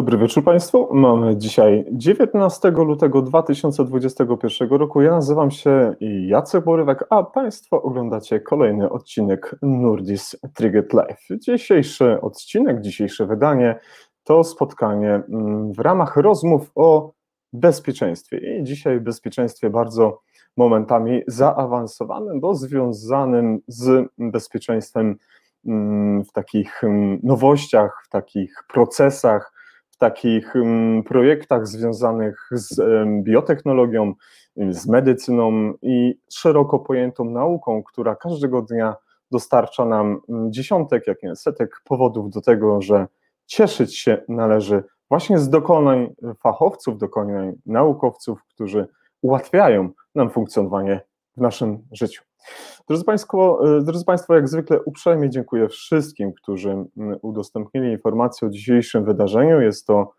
Dobry wieczór Państwu. Mamy dzisiaj 19 lutego 2021 roku. Ja nazywam się Jacek Borywek, a Państwo oglądacie kolejny odcinek Nurdis Trigger Live. Dzisiejszy odcinek, dzisiejsze wydanie to spotkanie mm, w ramach rozmów o bezpieczeństwie. I dzisiaj bezpieczeństwie bardzo momentami zaawansowanym, bo związanym z bezpieczeństwem mm, w takich mm, nowościach, w takich procesach, takich mm, projektach związanych z biotechnologią, z medycyną i szeroko pojętą nauką, która każdego dnia dostarcza nam mm, dziesiątek, jak nie setek powodów do tego, że cieszyć się należy właśnie z dokonań fachowców, dokonań naukowców, którzy ułatwiają nam funkcjonowanie w naszym życiu. Drodzy Państwo, e, drodzy Państwo, jak zwykle uprzejmie dziękuję wszystkim, którzy udostępnili informacje o dzisiejszym wydarzeniu. Jest to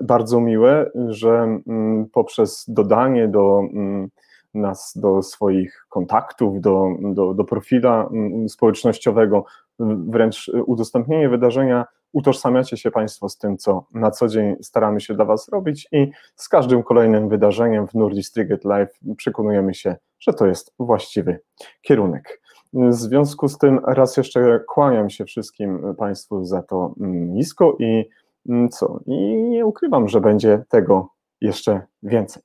bardzo miłe, że poprzez dodanie do nas do swoich kontaktów, do, do, do profila społecznościowego, wręcz udostępnienie wydarzenia utożsamiacie się Państwo z tym, co na co dzień staramy się dla Was robić i z każdym kolejnym wydarzeniem w Nordic Triget Live przekonujemy się, że to jest właściwy kierunek. W związku z tym raz jeszcze kłaniam się wszystkim Państwu za to nisko i co? I nie ukrywam, że będzie tego jeszcze więcej.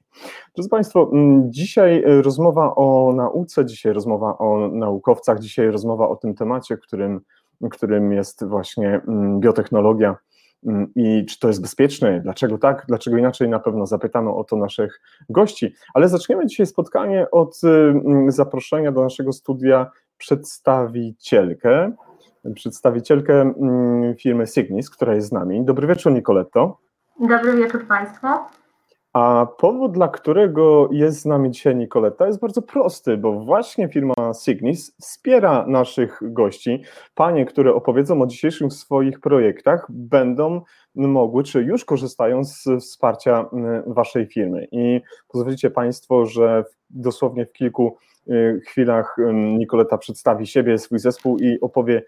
Drodzy Państwo, dzisiaj rozmowa o nauce, dzisiaj rozmowa o naukowcach, dzisiaj rozmowa o tym temacie, którym którym jest właśnie mm, biotechnologia mm, i czy to jest bezpieczne, dlaczego tak, dlaczego inaczej, na pewno zapytamy o to naszych gości, ale zaczniemy dzisiaj spotkanie od mm, zaproszenia do naszego studia przedstawicielkę, przedstawicielkę firmy Signis, która jest z nami. Dobry wieczór Nicoletto. Dobry wieczór Państwu. A powód, dla którego jest z nami dzisiaj Nikoleta, jest bardzo prosty, bo właśnie firma Signis wspiera naszych gości. Panie, które opowiedzą o dzisiejszych swoich projektach, będą mogły, czy już korzystają z wsparcia Waszej firmy. I pozwolicie Państwo, że dosłownie w kilku y, chwilach Nikoleta przedstawi siebie, swój zespół i opowie,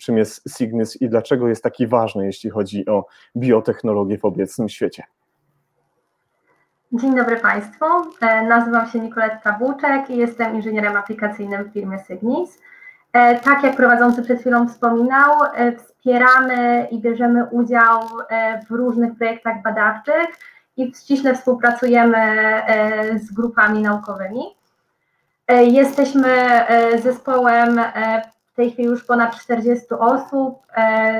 czym jest Signis i dlaczego jest taki ważny, jeśli chodzi o biotechnologię w obecnym świecie. Dzień dobry Państwu. E, nazywam się Nikoletta Buczek i jestem inżynierem aplikacyjnym w firmie Signis. E, tak jak prowadzący przed chwilą wspominał, e, wspieramy i bierzemy udział w różnych projektach badawczych i ściśle współpracujemy z grupami naukowymi. Jesteśmy zespołem w tej chwili już ponad 40 osób,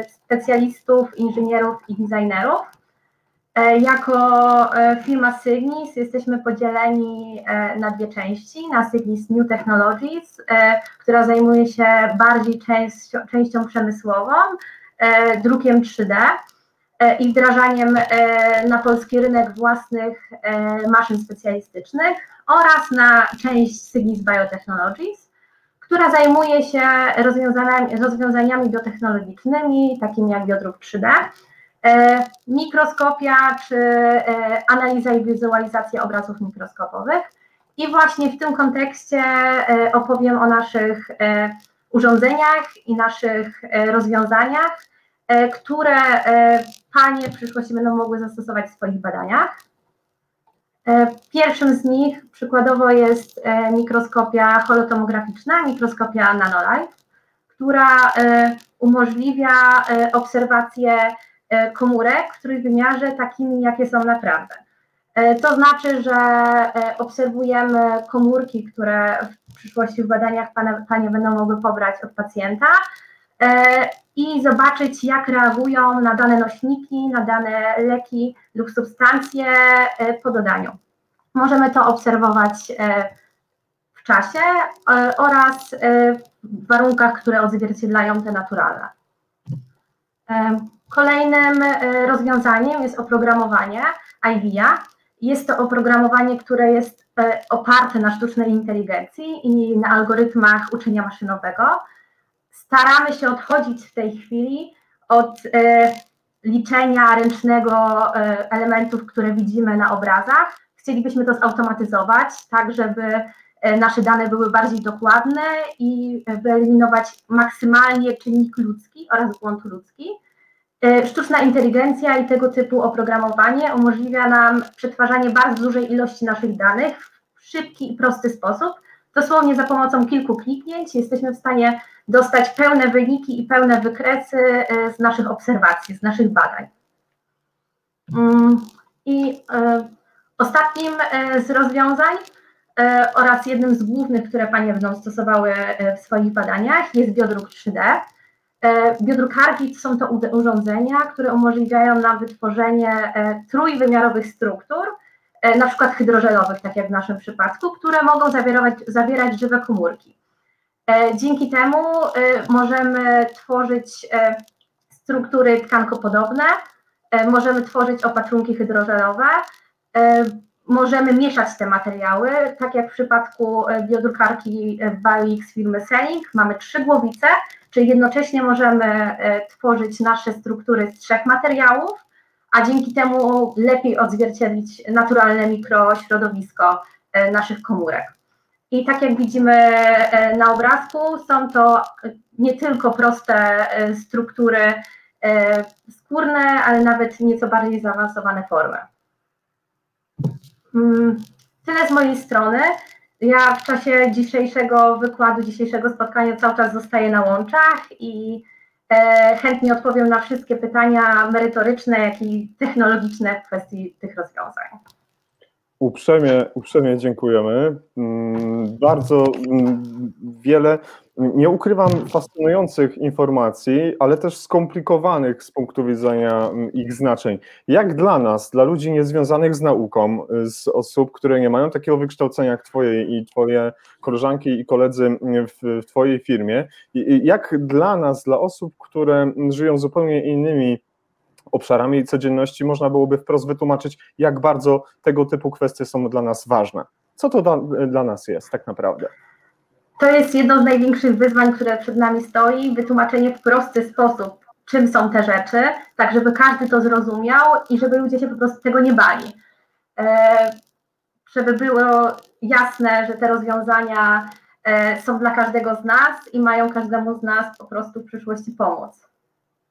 specjalistów, inżynierów i designerów. E, jako e, firma Signis jesteśmy podzieleni e, na dwie części, na Signis New Technologies, która zajmuje się bardziej częścią, częścią przemysłową, drukiem 3D i wdrażaniem na polski rynek własnych maszyn specjalistycznych oraz na część Signis Biotechnologies, która zajmuje się rozwiązaniami, rozwiązaniami biotechnologicznymi, takimi jak biodruk 3D, E, mikroskopia czy e, analiza i wizualizacja obrazów mikroskopowych. I właśnie w tym kontekście e, opowiem o naszych urządzeniach i naszych rozwiązaniach, które Panie w przyszłości będą mogły zastosować w swoich badaniach. Pierwszym z nich przykładowo jest mikroskopia holotomograficzna, mikroskopia Nanolife, która umożliwia obserwację E, komórek w trójwymiarze takimi, jakie są naprawdę. E, to znaczy, że e, obserwujemy komórki, które w przyszłości w badaniach panie będą mogły pobrać od pacjenta i zobaczyć, jak reagują na dane nośniki, na dane leki lub substancje po dodaniu. Możemy to obserwować w czasie oraz w warunkach, które odzwierciedlają te naturalne. Kolejnym e, rozwiązaniem jest oprogramowanie IVIA. Jest to oprogramowanie, które jest e, oparte na sztucznej inteligencji i na algorytmach uczenia maszynowego. Staramy się odchodzić w tej chwili od e, liczenia ręcznego elementów, które widzimy na obrazach. Chcielibyśmy to zautomatyzować, tak żeby nasze dane były bardziej dokładne i wyeliminować maksymalnie czynnik ludzki oraz błąd ludzki. E, sztuczna inteligencja i tego typu oprogramowanie umożliwia nam przetwarzanie bardzo dużej ilości naszych danych w szybki i prosty sposób. Dosłownie za pomocą kilku kliknięć jesteśmy w stanie dostać pełne wyniki i pełne wykresy e, z naszych obserwacji, z naszych badań. Mm, I e, ostatnim z rozwiązań oraz jednym z głównych, które Panie będą stosowały w swoich badaniach jest biodruk 3D. E, biodrukarki są to urządzenia, które umożliwiają nam wytworzenie e, trójwymiarowych struktur, e, na przykład hydrożelowych, tak jak w naszym przypadku, które mogą zawierać, zawierać żywe komórki. Dzięki temu możemy tworzyć struktury tkankopodobne, możemy tworzyć opatrunki hydrożelowe, możemy mieszać te materiały, tak jak w przypadku biodrukarki BioX firmy Selling, mamy trzy głowice, Czyli jednocześnie możemy e, tworzyć nasze struktury z trzech materiałów, a dzięki temu lepiej odzwierciedlić naturalne mikrośrodowisko e, naszych komórek. I tak jak widzimy e, na obrazku, są to nie tylko proste struktury skórne, ale nawet nieco bardziej zaawansowane formy. Mm, tyle z mojej strony. Ja w czasie dzisiejszego wykładu, dzisiejszego spotkania cały czas zostaję na łączach i e, chętnie odpowiem na wszystkie pytania merytoryczne, jak i technologiczne w kwestii tych rozwiązań. Uprzejmie, uprzejmie dziękujemy. Mm, bardzo mm, wiele nie ukrywam fascynujących informacji, ale też skomplikowanych z punktu widzenia mm, ich znaczeń. Jak dla nas, dla ludzi niezwiązanych z nauką, z osób, które nie mają takiego wykształcenia jak Twoje i Twoje koleżanki i koledzy mm, w, w Twojej firmie, jak dla nas, dla osób, które żyją zupełnie innymi obszarami codzienności, można byłoby wprost wytłumaczyć, jak bardzo tego typu kwestie są dla nas ważne. Co to dla, dla nas jest tak naprawdę? To jest jedno z największych wyzwań, które przed nami stoi, wytłumaczenie w prosty sposób, czym są te rzeczy, tak żeby każdy to zrozumiał i żeby ludzie się po prostu tego nie bali. E, żeby było jasne, że te rozwiązania e, są dla każdego z nas i mają każdemu z nas po prostu w przyszłości pomóc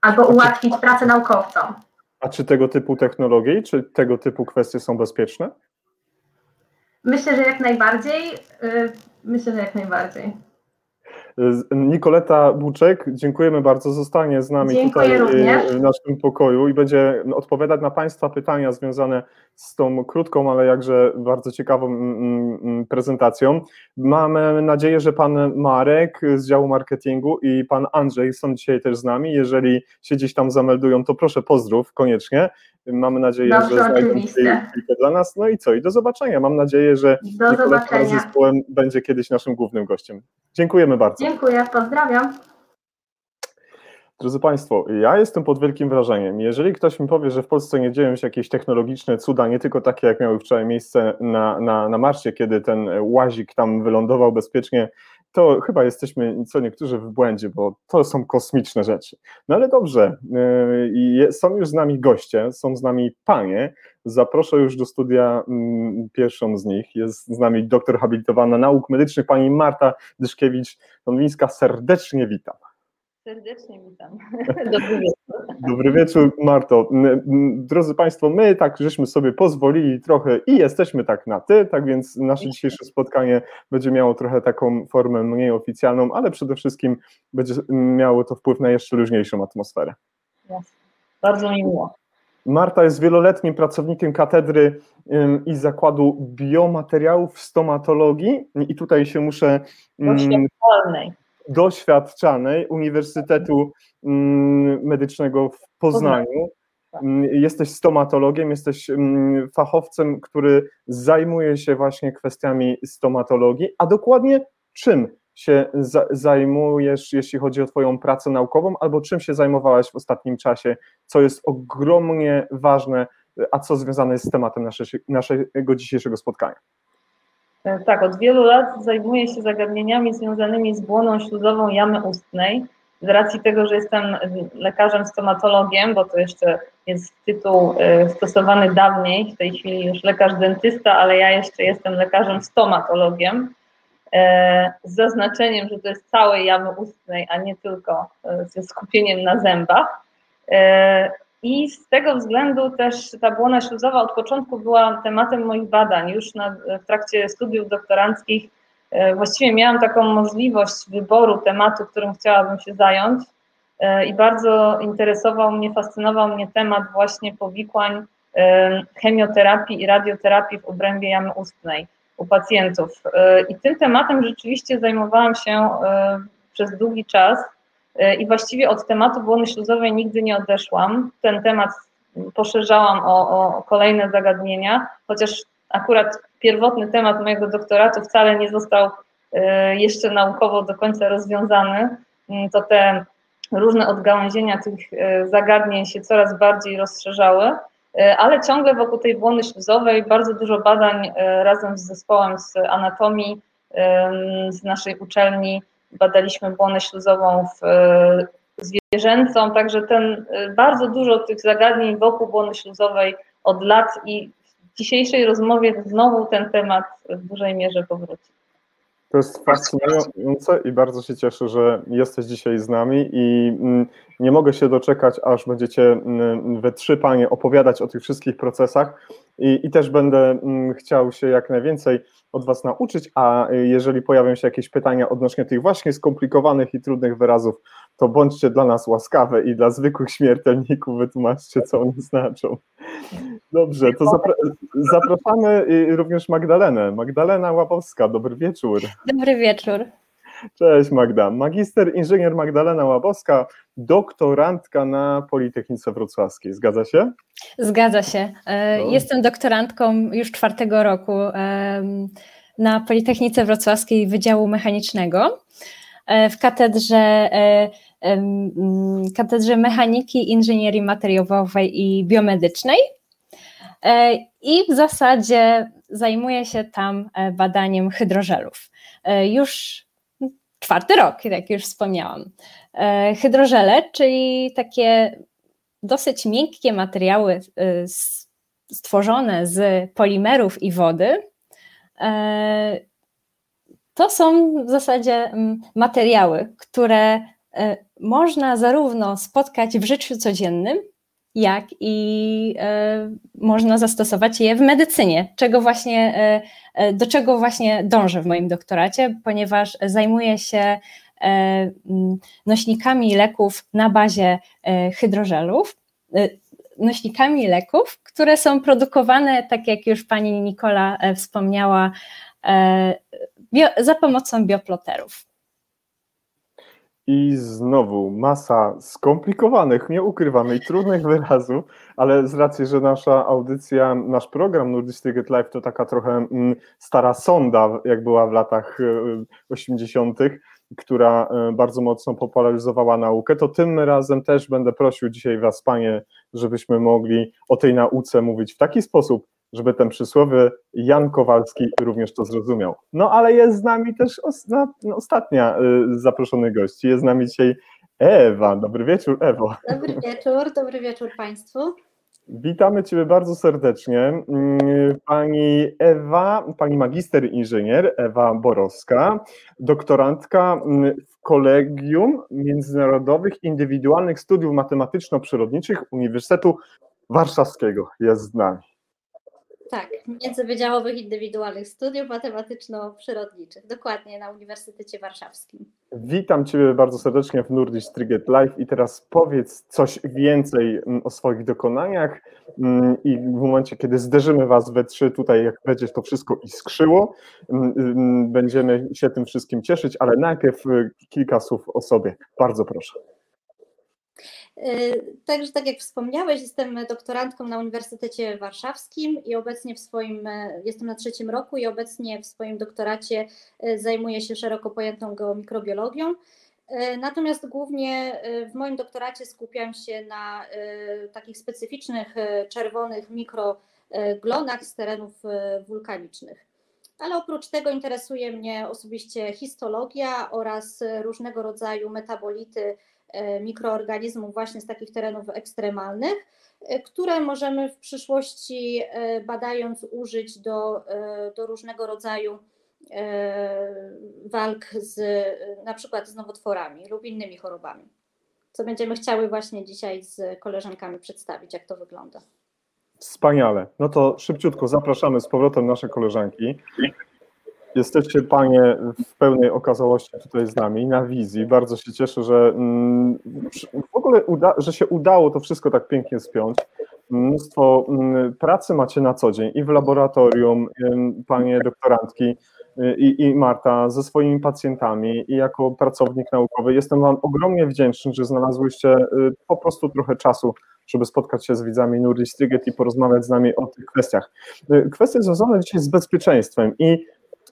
albo ułatwić pracę naukowcom. A czy tego typu technologie, czy tego typu kwestie są bezpieczne? Myślę, że jak najbardziej. Y, myślę, że jak najbardziej. Nikoleta Buczek, dziękujemy bardzo. Zostanie z nami Dziękuję tutaj również. w naszym pokoju i będzie odpowiadać na Państwa pytania związane z tą krótką, ale jakże bardzo ciekawą mm, mm, mm, prezentacją. Mamy nadzieję, że Pan Marek z działu marketingu i Pan Andrzej są dzisiaj też z nami. Jeżeli się gdzieś tam zameldują, to proszę pozdrów koniecznie. Mamy nadzieję, Dobrze, że znajdą chwilkę dla nas. No i co? I do zobaczenia. Mam nadzieję, że do Nikoleta z zespołem będzie kiedyś naszym głównym gościem. Dziękujemy bardzo. Dziękuję, pozdrawiam. Drodzy Państwo, ja jestem pod wielkim wrażeniem. Jeżeli ktoś mi powie, że w Polsce nie dzieją się jakieś technologiczne cuda, nie tylko takie, jak miały wczoraj miejsce na, na, na Marsie, kiedy ten łazik tam wylądował bezpiecznie, to chyba jesteśmy co niektórzy w błędzie, bo to są kosmiczne rzeczy. No ale dobrze, yy, są już z nami goście, są z nami panie. Zaproszę już do studia mm, pierwszą z nich. Jest z nami doktor habilitowana nauk medycznych, pani Marta Dyszkiewicz-Donwińska. Serdecznie witam. Serdecznie witam. Dobry wieczór. Dobry wieczór, Marto. Drodzy Państwo, my tak żeśmy sobie pozwolili trochę i jesteśmy tak na ty, tak więc nasze dzisiejsze spotkanie będzie miało trochę taką formę mniej oficjalną, ale przede wszystkim będzie miało to wpływ na jeszcze luźniejszą atmosferę. Jasne. Bardzo mi miło. Marta jest wieloletnim pracownikiem katedry i zakładu biomateriałów w stomatologii i tutaj się muszę... Doświadczalnej doświadczanej Uniwersytetu mm, Medycznego w Poznaniu. Tak. Mm, jesteś stomatologiem, jesteś mm, fachowcem, który zajmuje się właśnie kwestiami stomatologii, a dokładnie czym się zajmujesz, jeśli chodzi o Twoją pracę naukową, albo czym się zajmowałaś w ostatnim czasie, co jest ogromnie ważne, a co związane jest z tematem naszego dzisiejszego spotkania? E, tak, od wielu lat zajmuję się zagadnieniami związanymi z błoną śluzową jamy ustnej. Z racji tego, że jestem lekarzem stomatologiem, bo to jeszcze jest tytuł e, stosowany dawniej, w tej chwili już lekarz dentysta, ale ja jeszcze jestem lekarzem stomatologiem, e, z zaznaczeniem, że to jest całej jamy ustnej, a nie tylko ze skupieniem na zębach. I z tego względu też ta błona śluzowa od początku była tematem moich badań. Już na, w trakcie studiów doktoranckich właściwie miałam taką możliwość wyboru tematu, którym chciałabym się zająć. I bardzo interesował mnie, fascynował mnie temat właśnie powikłań chemioterapii i radioterapii w obrębie jamy ustnej u pacjentów. I tym tematem rzeczywiście zajmowałam się przez długi czas i właściwie od tematu błony śluzowej nigdy nie odeszłam. Ten temat poszerzałam o, o kolejne zagadnienia, chociaż akurat pierwotny temat mojego doktoratu wcale nie został jeszcze naukowo do końca rozwiązany. To te różne odgałęzienia tych zagadnień się coraz bardziej rozszerzały. E, ale ciągle wokół tej błony śluzowej bardzo dużo badań e, razem z zespołem z anatomii z naszej uczelni badaliśmy błonę śluzową w e, zwierzęcą, także ten bardzo dużo tych zagadnień wokół błony śluzowej od lat i w dzisiejszej rozmowie znowu ten temat w dużej mierze powróci. To jest fascynujące i bardzo się cieszę, że jesteś dzisiaj z nami i mm, nie mogę się doczekać, aż będziecie mm, we trzy panie opowiadać o tych wszystkich procesach i, i też będę mm, chciał się jak najwięcej od Was nauczyć, a jeżeli pojawią się jakieś pytania odnośnie tych właśnie skomplikowanych i trudnych wyrazów, to bądźcie dla nas łaskawe i dla zwykłych śmiertelników wytłumaczcie, co one znaczą. Dobrze, to zapra zapraszamy również Magdalenę. Magdalena Łapowska, dobry wieczór. Dobry wieczór. Cześć Magda. Magister inżynier Magdalena Łabowska, doktorantka na Politechnice Wrocławskiej. Zgadza się? Zgadza się. E, no. Jestem doktorantką już czwartego roku na Politechnice Wrocławskiej Wydziału Mechanicznego e, w katedrze, e, katedrze Mechaniki, Inżynierii Materiałowej i Biomedycznej. I w zasadzie zajmuję się tam badaniem hydrożelów. Już czwarty rok, jak już wspomniałam. E, hydrożele, czyli takie dosyć miękkie materiały e, stworzone z polimerów i wody. E, to są w zasadzie materiały, które można zarówno spotkać w życiu codziennym, jak i e, można zastosować je w medycynie, czego właśnie, e, e, do czego właśnie dążę w moim doktoracie, ponieważ zajmuję się nośnikami leków na bazie hydrożelów, nośnikami leków, które są produkowane, tak jak już pani Nikola wspomniała, za pomocą bioploterów. I znowu masa skomplikowanych, nieukrywamy i trudnych wyrazów, ale z racji, że nasza audycja, nasz program Nordic Ticket Live to taka trochę mm, stara sonda, jak była w latach 80., e, która e, bardzo mocno popularyzowała naukę, to tym razem też będę prosił dzisiaj Was, Panie, żebyśmy mogli o tej nauce mówić w taki sposób, żeby ten przysłowy Jan Kowalski również to zrozumiał. No ale jest z nami też no, ostatnia y, z zaproszonych gości. Jest z nami dzisiaj Ewa. Dobry wieczór, Ewo. Dobry wieczór, dobry wieczór Państwu. Witamy Ciebie bardzo serdecznie. Mm, pani Ewa, pani magister inżynier Ewa Borowska, doktorantka mm, w Kolegium Międzynarodowych Indywidualnych Studiów Matematyczno-Przyrodniczych Uniwersytetu Warszawskiego jest z nami. Tak, międzywydziałowych indywidualnych studiów matematyczno-przyrodniczych, dokładnie na Uniwersytecie Warszawskim. Witam Ciebie bardzo serdecznie w Nordic Triget Live i teraz powiedz coś więcej mm, o swoich dokonaniach mm, i w momencie, kiedy zderzymy Was we trzy tutaj, jak będzie to wszystko iskrzyło, mm, będziemy się tym wszystkim cieszyć, ale najpierw y, kilka słów o sobie. Bardzo proszę. Y, także tak jak wspomniałeś, jestem doktorantką na Uniwersytecie Warszawskim i obecnie w swoim, y, jestem na trzecim roku i obecnie w swoim doktoracie y, zajmuję się szeroko pojętą geomikrobiologią. Natomiast głównie w moim doktoracie skupiam się na takich specyficznych czerwonych mikroglonach z terenów wulkanicznych. Ale oprócz tego interesuje mnie osobiście histologia oraz różnego rodzaju metabolity mikroorganizmów właśnie z takich terenów ekstremalnych, e, które możemy w przyszłości e, badając użyć do, do różnego rodzaju walk z na przykład z nowotworami lub innymi chorobami. co będziemy chciały właśnie dzisiaj z koleżankami przedstawić, jak to wygląda. Wspaniale. No to szybciutko zapraszamy z powrotem nasze koleżanki. Jesteście Panie w pełnej okazałości tutaj z nami, na wizji. Bardzo się cieszę, że mm, w ogóle uda, że się udało to wszystko tak pięknie spiąć. Mnóstwo mm, pracy macie na co dzień i w laboratorium, Panie doktorantki i, i Marta ze swoimi pacjentami i jako pracownik naukowy. Jestem Wam ogromnie wdzięczny, że znalazłyście y, po prostu trochę czasu żeby spotkać się z widzami Nuri Striget i porozmawiać z nami o tych kwestiach. Y, kwestie związane dzisiaj z bezpieczeństwem i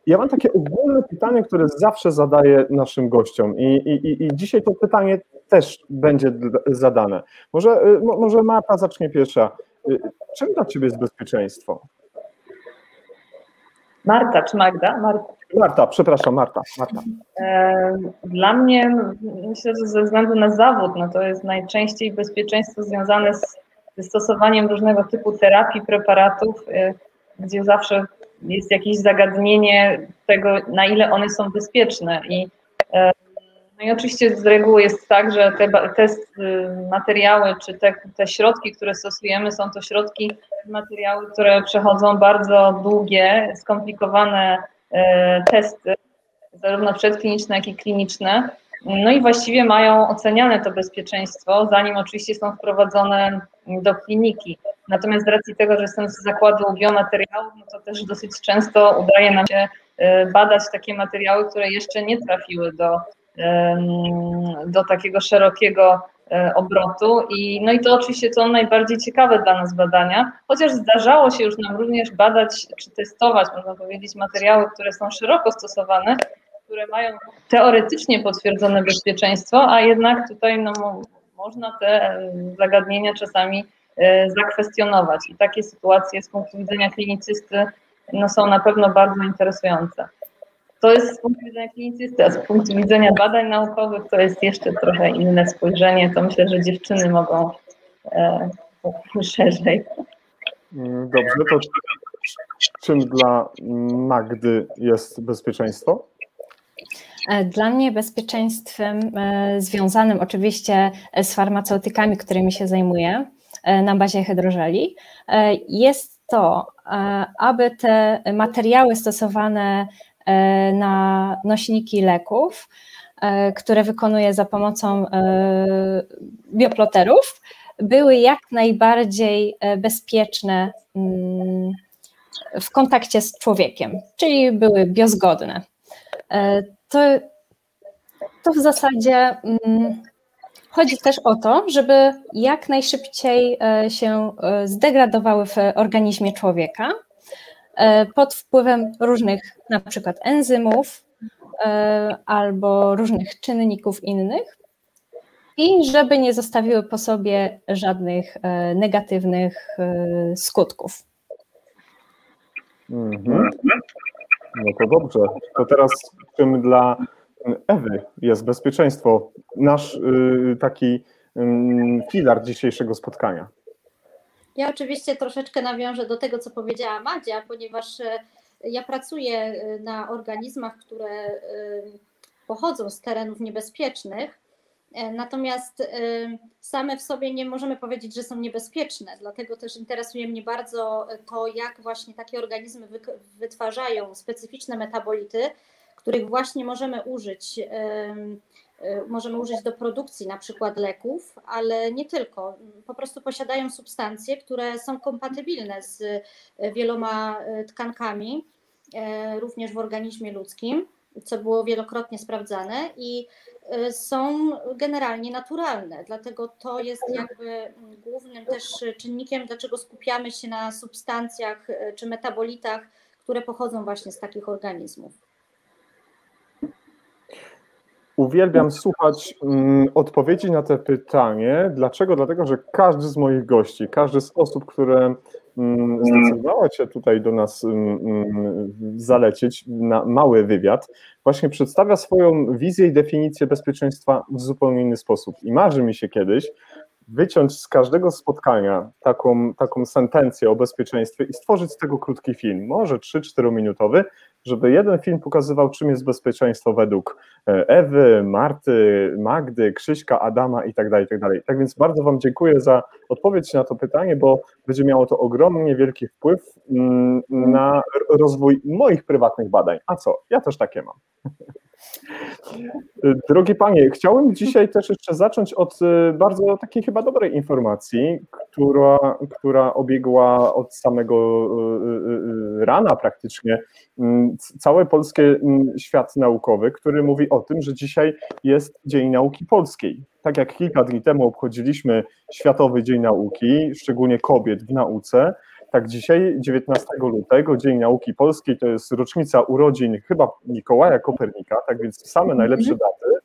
ja mam takie ogólne pytanie, które zawsze zadaję naszym gościom i, i, i dzisiaj to pytanie też będzie zadane. Może, y, może Marta zacznie pierwsza. Y, czym dla Ciebie jest bezpieczeństwo? Marta czy Magda? Marta. Marta, przepraszam, Marta. Marta. E, dla mnie, myślę, że ze względu na zawód, no to jest najczęściej bezpieczeństwo związane z stosowaniem różnego typu terapii, preparatów, e, gdzie zawsze jest jakieś zagadnienie tego, na ile one są bezpieczne. I, e, no i oczywiście z reguły jest tak, że te, te materiały czy te, te środki, które stosujemy, są to środki, materiały, które przechodzą bardzo długie, skomplikowane E, testy, zarówno przedkliniczne, jak i kliniczne. No i właściwie mają oceniane to bezpieczeństwo, zanim oczywiście są wprowadzone do kliniki. Natomiast z racji tego, że jestem z zakładu biomateriałów, no to też dosyć często udaje nam się e, badać takie materiały, które jeszcze nie trafiły do, do takiego szerokiego E, obrotu. I, no i to oczywiście są najbardziej ciekawe dla nas badania, chociaż zdarzało się już nam również badać czy testować, można powiedzieć, materiały, które są szeroko stosowane, które mają teoretycznie potwierdzone bezpieczeństwo, a jednak tutaj no, można te zagadnienia czasami e, zakwestionować. I takie sytuacje z punktu widzenia klinicysty no, są na pewno bardzo interesujące. To jest z punktu widzenia klinicysty, a z punktu widzenia badań naukowych to jest jeszcze trochę inne spojrzenie. To myślę, że dziewczyny mogą e, szerzej. Mm, dobrze, to czym dla Magdy jest bezpieczeństwo? E, dla mnie bezpieczeństwem e, związanym oczywiście z farmaceutykami, którymi się zajmuję e, na bazie hydrożeli, jest to, aby te materiały stosowane E, na nośniki leków, e, które wykonuje za pomocą e, bioploterów, były jak najbardziej bezpieczne mm, w kontakcie z człowiekiem, czyli były biozgodne. To, to w zasadzie mm, chodzi też o to, żeby jak najszybciej się zdegradowały w organizmie człowieka, E, pod wpływem różnych na przykład enzymów e, albo różnych czynników innych i żeby nie zostawiły po sobie żadnych e, negatywnych skutków. Mhm. No to dobrze. To teraz czym dla Ewy jest bezpieczeństwo? Nasz y, taki filar dzisiejszego spotkania. Ja oczywiście troszeczkę nawiążę do tego, co powiedziała Madzia, ponieważ e, ja pracuję e, na organizmach, które e, pochodzą z terenów niebezpiecznych, natomiast same w sobie nie możemy powiedzieć, że są niebezpieczne, dlatego też interesuje mnie bardzo to, jak właśnie takie organizmy wytwarzają specyficzne metabolity, których właśnie możemy użyć możemy użyć do produkcji na przykład leków, ale nie tylko. Po prostu posiadają substancje, które są kompatybilne z wieloma tkankami, również w organizmie ludzkim, co było wielokrotnie sprawdzane i są generalnie naturalne. Dlatego to jest jakby głównym też czynnikiem, dlaczego skupiamy się na substancjach czy metabolitach, które pochodzą właśnie z takich organizmów. Uwielbiam słuchać mm, odpowiedzi na to pytanie. Dlaczego? Dlatego, że każdy z moich gości, każdy z osób, które zdecydowała się tutaj do nas mm, mm, zalecieć na mały wywiad, właśnie przedstawia swoją wizję i definicję bezpieczeństwa w zupełnie inny sposób. I marzy mi się kiedyś, wyciąć z każdego spotkania taką, taką sentencję o bezpieczeństwie i stworzyć z tego krótki film, może 3-4 minutowy, żeby jeden film pokazywał, czym jest bezpieczeństwo według e, Ewy, Marty, Magdy, Krzyśka, Adama i tak dalej, i tak. Tak więc bardzo Wam dziękuję za odpowiedź na to pytanie, bo będzie miało to ogromnie wielki wpływ mm, na rozwój moich prywatnych badań. A co? Ja też takie mam. Drogie panie, chciałem dzisiaj też jeszcze zacząć od y, bardzo takiej chyba dobrej informacji, która, która obiegła od samego y, y, rana praktycznie mm, cały polski mm, świat naukowy, który mówi o tym, że dzisiaj jest Dzień Nauki Polskiej. Tak jak kilka dni temu obchodziliśmy Światowy Dzień Nauki, szczególnie kobiet w nauce, tak, dzisiaj, 19 lutego, Dzień Nauki Polskiej, to jest rocznica urodzin chyba Mikołaja Kopernika, tak więc same najlepsze Mhm. daty.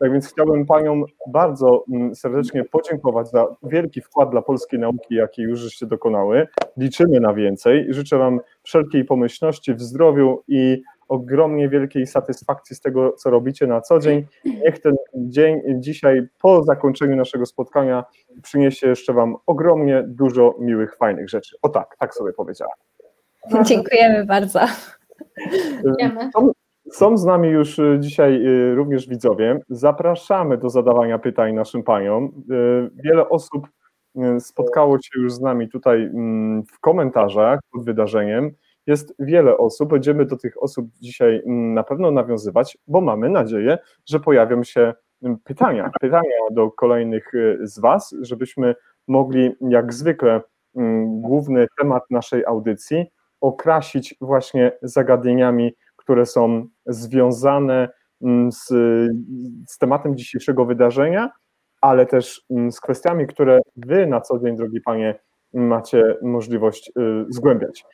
Tak więc chciałbym Paniom bardzo mm, serdecznie podziękować za wielki wkład dla polskiej nauki, jaki już żeście dokonały. Liczymy na więcej. Życzę Wam wszelkiej pomyślności w zdrowiu i ogromnie wielkiej satysfakcji z tego, co robicie na co dzień. Niech ten dzień dzisiaj po zakończeniu naszego spotkania przyniesie jeszcze Wam ogromnie dużo miłych, fajnych rzeczy. O tak, tak sobie powiedziałem. Dziękujemy bardzo. Są, są z nami już y, dzisiaj y, również widzowie. Zapraszamy do zadawania pytań naszym paniom. Y, Wiele osób spotkało się już z nami tutaj mm, w komentarzach pod wydarzeniem. Jest wiele osób, będziemy do tych osób dzisiaj mm, na pewno nawiązywać, bo mamy nadzieję, że pojawią się mm, pytania, pytania do kolejnych y, z Was, żebyśmy mogli jak zwykle mm, główny temat naszej audycji okrasić właśnie zagadnieniami, które są związane z, z tematem dzisiejszego wydarzenia, ale też z kwestiami, które Wy na co dzień, drogi Panie, macie możliwość y, zgłębiać.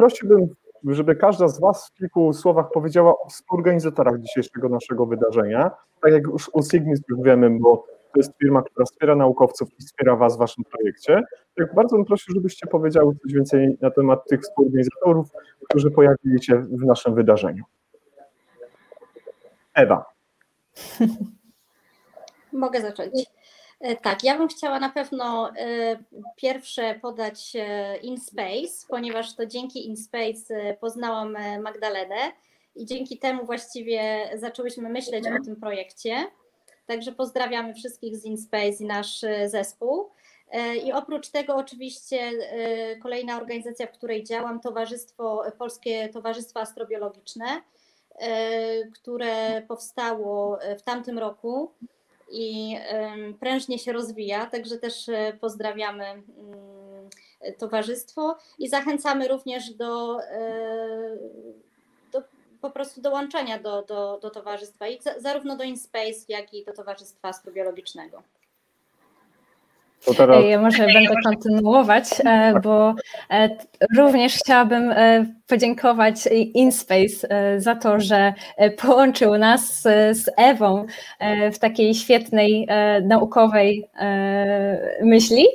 Prosiłbym, żeby każda z Was w kilku słowach powiedziała o współorganizatorach dzisiejszego naszego wydarzenia. Tak jak już u Signis już wiemy, bo to jest firma, która wspiera naukowców i wspiera Was w Waszym projekcie. Tak bardzo bym prosił, żebyście powiedziały coś więcej na temat tych współorganizatorów, którzy pojawili się w naszym wydarzeniu. Ewa. Mogę zacząć. E, Tak, ja bym chciała na pewno e, pierwsze podać e, InSpace, ponieważ to dzięki InSpace poznałam Magdalenę i dzięki temu właściwie zaczęłyśmy myśleć o tym projekcie. Także pozdrawiamy wszystkich z InSpace i nasz zespół. I oprócz tego oczywiście kolejna organizacja, w której działam, Towarzystwo, Polskie Towarzystwo Astrobiologiczne, które powstało w tamtym roku i prężnie się rozwija, także też e, pozdrawiamy mm, towarzystwo i zachęcamy również do, e, do po prostu dołączenia do, do, do towarzystwa i za- zarówno do InSpace, jak i do Towarzystwa Astrobiologicznego. Ja może będę kontynuować, e, bo e, również chciałabym e, podziękować InSpace e, za to, że e, połączył nas e, z Ewą e, w takiej świetnej e, naukowej e, myśli.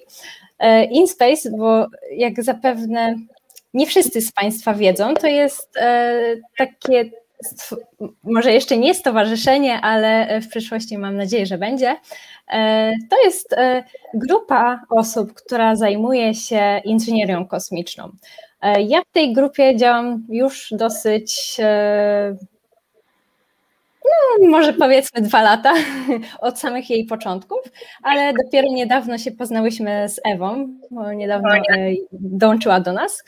E, InSpace, bo jak zapewne nie wszyscy z Państwa wiedzą, to jest e, takie, może jeszcze nie stowarzyszenie, ale w przyszłości mam nadzieję, że będzie. E, To jest e, grupa osób, która zajmuje się inżynierią kosmiczną. E, Ja w tej grupie działam już dosyć, e, no, może powiedzmy dwa lata od samych jej początków, ale dopiero niedawno się poznałyśmy z Ewą, bo niedawno e, dołączyła do nas.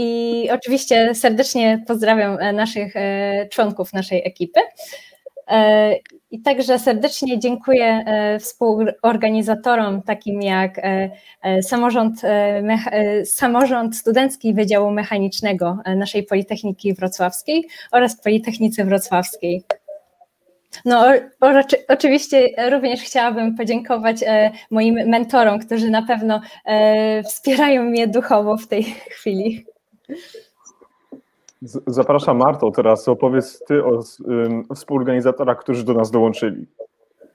I oczywiście serdecznie pozdrawiam e, naszych e, członków naszej ekipy. E, I także serdecznie dziękuję współorganizatorom takim jak samorząd, samorząd Studencki Wydziału Mechanicznego naszej Politechniki Wrocławskiej oraz Politechnicy Wrocławskiej. No, o, oczy- oczywiście również chciałabym podziękować moim mentorom, którzy na pewno wspierają mnie duchowo w tej chwili. Zapraszam Marto, teraz opowiedz Ty o współorganizatorach, którzy do nas dołączyli.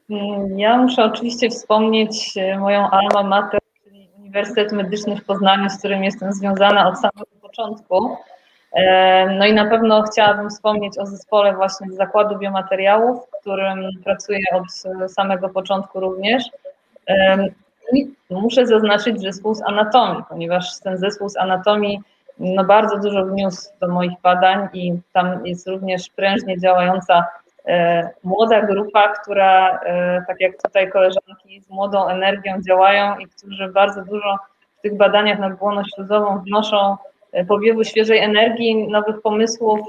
Mm, Ja muszę oczywiście wspomnieć e, moją alma mater, czyli Uniwersytet Medyczny w Poznaniu, z którym jestem związana od samego początku. No i na pewno chciałabym wspomnieć o zespole właśnie z Zakładu Biomateriałów, w którym pracuję od samego początku również. I muszę zaznaczyć zespół z anatomii, ponieważ ten zespół z anatomii no bardzo dużo wniósł do moich badań i tam jest również prężnie działająca e, młoda grupa, która, e, tak jak tutaj koleżanki, z młodą energią działają i którzy bardzo dużo w tych badaniach nad błoną śluzową wnoszą e, powiewu świeżej energii, nowych pomysłów.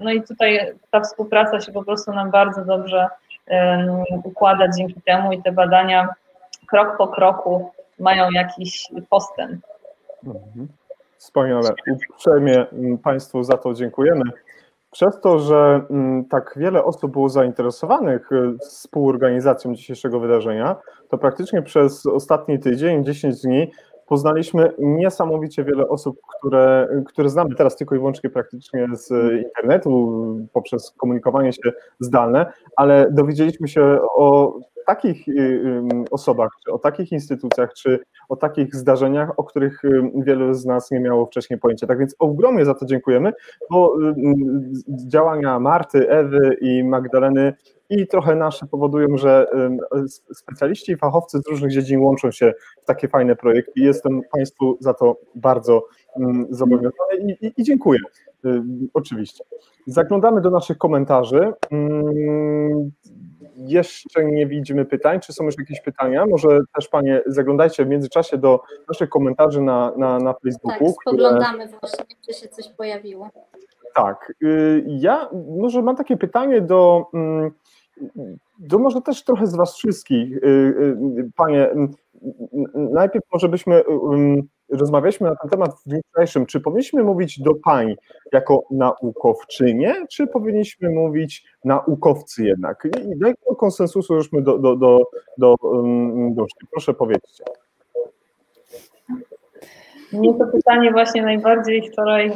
No i tutaj ta współpraca się po prostu nam bardzo dobrze układa dzięki temu i te badania krok po kroku mają jakiś postęp. Mhm. Wspaniale. Uprzejmie mm, Państwu za to dziękujemy. Przez to, że mm, tak wiele osób było zainteresowanych y, współorganizacją dzisiejszego wydarzenia, to praktycznie przez ostatni tydzień, 10 dni, poznaliśmy niesamowicie wiele osób, które, które znamy teraz tylko i wyłącznie praktycznie z internetu, poprzez komunikowanie się zdalne, ale dowiedzieliśmy się o takich y, osobach, czy o takich instytucjach, czy o takich zdarzeniach, o których wielu z nas nie miało wcześniej pojęcia. Tak więc ogromnie za to dziękujemy, bo działania Marty, Ewy i Magdaleny i trochę nasze powodują, że specjaliści i fachowcy z różnych dziedzin łączą się w takie fajne projekty jestem Państwu za to bardzo zobowiązany i, i, i dziękuję. Oczywiście. Zaglądamy do naszych komentarzy. Jeszcze nie widzimy pytań. Czy są już jakieś pytania? Może też Panie zaglądajcie w międzyczasie do naszych komentarzy na, na, na Facebooku. Tak, spoglądamy które... właśnie, czy się coś pojawiło. Tak. Y, ja może mam takie pytanie do, do może też trochę z Was wszystkich. Y, y, panie, najpierw może byśmy rozmawialiśmy na ten temat w dniu wczorajszym. Czy powinniśmy mówić do pań jako naukowczynie, czy powinniśmy mówić naukowcy jednak? I do jakiego konsensusu żeśmy do, do, do, do? Proszę powiedzcie. Mnie to pytanie właśnie najbardziej wczoraj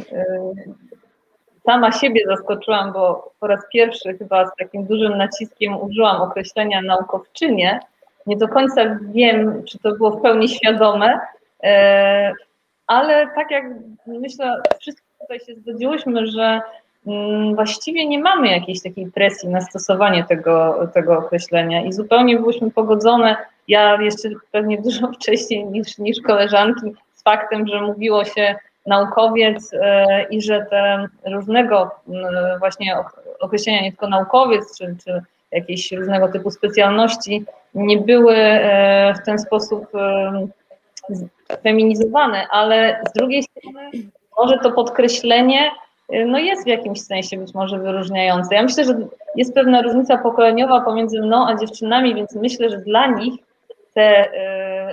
sama siebie zaskoczyłam, bo po raz pierwszy chyba z takim dużym naciskiem użyłam określenia naukowczynie. Nie do końca wiem, czy to było w pełni świadome, e, ale tak jak myślę, wszyscy tutaj się zgodziłyśmy, że mm, właściwie nie mamy jakiejś takiej presji na stosowanie tego, tego określenia i zupełnie byłyśmy pogodzone, ja jeszcze pewnie dużo wcześniej niż, niż koleżanki, z faktem, że mówiło się naukowiec e, i że te różnego właśnie określenia, nie tylko naukowiec, czy, czy jakieś różnego typu specjalności nie były e, w ten sposób e, feminizowane, ale z drugiej strony może to podkreślenie no jest w jakimś sensie być może wyróżniające. Ja myślę, że jest pewna różnica pokoleniowa pomiędzy mną a dziewczynami, więc myślę, że dla nich te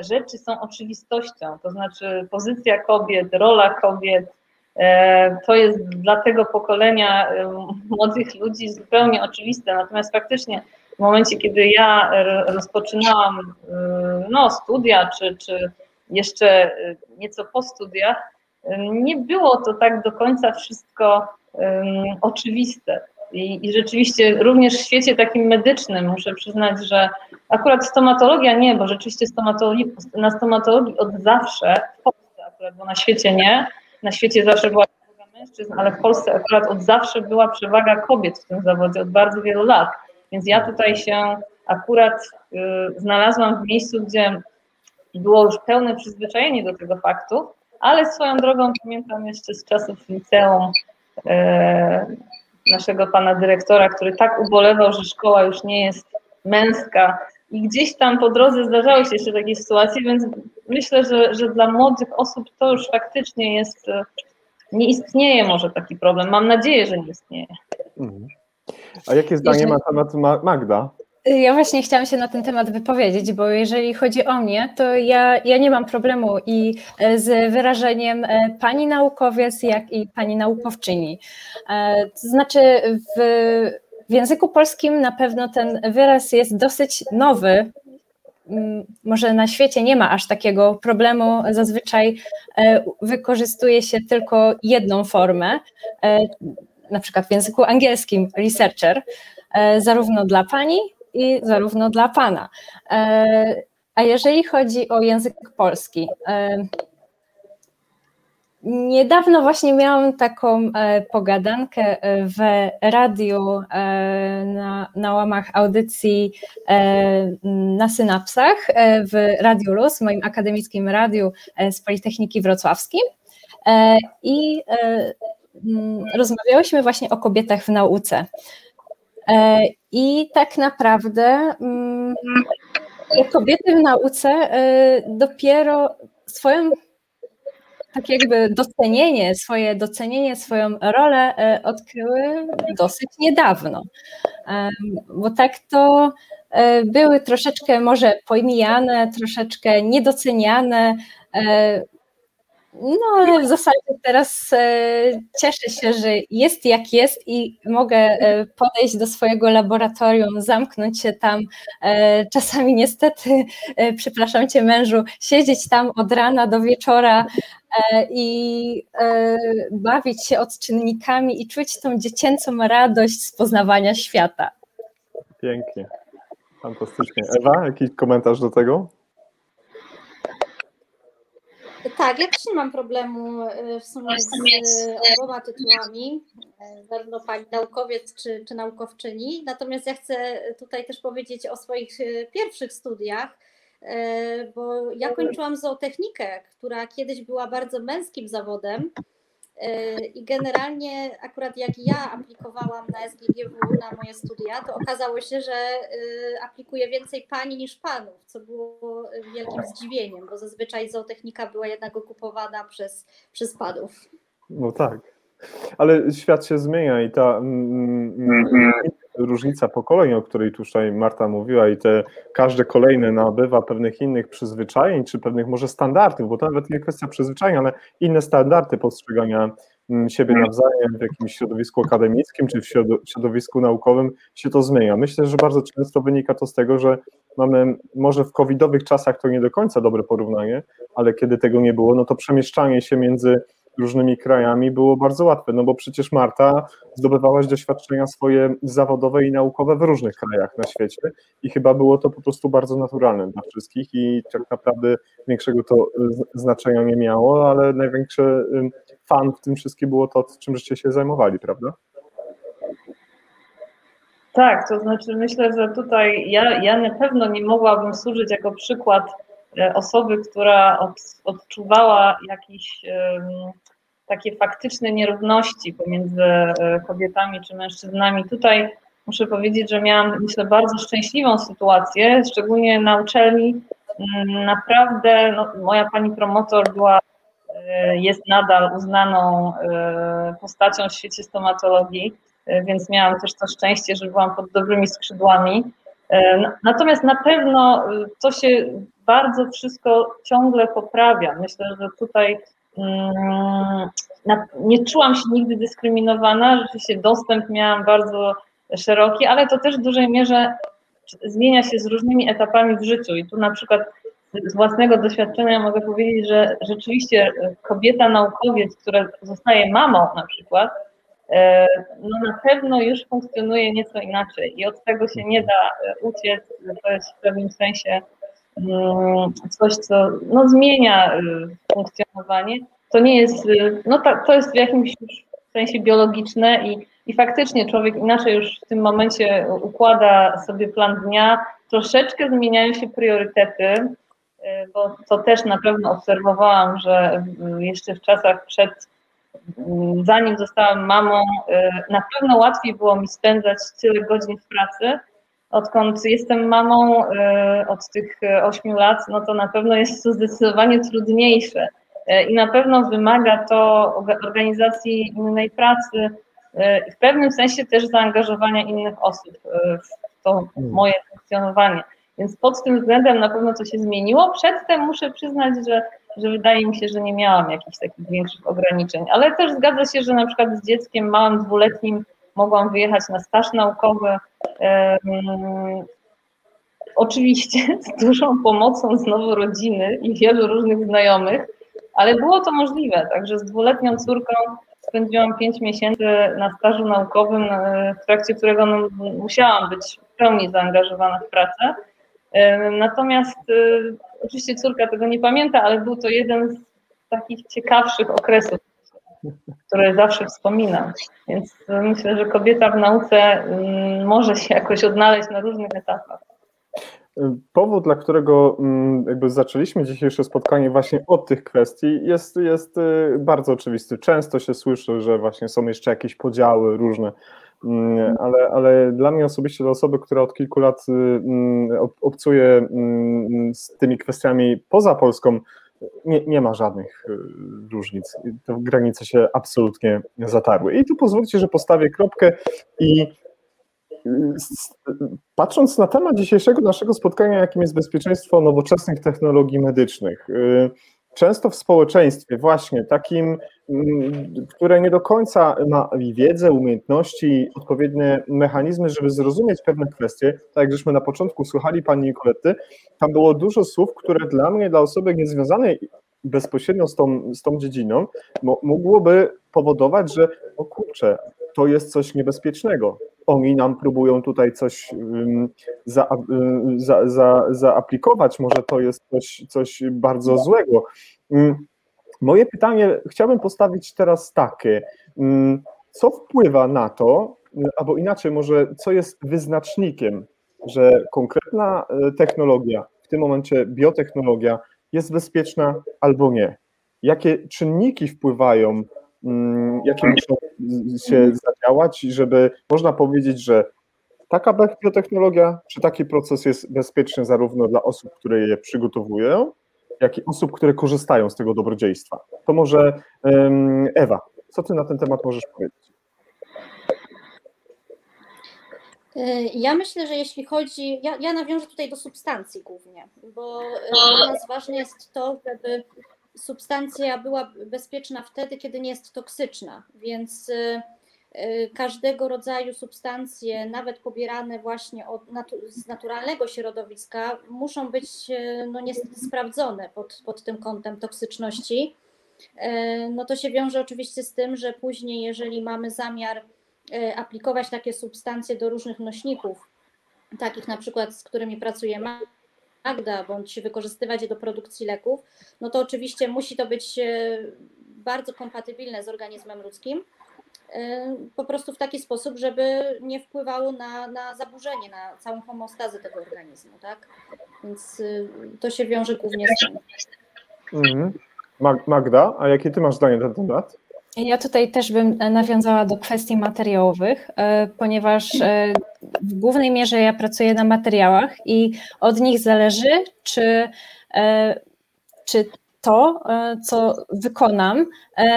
rzeczy są oczywistością, to znaczy pozycja kobiet, rola kobiet, e, to jest dla tego pokolenia e, młodych ludzi zupełnie oczywiste. Natomiast faktycznie w momencie, kiedy ja rozpoczynałam no, studia, czy, czy jeszcze nieco po studiach, nie było to tak do końca wszystko oczywiste. I, I, rzeczywiście również w świecie takim medycznym muszę przyznać, że akurat stomatologia nie, bo rzeczywiście stomatologii, na stomatologii od zawsze, w Polsce akurat, bo na świecie nie, na świecie zawsze była przewaga mężczyzn, ale w Polsce akurat od zawsze była przewaga kobiet w tym zawodzie, od bardzo wielu lat. Więc ja tutaj się akurat y, znalazłam w miejscu, gdzie było już pełne przyzwyczajenie do tego faktu, ale swoją drogą pamiętam jeszcze z czasów liceum, y, naszego pana dyrektora, który tak ubolewał, że szkoła już nie jest męska. I gdzieś tam po drodze zdarzały się jeszcze takie sytuacje, więc myślę, że, że dla młodych osób to już faktycznie jest, nie istnieje może taki problem. Mam nadzieję, że nie istnieje. Mhm. A jakie zdanie ma temat Magda? Ja właśnie chciałam się na ten temat wypowiedzieć, bo jeżeli chodzi o mnie, to ja, ja nie mam problemu i e, z wyrażeniem e, pani naukowiec, jak i pani naukowczyni. E, to znaczy w, w języku polskim na pewno ten wyraz jest dosyć nowy. Mm, może na świecie nie ma aż takiego problemu. Zazwyczaj wykorzystuje się tylko jedną formę, na przykład w języku angielskim researcher, zarówno dla pani, i zarówno dla Pana. E, a jeżeli chodzi o język polski, e, Niedawno właśnie miałam taką pogadankę w radiu na, na łamach audycji na synapsach w Radiu Luz, moim akademickim radiu z Politechniki Wrocławskiej. I rozmawiałyśmy właśnie o kobietach w nauce. I tak naprawdę mm, kobiety w nauce dopiero swoją tak jakby docenienie, swoje docenienie, swoją rolę e, odkryły dosyć niedawno. Bo tak to e, były troszeczkę może pojmijane, troszeczkę niedoceniane, e, no, ale w zasadzie teraz e, cieszę się, że jest jak jest i mogę e, podejść do swojego laboratorium, zamknąć się tam. E, czasami niestety, przepraszam cię mężu, siedzieć tam od rana do wieczora i bawić się odczynnikami i czuć tą dziecięcą radość z poznawania świata. Pięknie, fantastycznie. Ewa, jakiś komentarz do tego? Tak, ja też nie mam problemu e, w sumie z oboma tytułami, e, zarówno pani naukowiec czy, czy naukowczyni. Natomiast ja chcę tutaj też powiedzieć o swoich e, pierwszych studiach, bo ja kończyłam zootechnikę, która kiedyś była bardzo męskim zawodem. I generalnie akurat jak ja aplikowałam na SGGW na moje studia, to okazało się, że y, aplikuje więcej pani niż panów, co było wielkim zdziwieniem, bo zazwyczaj zootechnika była jednak okupowana przez, przez panów. No tak. Ale świat się zmienia i ta mm, mm, mm różnica pokoleń, o której tutaj Marta mówiła, i te każde kolejne nabywa pewnych innych przyzwyczajeń, czy pewnych może standardów, bo to nawet nie kwestia przyzwyczajeń, ale inne standardy postrzegania mm, siebie nawzajem w jakimś środowisku akademickim, czy w środowisku naukowym się to zmienia. Myślę, że bardzo często wynika to z tego, że mamy może w covidowych czasach to nie do końca dobre porównanie, ale kiedy tego nie było, no to przemieszczanie się między różnymi krajami było bardzo łatwe, no bo przecież Marta zdobywałaś doświadczenia swoje zawodowe i naukowe w różnych krajach na świecie i chyba było to po prostu bardzo naturalne dla wszystkich i tak naprawdę większego to znaczenia nie miało, ale największy fan w tym wszystkim było to, czym żeście się zajmowali, prawda? Tak, to znaczy myślę, że tutaj ja, ja na pewno nie mogłabym służyć jako przykład osoby, która od, odczuwała jakiś um, takie faktyczne nierówności pomiędzy e, kobietami czy mężczyznami. Tutaj muszę powiedzieć, że miałam, myślę, bardzo szczęśliwą sytuację, szczególnie na uczelni. Mm, naprawdę no, moja pani promotor była, e, jest nadal uznaną e, postacią w świecie stomatologii, więc miałam też to szczęście, że byłam pod dobrymi skrzydłami. Natomiast na pewno to się bardzo wszystko ciągle poprawia. Myślę, że tutaj Mm, nie czułam się nigdy dyskryminowana, rzeczywiście dostęp miałam bardzo szeroki, ale to też w dużej mierze zmienia się z różnymi etapami w życiu. I tu na przykład z własnego doświadczenia mogę powiedzieć, że rzeczywiście kobieta naukowiec, która zostaje mamą na przykład, e, no na pewno już funkcjonuje nieco inaczej i od tego się nie da e, uciec. To jest w pewnym sensie coś, co no, zmienia e, funkcjonowanie. To nie jest, no to, jest w jakimś sensie biologiczne i, i faktycznie człowiek inaczej już w tym momencie układa sobie plan dnia, troszeczkę zmieniają się priorytety, y, bo to też na pewno obserwowałam, że jeszcze w czasach przed, zanim zostałam mamą, y, na pewno łatwiej było mi spędzać tyle godzin w pracy, odkąd jestem mamą y, od tych 8 lat, no to na pewno jest to zdecydowanie trudniejsze. E, i na pewno wymaga to organizacji innej pracy, e, w pewnym sensie też zaangażowania innych osób e, w to hmm. moje funkcjonowanie. Więc pod tym względem na pewno to się zmieniło. Przedtem muszę przyznać, że, że wydaje mi się, że nie miałam jakichś takich większych ograniczeń, ale też zgadza się, że na przykład z dzieckiem małym, dwuletnim mogłam wyjechać na staż naukowy. Oczywiście z dużą pomocą znowu rodziny i wielu różnych znajomych, ale było to możliwe, także z dwuletnią córką spędziłam pięć miesięcy na stażu naukowym, e, w trakcie którego no, musiałam być w pełni zaangażowana w pracę. Natomiast e, oczywiście córka tego nie pamięta, ale był to jeden z takich ciekawszych okresów, które zawsze wspominam. Więc myślę, że kobieta w nauce mm, może się jakoś odnaleźć na różnych etapach. Powód, dla którego mm, jakby zaczęliśmy dzisiejsze spotkanie właśnie od tych kwestii jest, jest y, bardzo oczywisty. Często się słyszy, że właśnie są jeszcze jakieś podziały różne, mm, ale, ale dla mnie osobiście, dla osoby, która od kilku lat y, obcuje z tymi kwestiami poza Polską, nie, nie ma żadnych y, różnic. Te granice się absolutnie zatarły. I tu pozwólcie, że postawię kropkę i Patrząc na temat dzisiejszego naszego spotkania, jakim jest bezpieczeństwo nowoczesnych technologii medycznych, y, często w społeczeństwie, właśnie takim, mm, które nie do końca ma wiedzę, umiejętności, odpowiednie mechanizmy, żeby zrozumieć pewne kwestie, tak jak żeśmy na początku słuchali pani Nikolety, tam było dużo słów, które dla mnie, dla osoby niezwiązanej bezpośrednio z tą, z tą dziedziną, mogłoby powodować, że o kurczę, to jest coś niebezpiecznego. Oni nam próbują tutaj coś za, za, za, zaaplikować, może to jest coś, coś bardzo złego. Moje pytanie chciałbym postawić teraz takie. Co wpływa na to, albo inaczej, może co jest wyznacznikiem, że konkretna e, technologia, w tym momencie biotechnologia, jest bezpieczna albo nie? Jakie czynniki wpływają jakie muszą się zadziałać, żeby można powiedzieć, że taka biotechnologia czy taki proces jest bezpieczny zarówno dla osób, które je przygotowują, jak i osób, które korzystają z tego dobrodziejstwa. To może Ewa, co ty na ten temat możesz powiedzieć? E, ja myślę, że jeśli chodzi, ja, ja nawiążę tutaj do substancji głównie, bo e, dla nas ważne jest to, żeby substancja była bezpieczna wtedy, kiedy nie jest toksyczna, więc y, y, każdego rodzaju substancje, nawet pobierane właśnie od, z naturalnego środowiska, muszą być y, no niestety sprawdzone pod, pod tym kątem toksyczności. No to się wiąże oczywiście z tym, że później, jeżeli mamy zamiar aplikować takie substancje do różnych nośników, takich na przykład, z którymi pracujemy, Magda, bądź wykorzystywać je do produkcji leków, no to oczywiście musi to być e, bardzo kompatybilne z organizmem ludzkim, e, po prostu w taki sposób, żeby nie wpływało na, na zaburzenie, na całą homostazę tego organizmu, tak? Więc e, to się wiąże głównie z tym. Mhm. Magda, a jakie ty masz zdanie na ten temat? Ja tutaj też bym nawiązała do kwestii materiałowych, e, ponieważ e, w głównej mierze ja pracuję na materiałach i od nich zależy, czy, e, czy to, co wykonam,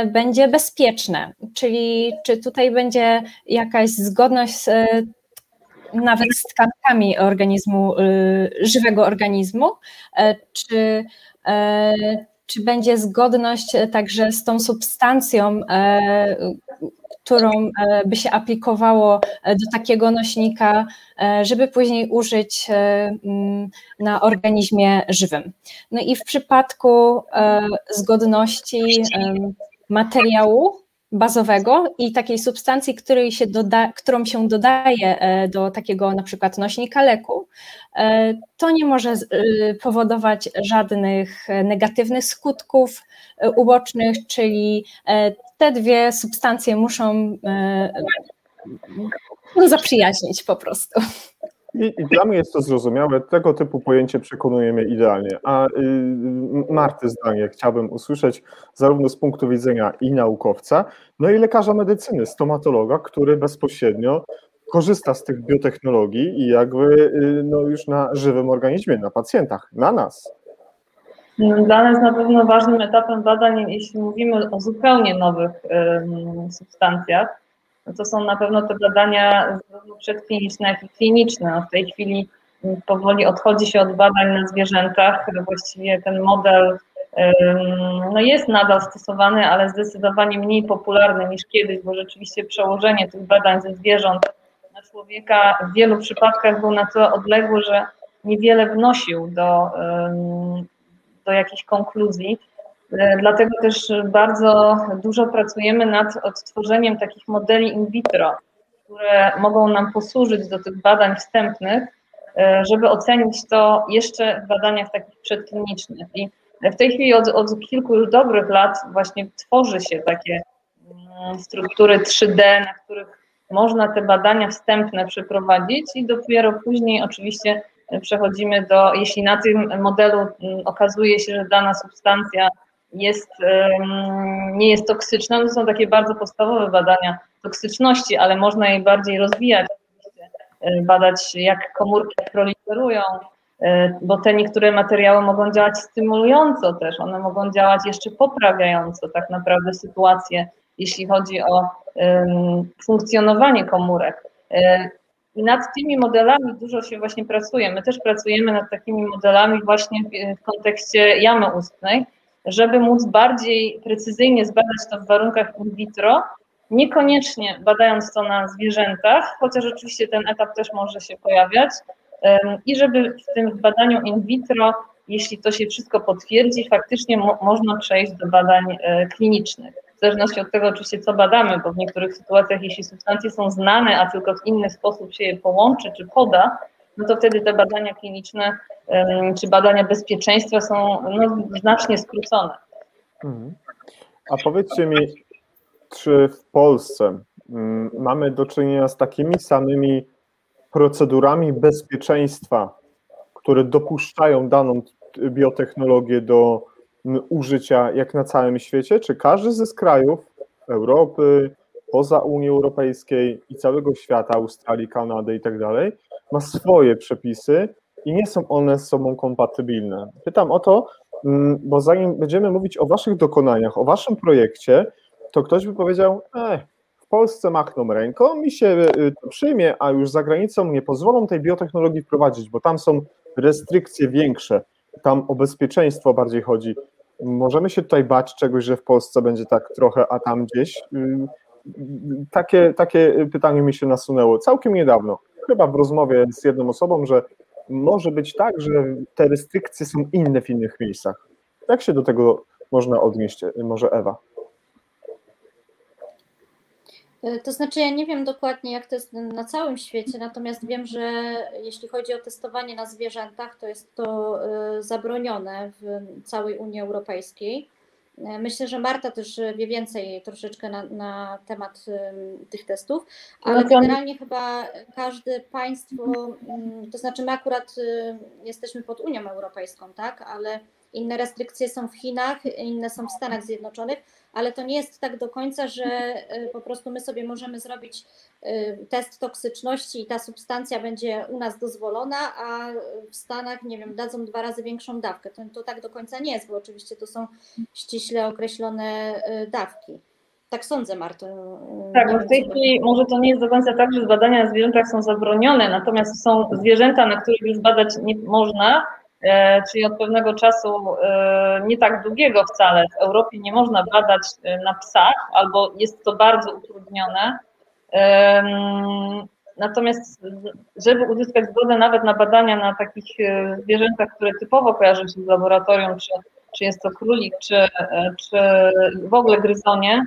będzie bezpieczne, czyli czy tutaj będzie jakaś zgodność z, nawet z tkankami organizmu, żywego organizmu, czy czy będzie zgodność e, także z tą substancją, e, którą e, by się aplikowało do takiego nośnika, żeby później użyć na organizmie żywym. No i w przypadku zgodności materiału bazowego i takiej substancji, której się doda, którą się dodaje e, do takiego na przykład nośnika leku, e, to nie może e, powodować żadnych negatywnych skutków ubocznych, czyli te dwie substancje muszą no, zaprzyjaźnić po prostu. I, I, dla mnie jest to zrozumiałe, tego typu pojęcie przekonuje mnie idealnie. A y, Marty zdanie chciałbym usłyszeć zarówno z punktu widzenia i naukowca, no i lekarza medycyny, stomatologa, który bezpośrednio korzysta z tych biotechnologii i jakby y, no już na żywym organizmie, na pacjentach, na nas. Dla nas na pewno ważnym etapem badań, jeśli mówimy o zupełnie nowych substancjach, no to są na pewno te badania zarówno przedkliniczne, jak i kliniczne. No w tej chwili powoli odchodzi się od badań na zwierzętach. Właściwie ten model no jest nadal stosowany, ale zdecydowanie mniej popularny niż kiedyś, bo rzeczywiście przełożenie tych badań ze zwierząt na człowieka w wielu przypadkach był na tyle odległy, że niewiele wnosił do, do jakichś konkluzji. E, dlatego też bardzo dużo pracujemy nad odtworzeniem takich modeli in vitro, które mogą nam posłużyć do tych badań wstępnych, e, żeby ocenić to jeszcze w badaniach takich przedklinicznych. I W tej chwili od, od kilku już dobrych lat właśnie tworzy się takie mm, struktury 3D, na których można te badania wstępne przeprowadzić i dopiero później oczywiście przechodzimy do, jeśli na tym modelu mm, okazuje się, że dana substancja jest, nie jest toksyczna, to są takie bardzo podstawowe badania toksyczności, ale można je bardziej rozwijać, e, badać jak komórki proliferują, e, bo te niektóre materiały mogą działać stymulująco też, one mogą działać jeszcze poprawiająco tak naprawdę sytuację, jeśli chodzi o funkcjonowanie komórek. E, I nad tymi modelami dużo się właśnie pracuje. My też pracujemy nad takimi modelami właśnie w kontekście jamy ustnej, żeby móc bardziej precyzyjnie zbadać to w warunkach in vitro, niekoniecznie badając to na zwierzętach, chociaż oczywiście ten etap też może się pojawiać, i żeby w tym badaniu in vitro, jeśli to się wszystko potwierdzi, faktycznie mo można przejść do badań e, klinicznych. W zależności od tego oczywiście, co badamy, bo w niektórych sytuacjach, jeśli substancje są znane, a tylko w inny sposób się je połączy czy poda, no to wtedy te badania kliniczne czy badania bezpieczeństwa są no, znacznie skrócone. Mhm. A powiedzcie mi, czy w Polsce mm, mamy do czynienia z takimi samymi procedurami bezpieczeństwa, które dopuszczają daną biotechnologię do użycia jak na całym świecie? Czy każdy ze krajów Europy, poza Unii Europejskiej i całego świata, Australii, Kanady i tak dalej, ma swoje przepisy i nie są one z sobą kompatybilne. Pytam o to, mm, bo zanim będziemy mówić o Waszych dokonaniach, o Waszym projekcie, to ktoś by powiedział, eh, w Polsce machną ręką, mi się y, to przyjmie, a już za granicą nie pozwolą tej biotechnologii wprowadzić, bo tam są restrykcje większe, tam o bezpieczeństwo bardziej chodzi. Możemy się tutaj bać czegoś, że w Polsce będzie tak trochę, a tam gdzieś. Takie, takie pytanie mi się nasunęło całkiem niedawno, chyba w rozmowie z jedną osobą, że może być tak, że te restrykcje są inne w innych miejscach. Jak się do tego można odnieść, może Ewa? E, to znaczy, ja nie wiem dokładnie, jak to jest na całym świecie, natomiast wiem, że jeśli chodzi o testowanie na zwierzętach, to jest to e, zabronione w całej Unii Europejskiej. E, myślę, że Marta też wie więcej troszeczkę na, na temat tych testów, ale no generalnie chyba każde państwo, mm, to znaczy my akurat jesteśmy pod Unią Europejską, tak, ale inne restrykcje są w Chinach, inne są w Stanach Zjednoczonych, ale to nie jest tak do końca, że e, po prostu my sobie możemy zrobić e, test toksyczności i ta substancja będzie u nas dozwolona, a w Stanach, nie wiem, dadzą dwa razy większą dawkę. To, to tak do końca nie jest, bo oczywiście to są ściśle określone e, dawki. Tak sądzę, Marto. Tak, bo w tej chwili może to nie jest do końca tak, że badania na zwierzętach są zabronione, natomiast są zwierzęta, na których już badać nie można, czyli od pewnego czasu e, nie tak długiego wcale w Europie nie można badać e, na psach, albo jest to bardzo utrudnione. Natomiast, żeby uzyskać zgodę nawet na badania na takich zwierzętach, które typowo kojarzą się z laboratorium, czy, czy jest to królik, czy, czy w ogóle gryzonie,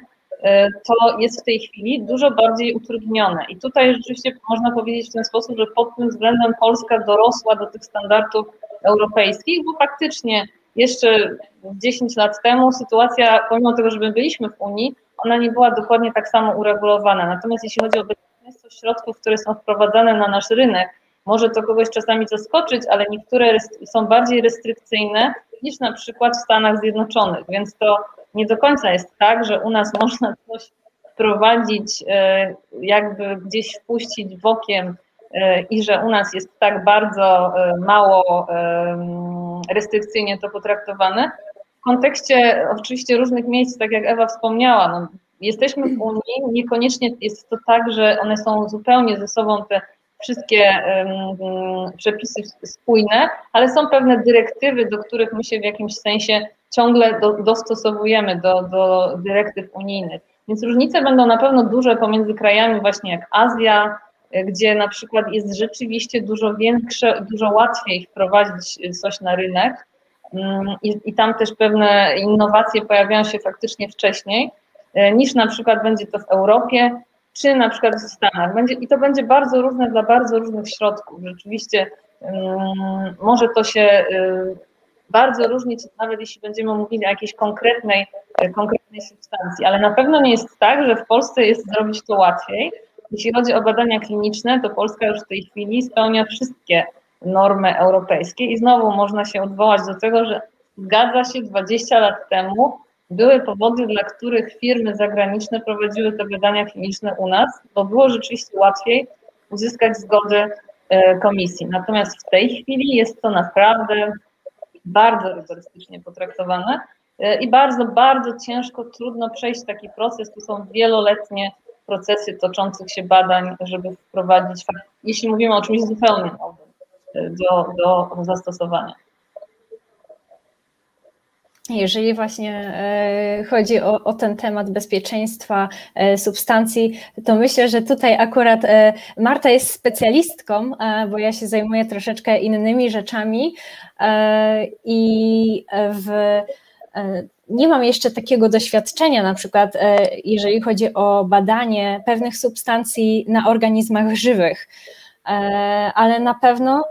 to jest w tej chwili dużo bardziej utrudnione. I tutaj rzeczywiście można powiedzieć w ten sposób, że pod tym względem Polska dorosła do tych standardów europejskich, bo faktycznie jeszcze 10 lat temu sytuacja, pomimo tego, że my byliśmy w Unii, ona nie była dokładnie tak samo uregulowana. Natomiast jeśli chodzi o bezpieczeństwo środków, które są wprowadzane na nasz rynek, może to kogoś czasami zaskoczyć, ale niektóre są bardziej restrykcyjne niż na przykład w Stanach Zjednoczonych, więc to nie do końca jest tak, że u nas można coś wprowadzić, e, jakby gdzieś wpuścić bokiem i że u nas jest tak bardzo e, mało restrykcyjnie to potraktowane. W kontekście oczywiście różnych miejsc, tak jak Ewa wspomniała, no, jesteśmy w Unii, niekoniecznie jest to tak, że one są zupełnie ze sobą te wszystkie um, przepisy spójne, ale są pewne dyrektywy, do których my się w jakimś sensie ciągle do, dostosowujemy do, do dyrektyw unijnych. Więc różnice będą na pewno duże pomiędzy krajami właśnie jak Azja, gdzie na przykład jest rzeczywiście dużo większe, dużo łatwiej wprowadzić coś na rynek mm, i, i tam też pewne innowacje pojawiają się faktycznie wcześniej, e, niż na przykład będzie to w Europie, czy na przykład w Stanach. Będzie, I to będzie bardzo różne dla bardzo różnych środków. Rzeczywiście um, może to się y, bardzo różnić, nawet jeśli będziemy mówili o jakiejś konkretnej, konkretnej substancji, ale na pewno nie jest tak, że w Polsce jest zrobić to łatwiej. Jeśli chodzi o badania kliniczne, to Polska już w tej chwili spełnia wszystkie normy europejskie i znowu można się odwołać do tego, że zgadza się 20 lat temu były powody, dla których firmy zagraniczne prowadziły te badania kliniczne u nas, bo było rzeczywiście łatwiej uzyskać zgodę e, komisji. Natomiast w tej chwili jest to naprawdę bardzo rygorystycznie potraktowane e, i bardzo, bardzo ciężko, trudno przejść taki proces. Tu są wieloletnie procesy toczących się badań, żeby wprowadzić, jeśli mówimy o czymś zupełnie nowym, e, do, do zastosowania. Jeżeli właśnie e, chodzi o, o, ten temat bezpieczeństwa e, substancji, to myślę, że tutaj akurat Marta jest specjalistką, bo ja się zajmuję troszeczkę innymi rzeczami i w, nie mam jeszcze takiego doświadczenia, na przykład jeżeli chodzi o badanie pewnych substancji na organizmach żywych ale na pewno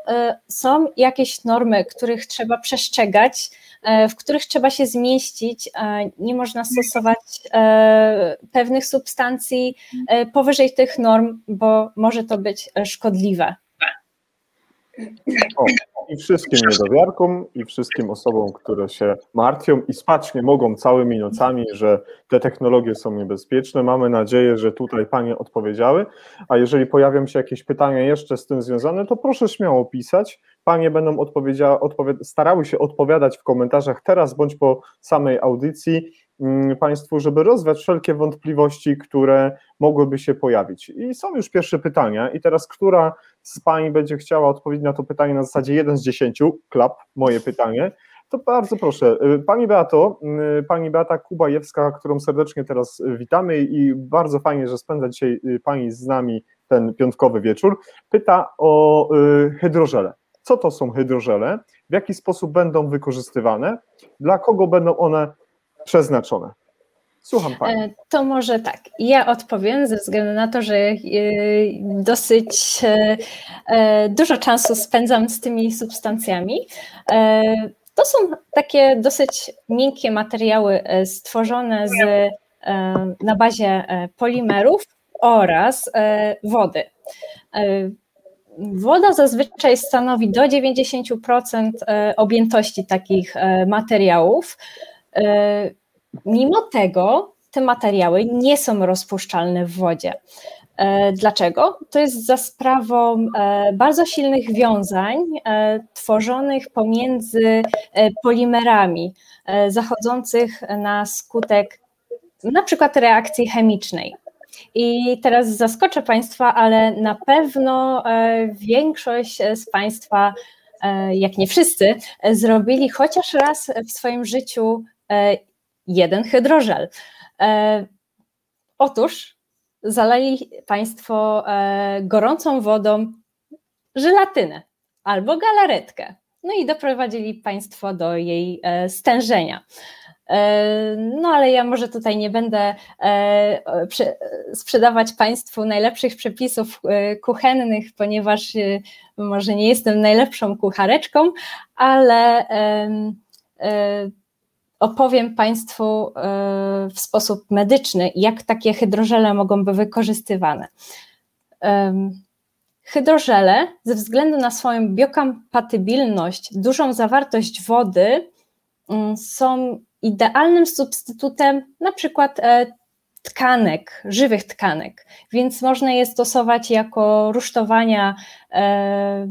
są jakieś normy, których trzeba przestrzegać, E, w których trzeba się zmieścić. Nie można stosować e, pewnych substancji e, powyżej tych norm, bo może to być szkodliwe. O, I wszystkim niedowiarkom, i wszystkim osobom, które się martwią i spać nie mogą całymi nocami, że te technologie są niebezpieczne. Mamy nadzieję, że tutaj Panie odpowiedziały. A jeżeli pojawią się jakieś pytania jeszcze z tym związane, to proszę śmiało pisać. Panie będą starały się odpowiadać w komentarzach teraz bądź po samej audycji Państwu, żeby rozwiać wszelkie wątpliwości, które mogłyby się pojawić. I są już pierwsze pytania. I teraz, która z Pani będzie chciała odpowiedzieć na to pytanie na zasadzie 1 z 10, klap, moje pytanie, to bardzo proszę. Y, pani Beato, y, Pani Beata Kubajewska, którą serdecznie teraz witamy i bardzo fajnie, że spędza dzisiaj y, Pani z nami ten piątkowy wieczór, pyta o hydrożele co to są hydrożele, w jaki sposób będą wykorzystywane, dla kogo będą one przeznaczone. Słucham Pani. E, to może tak. Ja odpowiem ze względu na to, że e, dosyć e, dużo czasu spędzam z tymi substancjami. To są takie dosyć miękkie materiały stworzone z, na bazie polimerów oraz wody. Woda zazwyczaj stanowi do 90% e, objętości takich materiałów. E, mimo tego te materiały nie są rozpuszczalne w wodzie. Dlaczego? To jest za sprawą bardzo silnych wiązań tworzonych pomiędzy polimerami, zachodzących na skutek na przykład reakcji chemicznej. I teraz zaskoczę Państwa, ale na pewno e, większość z Państwa, e, jak nie wszyscy, zrobili chociaż raz w swoim życiu e, jeden hydrożel. Otóż zalali Państwo gorącą wodą żelatynę albo galaretkę. No i doprowadzili Państwo do jej stężenia. E, no ale ja może tutaj nie będę e, sprzedawać Państwu najlepszych przepisów e, kuchennych, ponieważ może nie jestem najlepszą kuchareczką, ale opowiem Państwu w sposób medyczny, jak takie hydrożele mogą być wykorzystywane. Hydrożele, ze względu na swoją biokompatybilność, dużą zawartość wody, mm, są idealnym substytutem na przykład e, tkanek, żywych tkanek, więc można je stosować jako rusztowania e,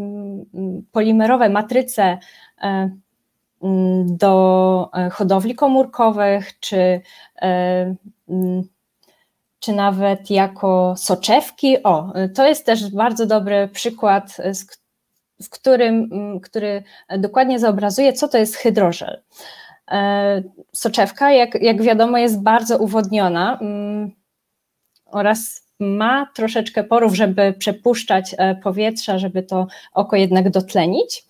polimerowe, matryce e, do hodowli komórkowych, czy, czy nawet jako soczewki. O, to jest też bardzo dobry przykład, w którym, który dokładnie zoobrazuje, co to jest hydrożel. E, soczewka, jak, jak wiadomo, jest bardzo uwodniona mm, oraz ma troszeczkę porów, żeby przepuszczać e, powietrza, żeby to oko jednak dotlenić.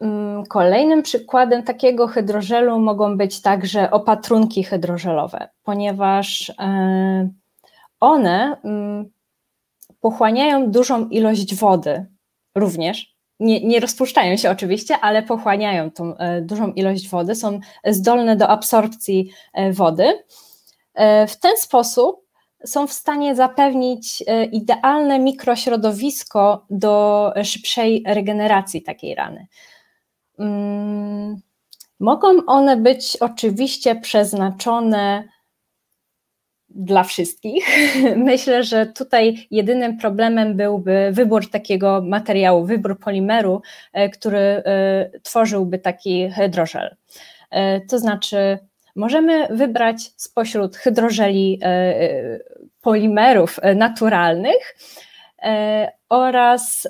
E, mm, kolejnym przykładem takiego hydrożelu mogą być także opatrunki hydrożelowe, ponieważ one mm, pochłaniają dużą ilość wody również, nie, nie rozpuszczają się oczywiście, ale pochłaniają tą dużą ilość wody, są zdolne do absorpcji wody. W ten sposób są w stanie zapewnić idealne mikrośrodowisko do szybszej regeneracji takiej rany. Mm, mogą one być oczywiście przeznaczone dla wszystkich. Myślę, że tutaj jedynym problemem byłby wybór takiego materiału, wybór polimeru, e, który e, tworzyłby taki hydrożel. E, to znaczy, możemy wybrać spośród hydrożeli polimerów naturalnych oraz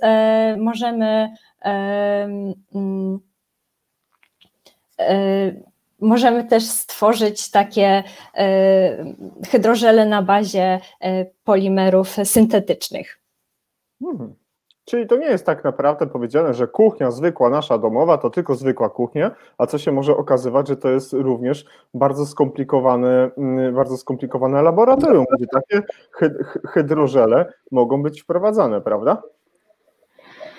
możemy mm, Możemy też stworzyć takie e, hydrożele na bazie e, polimerów syntetycznych. Hmm. Czyli to nie jest tak naprawdę powiedziane, że kuchnia zwykła, nasza domowa, to tylko zwykła kuchnia, a co się może okazywać, że to jest również bardzo skomplikowane, mm, bardzo skomplikowane laboratorium, gdzie takie hydrożele mogą być wprowadzane, prawda?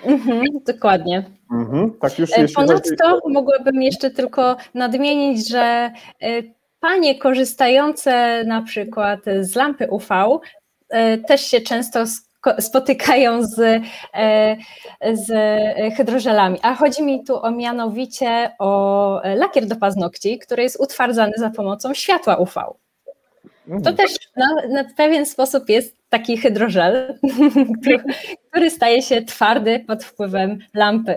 Mhm, dokładnie. Mhm, tak już e, Ponadto chodzi... mogłabym jeszcze tylko nadmienić, że e, panie korzystające na przykład z lampy UV e, też się często spotykają z, z hydrożelami. A chodzi mi tu o mianowicie o lakier do paznokci, który jest utwardzany za pomocą światła UV. To mhm. też na, na, pewien sposób jest taki hydrożel, który, który, staje się twardy pod wpływem lampy.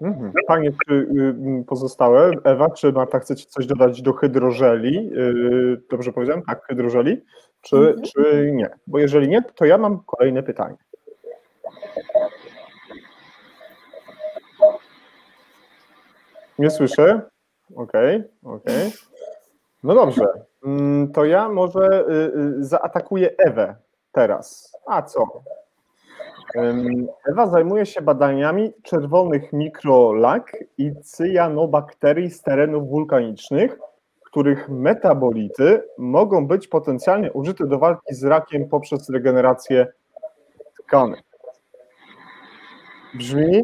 Mhm. Panie y, y, pozostałe, Ewa, czy Marta chcecie coś dodać do hydrożeli? Y, dobrze powiedziałem? Tak, hydrożeli? Czy, mhm. czy nie? Bo jeżeli nie, to ja mam kolejne pytanie. Nie słyszę? Okej, okay, okej. Okay. No dobrze, to ja może zaatakuję Ewę teraz. A co? Ewa zajmuje się badaniami czerwonych mikrolak i cyjanobakterii z terenów wulkanicznych, których metabolity mogą być potencjalnie użyte do walki z rakiem poprzez regenerację tkanek. Brzmi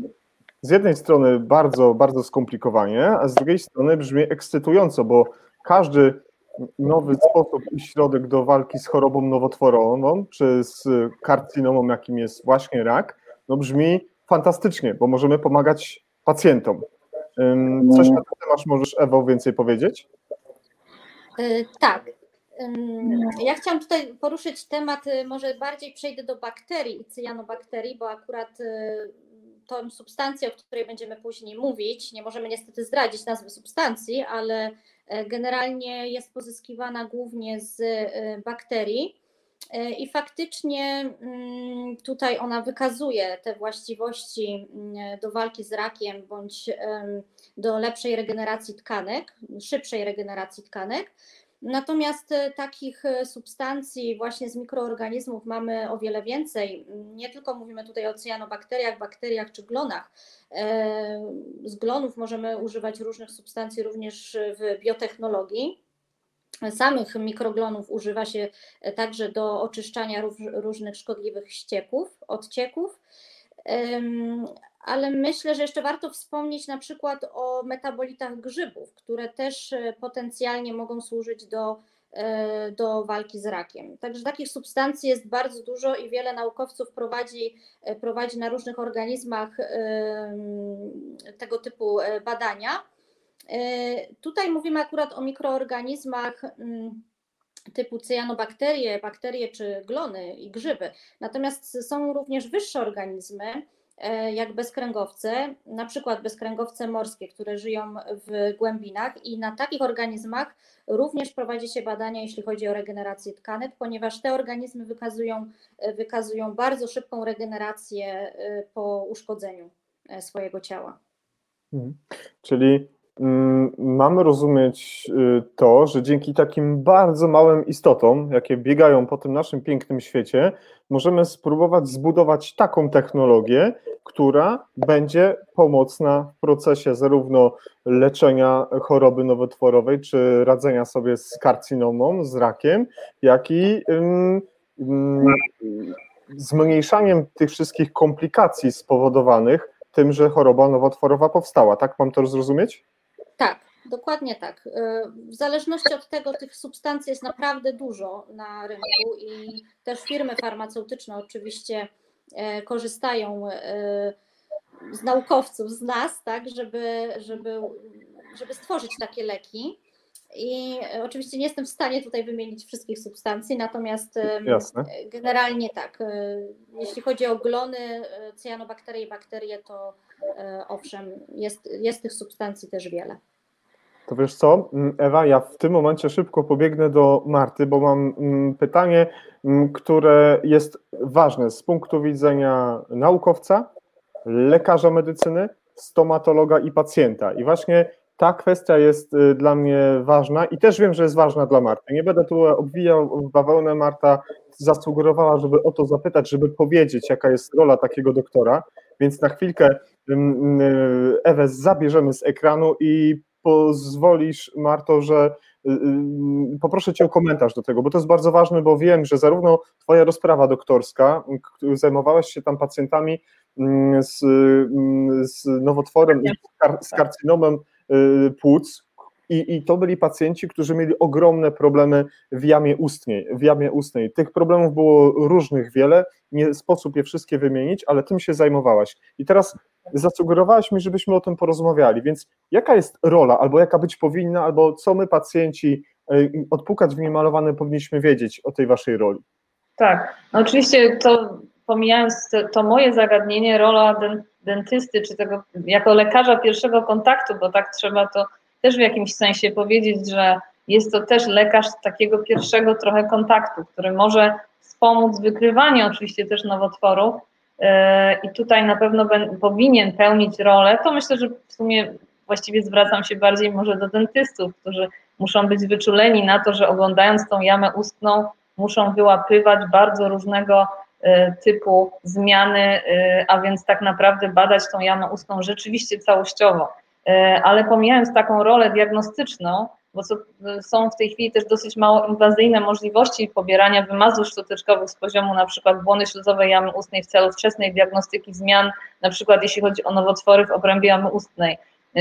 z jednej strony bardzo, bardzo skomplikowanie, a z drugiej strony brzmi ekscytująco, bo każdy nowy sposób i środek do walki z chorobą nowotworową, czy z karcynomą, jakim jest właśnie rak, no brzmi fantastycznie, bo możemy pomagać pacjentom. Coś na ten temat możesz, Ewo, więcej powiedzieć? E, tak. Ja chciałam tutaj poruszyć temat, y, może bardziej przejdę do bakterii i cyjanobakterii, bo akurat y, tą substancję, o której będziemy później mówić, nie możemy niestety zdradzić nazwy substancji, ale generalnie jest pozyskiwana głównie z e, bakterii. E, I faktycznie mm, tutaj ona wykazuje te właściwości mm, do walki z rakiem bądź do lepszej regeneracji tkanek, szybszej regeneracji tkanek. Natomiast e, takich e, substancji właśnie z mikroorganizmów mamy o wiele więcej. Nie tylko mówimy tutaj o cyjanobakteriach, bakteriach czy glonach. E, z glonów możemy używać różnych substancji również w biotechnologii. Samych mikroglonów używa się także do oczyszczania różnych szkodliwych ścieków, odcieków ale myślę, że jeszcze warto wspomnieć na przykład o metabolitach grzybów, które też e, potencjalnie mogą służyć do, e, do walki z rakiem. Także takich substancji jest bardzo dużo i wiele naukowców prowadzi, e, prowadzi na różnych organizmach tego typu badania. Tutaj mówimy akurat o mikroorganizmach typu cyjanobakterie, bakterie czy glony i grzyby. Natomiast są również wyższe organizmy, jak bezkręgowce, na przykład bezkręgowce morskie, które żyją w głębinach i na takich organizmach również prowadzi się badania, jeśli chodzi o regenerację tkanek, ponieważ te organizmy wykazują, e, wykazują bardzo szybką regenerację e, po uszkodzeniu swojego ciała. Mhm. Czyli mamy rozumieć y, to, że dzięki takim bardzo małym istotom, jakie biegają po tym naszym pięknym świecie, możemy spróbować zbudować taką technologię, która będzie pomocna w procesie zarówno leczenia choroby nowotworowej, czy radzenia sobie z karcinomą, z rakiem, jak i zmniejszaniem tych wszystkich komplikacji spowodowanych tym, że choroba nowotworowa powstała. Tak mam to zrozumieć? Tak, dokładnie tak. W zależności od tego, tych substancji jest naprawdę dużo na rynku i też firmy farmaceutyczne oczywiście korzystają z naukowców, z nas, tak, żeby, żeby, żeby stworzyć takie leki. I oczywiście nie jestem w stanie tutaj wymienić wszystkich substancji, natomiast Jasne. generalnie tak, jeśli chodzi o glony, cyjanobakterie i bakterie, to owszem, jest, jest tych substancji też wiele. To wiesz co, Ewa, ja w tym momencie szybko pobiegnę do Marty, bo mam pytanie, które jest ważne z punktu widzenia naukowca, lekarza medycyny, stomatologa i pacjenta. I właśnie ta kwestia jest y, dla mnie ważna i też wiem, że jest ważna dla Marty. Nie będę tu obwijał w bawełnę. Marta zasugerowała, żeby o to zapytać, żeby powiedzieć, jaka jest rola takiego doktora. Więc na chwilkę Ewę zabierzemy z ekranu i pozwolisz, Marto, że y, poproszę Cię o komentarz do tego, bo to jest bardzo ważne, bo wiem, że zarówno Twoja rozprawa doktorska, zajmowałaś się tam pacjentami mm, z, mm, z nowotworem, z karcynomem Y, płuc, i, I, to byli pacjenci, którzy mieli ogromne problemy w jamie ustnej. W jamie ustnej. Tych problemów było różnych wiele, nie sposób je wszystkie wymienić, ale tym się zajmowałaś. I teraz zasugerowałaś mi, żebyśmy o tym porozmawiali, więc jaka jest rola, albo jaka być powinna, albo co my pacjenci y, odpukać w niemalowane powinniśmy wiedzieć o tej waszej roli? Tak, no oczywiście to pomijając to, to moje zagadnienie, rola dentysty, czy tego jako lekarza pierwszego kontaktu, bo tak trzeba to też w jakimś sensie powiedzieć, że jest to też lekarz takiego pierwszego trochę kontaktu, który może wspomóc wykrywanie oczywiście też nowotworu e, i tutaj na pewno powinien pełnić rolę, to myślę, że w sumie właściwie zwracam się bardziej może do dentystów, którzy muszą być wyczuleni na to, że oglądając tą jamę ustną muszą wyłapywać bardzo różnego E, typu zmiany, e, a więc tak naprawdę badać tą jamę ustną rzeczywiście całościowo. E, ale pomijając taką rolę diagnostyczną, bo są w tej chwili też dosyć mało inwazyjne możliwości pobierania wymazów szczoteczkowych z poziomu na przykład błony śluzowej jamy ustnej w celu wczesnej diagnostyki zmian, na przykład jeśli chodzi o nowotwory w obrębie jamy ustnej.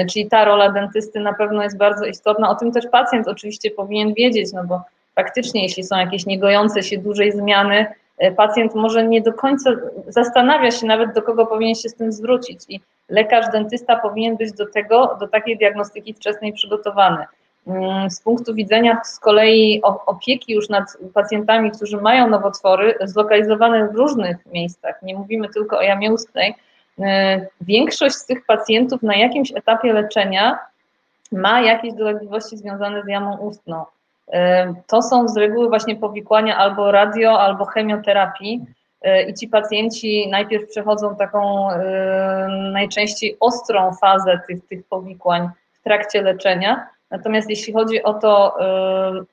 Czyli ta rola dentysty na pewno jest bardzo istotna. O tym też pacjent oczywiście powinien wiedzieć, no bo faktycznie jeśli są jakieś niegojące się dłużej zmiany, E, pacjent może nie do końca zastanawia się nawet, do kogo powinien się z tym zwrócić. I lekarz, dentysta powinien być do tego, do takiej diagnostyki wczesnej przygotowany. Mm, z punktu widzenia z kolei opieki już nad pacjentami, którzy mają nowotwory, zlokalizowane w różnych miejscach, nie mówimy tylko o jamie ustnej, e, większość z tych pacjentów na jakimś etapie leczenia ma jakieś dolegliwości związane z jamą ustną. To są z reguły właśnie powikłania albo radio, albo chemioterapii. E, I ci pacjenci najpierw przechodzą taką najczęściej ostrą fazę tych, tych powikłań w trakcie leczenia. Natomiast jeśli chodzi o to,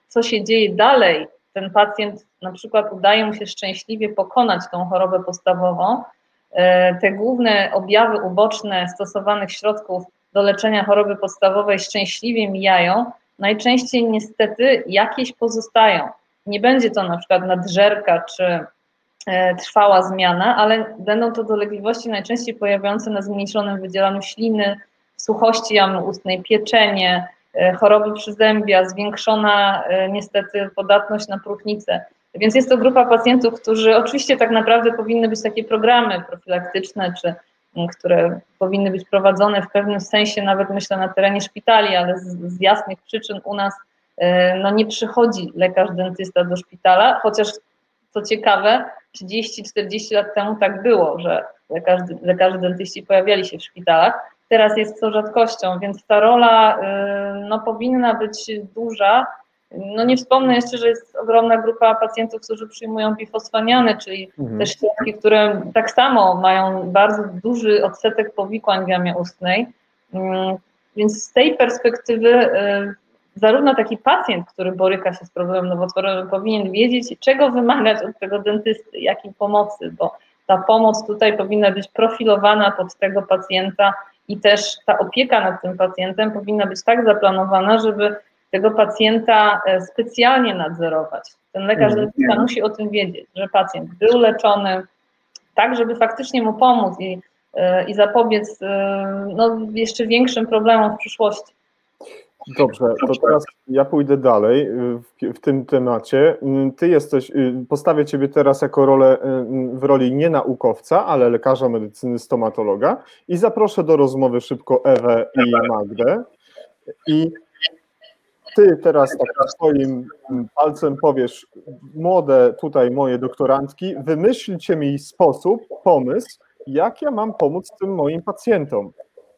co się dzieje dalej, ten pacjent na przykład udaje mu się szczęśliwie pokonać tą chorobę podstawową, e, te główne objawy uboczne stosowanych środków do leczenia choroby podstawowej szczęśliwie mijają, najczęściej niestety jakieś pozostają. Nie będzie to na przykład nadżerka czy e, trwała zmiana, ale będą to dolegliwości najczęściej pojawiające na zmniejszonym wydzielaniu śliny, suchości jamy ustnej, pieczenie, e, choroby przyzębia, zwiększona e, niestety podatność na próchnicę. Więc jest to grupa pacjentów, którzy oczywiście tak naprawdę powinny być takie programy profilaktyczne czy które powinny być prowadzone w pewnym sensie, nawet myślę na terenie szpitali, ale z, z jasnych przyczyn u nas e, no, nie przychodzi lekarz dentysta do szpitala, chociaż co ciekawe, 30-40 lat temu tak było, że lekarz, lekarze dentyści pojawiali się w szpitalach. Teraz jest to rzadkością, więc ta rola e, no, powinna być duża. No nie wspomnę jeszcze, że jest ogromna grupa pacjentów, którzy przyjmują bifosfaniany, czyli mhm. też środki, które tak samo mają bardzo duży odsetek powikłań w jamie ustnej. Mm, więc z tej perspektywy y, zarówno taki pacjent, który boryka się z problemem nowotworowym, powinien wiedzieć, czego wymagać od tego dentysty, jakiej pomocy, bo ta pomoc tutaj powinna być profilowana pod tego pacjenta i też ta opieka nad tym pacjentem powinna być tak zaplanowana, żeby tego pacjenta e, specjalnie nadzorować. Ten lekarz mhm. musi o tym wiedzieć, że pacjent był leczony, tak żeby faktycznie mu pomóc i i zapobiec no, jeszcze większym problemom w przyszłości. Dobrze, to teraz ja pójdę dalej w, w, tym temacie. Ty jesteś, postawię Ciebie teraz jako rolę w roli nie naukowca, ale lekarza medycyny stomatologa i zaproszę do rozmowy szybko Ewę i Magdę. I ty teraz tak swoim palcem powiesz, młode tutaj moje doktorantki, wymyślcie mi sposób, pomysł, jak ja mam pomóc tym moim pacjentom.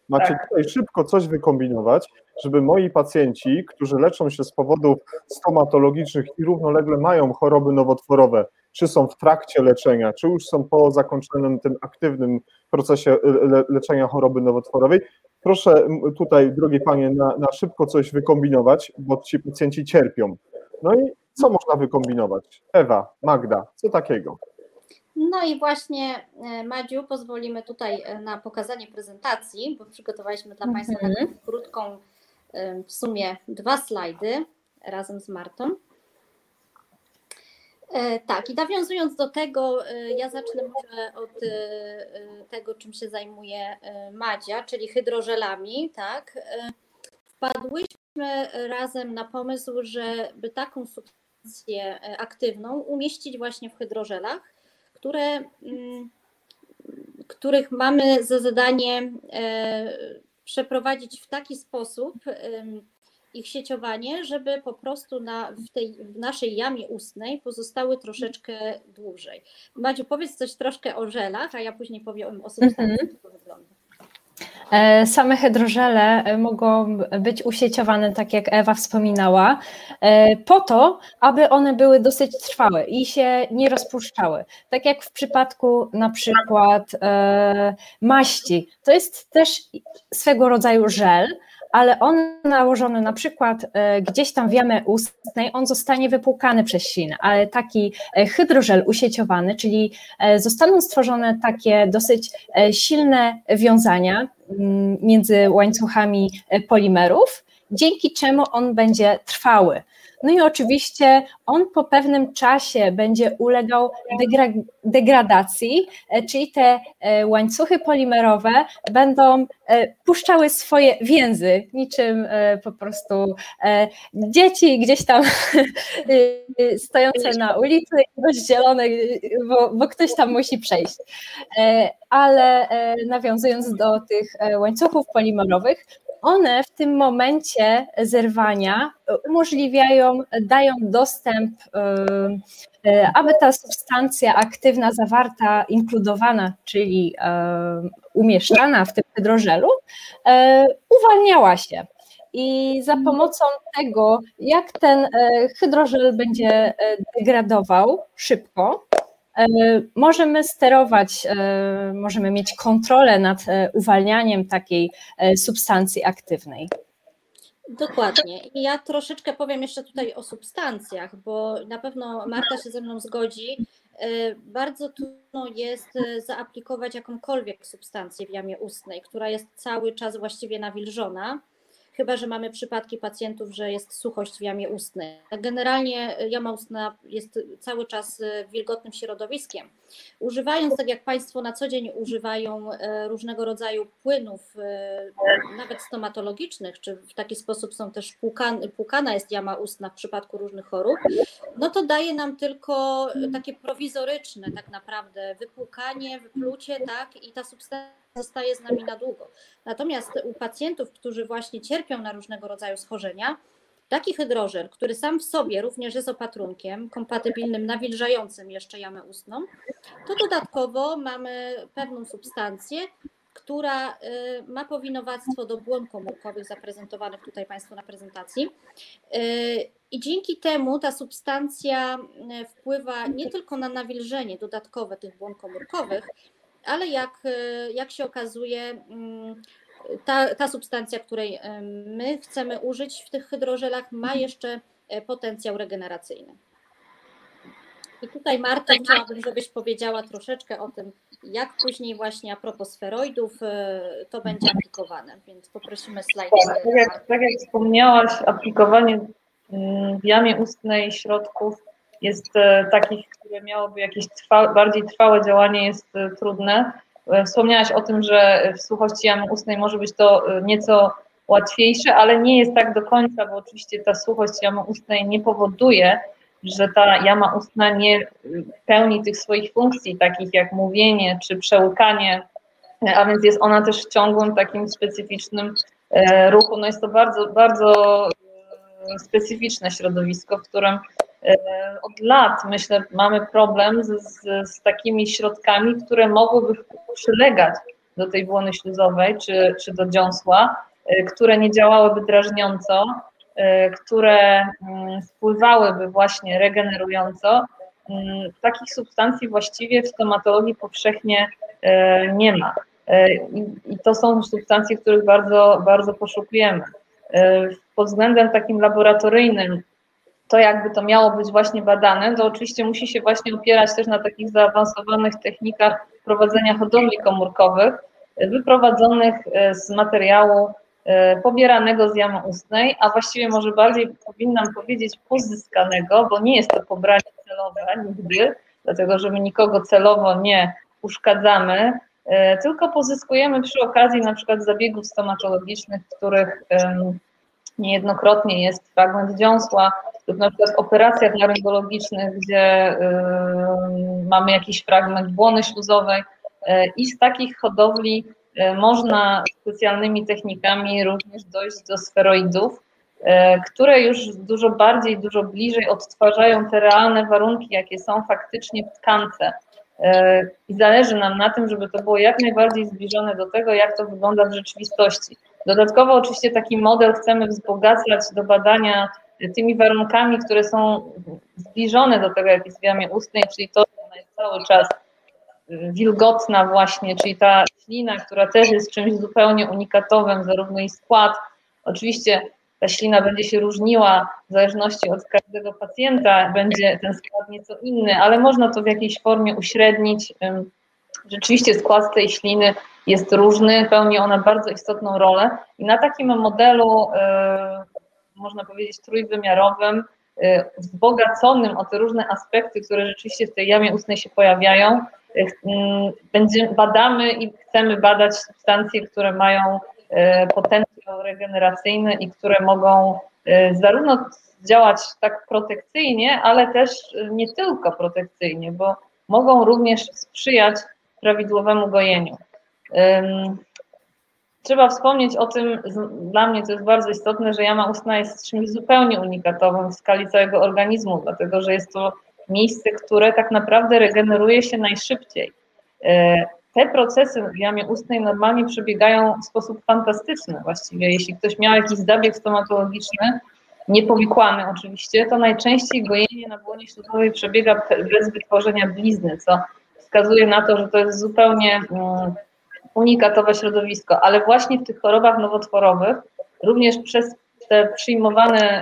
Macie tak. tutaj szybko coś wykombinować, żeby moi pacjenci, którzy leczą się z powodów stomatologicznych i równolegle mają choroby nowotworowe, czy są w trakcie leczenia, czy już są po zakończonym tym aktywnym procesie le leczenia choroby nowotworowej, proszę tutaj, drogie panie, na, na szybko coś wykombinować, bo ci pacjenci cierpią. No i co można wykombinować? Ewa, Magda, co takiego? No i właśnie e, Madziu, pozwolimy tutaj e, na pokazanie prezentacji, bo przygotowaliśmy dla Państwa taką mhm. krótką, e, w sumie dwa slajdy razem z Martą. Tak, i nawiązując do tego, ja zacznę może od tego, czym się zajmuje Madzia, czyli hydrożelami, tak. Wpadłyśmy razem na pomysł, żeby taką substancję aktywną umieścić właśnie w hydrożelach, które, mm, których mamy za zadanie e, przeprowadzić w taki sposób ich sieciowanie, żeby po prostu na, w tej w naszej jamie ustnej pozostały troszeczkę dłużej. Madziu, powiedz coś troszkę o żelach, a ja później powiem o substancji, mm -hmm. jak to wygląda. E, same hydrożele e, mogą być usieciowane, tak jak Ewa wspominała, e, po to, aby one były dosyć trwałe i się nie rozpuszczały. Tak jak w przypadku na przykład maści. To jest też swego rodzaju żel, ale on nałożony na przykład e, gdzieś tam w jamę ustnej, on zostanie wypłukany przez ślinę, ale taki e, hydrożel usieciowany, czyli e, zostaną stworzone takie dosyć silne wiązania mm, między łańcuchami polimerów, dzięki czemu on będzie trwały. No i oczywiście on po pewnym czasie będzie ulegał degra degradacji, e, czyli te e, łańcuchy polimerowe będą e, puszczały swoje więzy, niczym po prostu dzieci gdzieś tam stojące na ulicy, rozdzielone, bo, bo ktoś tam musi przejść. Ale nawiązując do tych łańcuchów polimerowych, one w tym momencie zerwania umożliwiają, dają dostęp, y, y, aby ta substancja aktywna zawarta, inkludowana, czyli y, umieszczana w tym hydrożelu, uwalniała się. I za pomocą tego, jak ten hydrożel będzie degradował szybko, możemy sterować, e, możemy mieć kontrolę nad e, uwalnianiem takiej substancji aktywnej. Dokładnie. I ja troszeczkę powiem jeszcze tutaj o substancjach, bo na pewno Marta się ze mną zgodzi. Bardzo trudno jest zaaplikować jakąkolwiek substancję w jamie ustnej, która jest cały czas właściwie nawilżona chyba że mamy przypadki pacjentów, że jest suchość w jamie ustnej. Generalnie jama ustna jest cały czas wilgotnym środowiskiem. Używając, tak jak Państwo na co dzień używają e, różnego rodzaju płynów, nawet stomatologicznych, czy w taki sposób są też płukane, płukana jest jama ustna w przypadku różnych chorób, no to daje nam tylko takie prowizoryczne tak naprawdę wypłukanie, wyplucie, tak, i ta substancja zostaje z nami na długo. Natomiast u pacjentów, którzy właśnie cierpią na różnego rodzaju schorzenia, taki hydrożel, który sam w sobie również jest opatrunkiem kompatybilnym, nawilżającym jeszcze jamę ustną, to dodatkowo mamy pewną substancję, która y, ma powinowactwo do błon komórkowych zaprezentowanych tutaj Państwu na prezentacji. Y, I dzięki temu ta substancja y, wpływa nie tylko na nawilżenie dodatkowe tych błon komórkowych, ale jak, e, jak się okazuje, mm, ta, ta substancja, której e, my chcemy użyć w tych hydrożelach, ma jeszcze e, potencjał regeneracyjny. I tutaj Marta, chciałabym, żebyś powiedziała troszeczkę o tym, jak później właśnie a propos sferoidów to będzie aplikowane, więc poprosimy slajd. Tak, tak, jak, tak jak wspomniałaś, aplikowanie mm, w jamie ustnej środków jest e, takich, które miałoby jakieś trwa, bardziej trwałe działanie, jest e, trudne. Wspomniałaś o tym, że w suchości jamy ustnej może być to nieco łatwiejsze, ale nie jest tak do końca, bo oczywiście ta suchość jamy ustnej nie powoduje, że ta jama ustna nie pełni tych swoich funkcji, takich jak mówienie czy przełykanie, a więc jest ona też w ciągłym takim specyficznym e, ruchu. No jest to bardzo, bardzo e, specyficzne środowisko, w którym e, od lat, myślę, mamy problem z, z, z takimi środkami, które mogłyby przylegać do tej błony śluzowej czy, czy do dziąsła, które nie działałyby drażniąco, które mm, wpływałyby właśnie regenerująco. Mm, takich substancji właściwie w stomatologii powszechnie nie ma. E, I, to są substancje, których bardzo, bardzo poszukujemy. E, pod względem takim laboratoryjnym, to jakby to miało być właśnie badane, to oczywiście musi się właśnie opierać też na takich zaawansowanych technikach prowadzenia hodowli komórkowych, wyprowadzonych e, z materiału pobieranego z jamy ustnej, a właściwie może bardziej powinnam powiedzieć pozyskanego, bo nie jest to pobranie celowe nigdy, dlatego że my nikogo celowo nie uszkadzamy, E, tylko pozyskujemy przy okazji na przykład zabiegów stomatologicznych, których niejednokrotnie jest fragment dziąsła, lub na przykład w operacjach laryngologicznych, gdzie mamy jakiś fragment błony śluzowej e, i z takich hodowli e, można specjalnymi technikami również dojść do sferoidów, które już dużo bardziej, dużo bliżej odtwarzają te realne warunki, jakie są faktycznie w tkance. E, i zależy nam na tym, żeby to było jak najbardziej zbliżone do tego, jak to wygląda w rzeczywistości. Dodatkowo oczywiście taki model chcemy wzbogacać do badania tymi warunkami, które są zbliżone do tego, jak jest w jamie ustnej, czyli to, że ona jest cały czas y, wilgotna właśnie, czyli ta ślina, która też jest czymś zupełnie unikatowym, zarówno i skład, oczywiście ta ślina będzie się różniła w zależności od każdego pacjenta, będzie ten skład nieco inny, ale można to w jakiejś formie uśrednić. Rzeczywiście skład tej śliny jest różny, pełni ona bardzo istotną rolę. I na takim modelu, e, można powiedzieć, trójwymiarowym, e, wzbogaconym o te różne aspekty, które rzeczywiście w tej jamie ustnej się pojawiają, e, będziemy, badamy i chcemy badać substancje, które mają potencjał regeneracyjny i które mogą zarówno działać tak protekcyjnie, ale też nie tylko protekcyjnie, bo mogą również sprzyjać prawidłowemu gojeniu. Trzeba wspomnieć o tym, dla mnie to jest bardzo istotne, że jama ustna jest czymś zupełnie unikatowym w skali całego organizmu, dlatego że jest to miejsce, które tak naprawdę regeneruje się najszybciej. E, te procesy w jamie ustnej normalnie przebiegają w sposób fantastyczny właściwie. Jeśli ktoś miał jakiś zabieg stomatologiczny, niepowikłany oczywiście, to najczęściej gojenie na błonie śluzowej przebiega bez wytworzenia blizny, co wskazuje na to, że to jest zupełnie mm, unikatowe środowisko, ale właśnie w tych chorobach nowotworowych, również przez te przyjmowane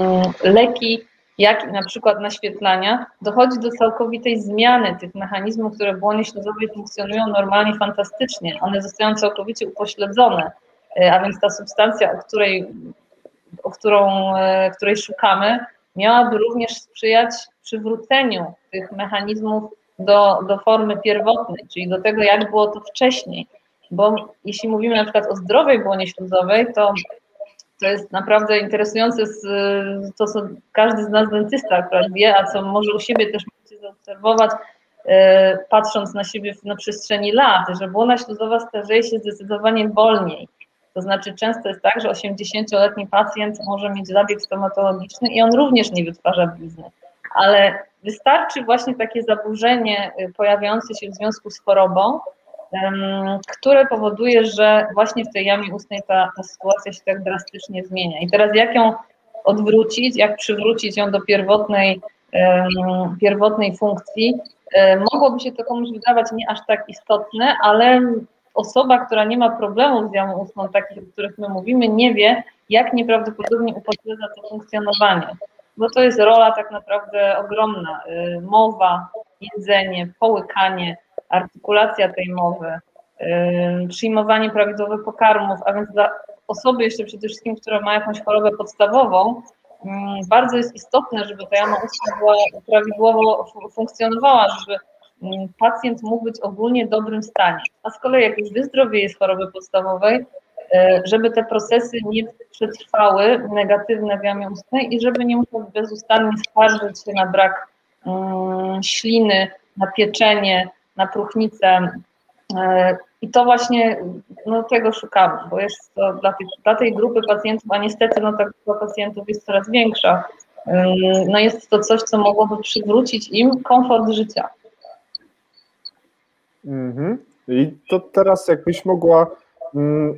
mm, leki, jak i na przykład naświetlania, dochodzi do całkowitej zmiany tych mechanizmów, które w błonie śluzowej funkcjonują normalnie fantastycznie. One zostają całkowicie upośledzone, e, a więc ta substancja, o której o którą, e, której szukamy, miałaby również sprzyjać przywróceniu tych mechanizmów do, do formy pierwotnej, czyli do tego, jak było to wcześniej. Bo jeśli mówimy na przykład o zdrowej błonie śluzowej, to to jest naprawdę interesujące, to co każdy z nas dentysta akurat wie, a co może u siebie też możecie zaobserwować, e, patrząc na siebie na przestrzeni lat, że błona śluzowa starzeje się zdecydowanie wolniej. To znaczy często jest tak, że 80-letni pacjent może mieć zabieg stomatologiczny i on również nie wytwarza blizny, ale wystarczy właśnie takie zaburzenie y, pojawiające się w związku z chorobą, które powoduje, że właśnie w tej jamie ustnej ta, ta sytuacja się tak drastycznie zmienia. I teraz jak ją odwrócić, jak przywrócić ją do pierwotnej, pierwotnej funkcji, mogłoby się to komuś wydawać nie aż tak istotne, ale osoba, która nie ma problemów z jamą ustną, takich, o których my mówimy, nie wie, jak nieprawdopodobnie upośledza to funkcjonowanie. Bo to jest rola tak naprawdę ogromna. Y, mowa, jedzenie, połykanie, artykulacja tej mowy, y, przyjmowanie prawidłowych pokarmów, a więc dla osoby jeszcze przede wszystkim, która ma jakąś chorobę podstawową, mm, bardzo jest istotne, żeby ta jama ustna była prawidłowo funkcjonowała, żeby mm, pacjent mógł być ogólnie dobrym stanie. A z kolei jak już wyzdrowieje z choroby podstawowej, żeby te procesy nie przetrwały negatywne w jamie ustnej i żeby nie musiał bezustannie skarżyć się na brak mm, śliny, na pieczenie, na próchnicę. E, I to właśnie no, tego szukamy, bo jest to dla, tej, dla tej grupy pacjentów, a niestety no, ta grupa pacjentów jest coraz większa, no jest to coś, co mogłoby przywrócić im komfort życia. Mhm. I to teraz jakbyś mogła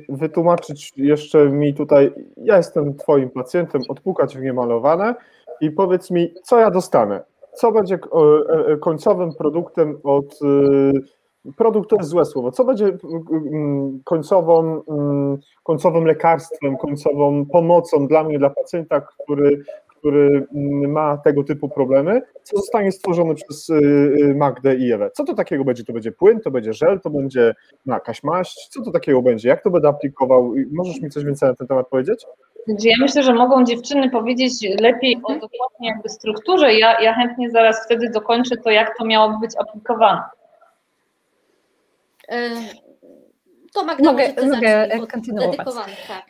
wytłumaczyć jeszcze mi tutaj, ja jestem twoim pacjentem, odpukać w niemalowane i powiedz mi, co ja dostanę? Co będzie e, e, końcowym produktem od y, produkt to jest złe słowo. Co będzie mm, końcową, mm, końcowym lekarstwem, końcową pomocą dla mnie, dla pacjenta, który który mm, ma tego typu problemy, co zostanie stworzone przez y, y, Magdę i Ewę. Co to takiego będzie? To będzie płyn, to będzie żel, to będzie jakaś maść? Co to takiego będzie? Jak to będę aplikował? Możesz mi coś więcej na ten temat powiedzieć? Ja myślę, że mogą dziewczyny powiedzieć lepiej o dokładnie jakby strukturze. Ja, ja chętnie zaraz wtedy dokończę to, jak to miałoby być aplikowane. To Magda mogę, mogę kontynuować. Tak. E,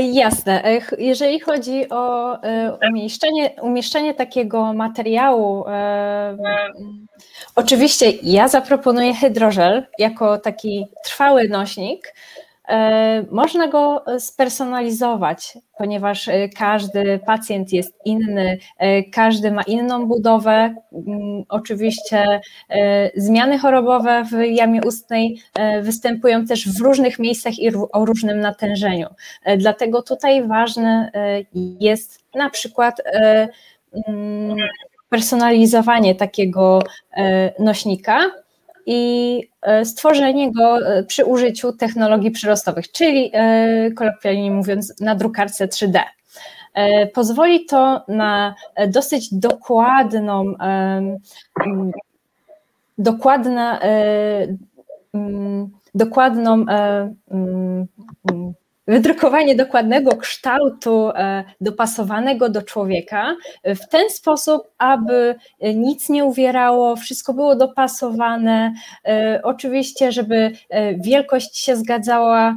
jasne. E, jeżeli chodzi o e, umieszczenie, umieszczenie takiego materiału, oczywiście ja zaproponuję hydrożel jako taki trwały nośnik, E, można go spersonalizować, ponieważ e, każdy pacjent jest inny, e, każdy ma inną budowę. Mm, oczywiście zmiany chorobowe w jamie ustnej występują też w różnych miejscach i o różnym natężeniu. Dlatego tutaj ważne jest na przykład mm, personalizowanie takiego nośnika, i e, stworzenie go e, przy użyciu technologii przyrostowych, czyli e, kolokwialnie mówiąc na drukarce 3D. Pozwoli to na dosyć dokładną, dokładna, dokładną wydrukowanie dokładnego kształtu e, dopasowanego do człowieka e, w ten sposób, aby e, nic nie uwierało, wszystko było dopasowane. Oczywiście, żeby wielkość się zgadzała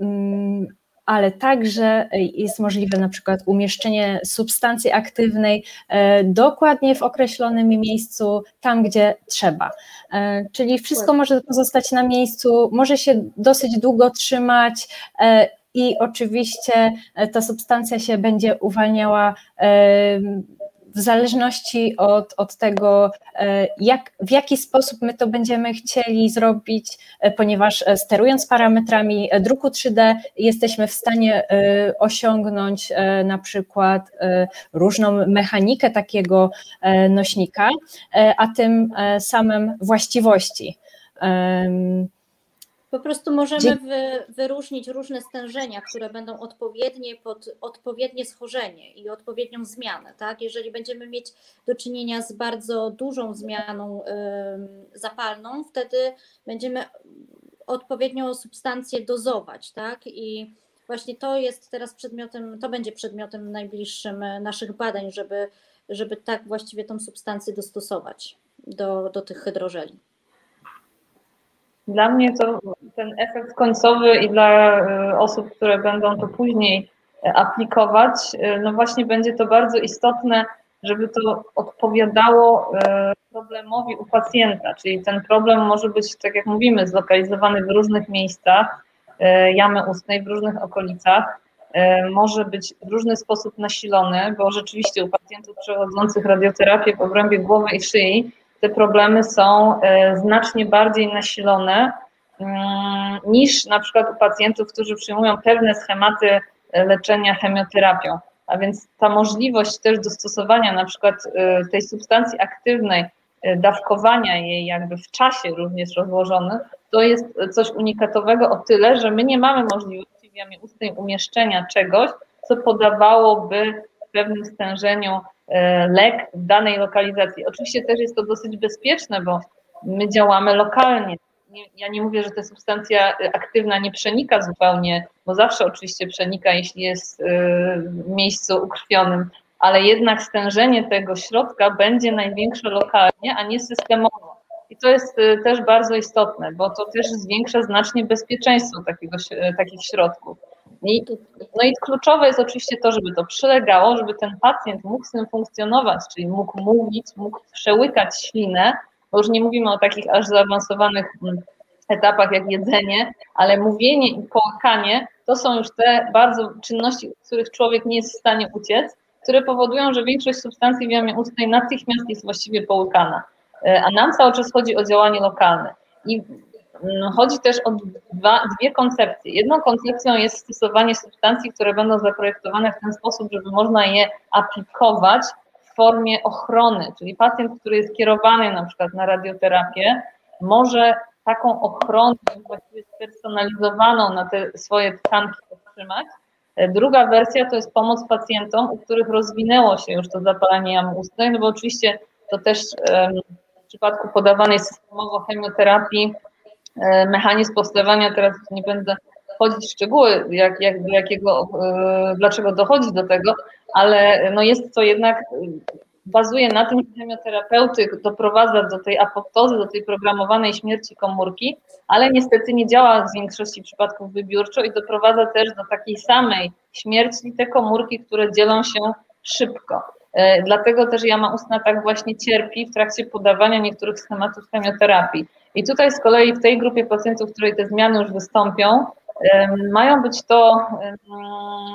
mm, ale także jest możliwe na przykład umieszczenie substancji aktywnej dokładnie w określonym miejscu, tam gdzie trzeba. Czyli wszystko może pozostać na miejscu, może się dosyć długo trzymać i oczywiście e, ta substancja się będzie uwalniała w zależności od, od tego, e, jak, w jaki sposób my to będziemy chcieli zrobić, e, ponieważ sterując parametrami druku 3D, jesteśmy w stanie osiągnąć na przykład różną mechanikę takiego nośnika, a tym samym właściwości. Po prostu możemy wy, wyróżnić różne stężenia, które będą odpowiednie pod odpowiednie schorzenie i odpowiednią zmianę. Tak? Jeżeli będziemy mieć do czynienia z bardzo dużą zmianą y, zapalną, wtedy będziemy odpowiednią substancję dozować. Tak? I właśnie to jest teraz przedmiotem, to będzie przedmiotem najbliższym naszych badań, żeby, żeby tak właściwie tą substancję dostosować do, do tych hydrożeli. Dla mnie to ten efekt końcowy i dla e, osób, które będą to później e, aplikować, e, no właśnie będzie to bardzo istotne, żeby to odpowiadało problemowi u pacjenta, czyli ten problem może być, tak jak mówimy, zlokalizowany w różnych miejscach jamy ustnej, w różnych okolicach, może być w różny sposób nasilony, bo rzeczywiście u pacjentów przechodzących radioterapię w obrębie głowy i szyi te problemy są e, znacznie bardziej nasilone mm, niż na przykład u pacjentów, którzy przyjmują pewne schematy e, leczenia chemioterapią. A więc ta możliwość też dostosowania na przykład e, tej substancji aktywnej, dawkowania jej jakby w czasie również rozłożonych, to jest coś unikatowego o tyle, że my nie mamy możliwości w jamie ustnej umieszczenia czegoś, co podawałoby pewnym stężeniu E, lek w danej lokalizacji. Oczywiście też jest to dosyć bezpieczne, bo my działamy lokalnie. ja nie mówię, że ta substancja aktywna nie przenika zupełnie, bo zawsze oczywiście przenika, jeśli jest e, w miejscu ukrwionym, ale jednak stężenie tego środka będzie największe lokalnie, a nie systemowo. I to jest też bardzo istotne, bo to też zwiększa znacznie bezpieczeństwo takiego, takich środków. I, no i kluczowe jest oczywiście to, żeby to przylegało, żeby ten pacjent mógł z tym funkcjonować, czyli mógł mówić, mógł przełykać ślinę, bo już nie mówimy o takich aż zaawansowanych mm, etapach jak jedzenie, ale mówienie i połykanie to są już te bardzo czynności, których człowiek nie jest w stanie uciec, które powodują, że większość substancji w jamie ustnej natychmiast jest właściwie połykana. E, a nam cały czas chodzi o działanie lokalne. I chodzi też o dwa, dwie koncepcje. Jedną koncepcją jest stosowanie substancji, które będą zaprojektowane w ten sposób, żeby można je aplikować w formie ochrony, czyli pacjent, który jest kierowany na przykład na radioterapię, może taką ochronę właściwie spersonalizowaną na te swoje tkanki otrzymać. Druga wersja to jest pomoc pacjentom, u których rozwinęło się już to zapalenie jamy ustnej, no bo oczywiście to też w przypadku podawanej systemowo chemioterapii mechanizm powstawania, teraz nie będę wchodzić w szczegóły, jak, jak, do jakiego, e, dlaczego dochodzi do tego, ale no jest to jednak bazuje na tym, że chemioterapeutyk doprowadza do tej apoptozy, do tej programowanej śmierci komórki, ale niestety nie działa w większości przypadków wybiórczo i doprowadza też do takiej samej śmierci te komórki, które dzielą się szybko. E, dlatego też jama ustna tak właśnie cierpi w trakcie podawania niektórych schematów chemioterapii. I tutaj z kolei w tej grupie pacjentów, w której te zmiany już wystąpią, mają być to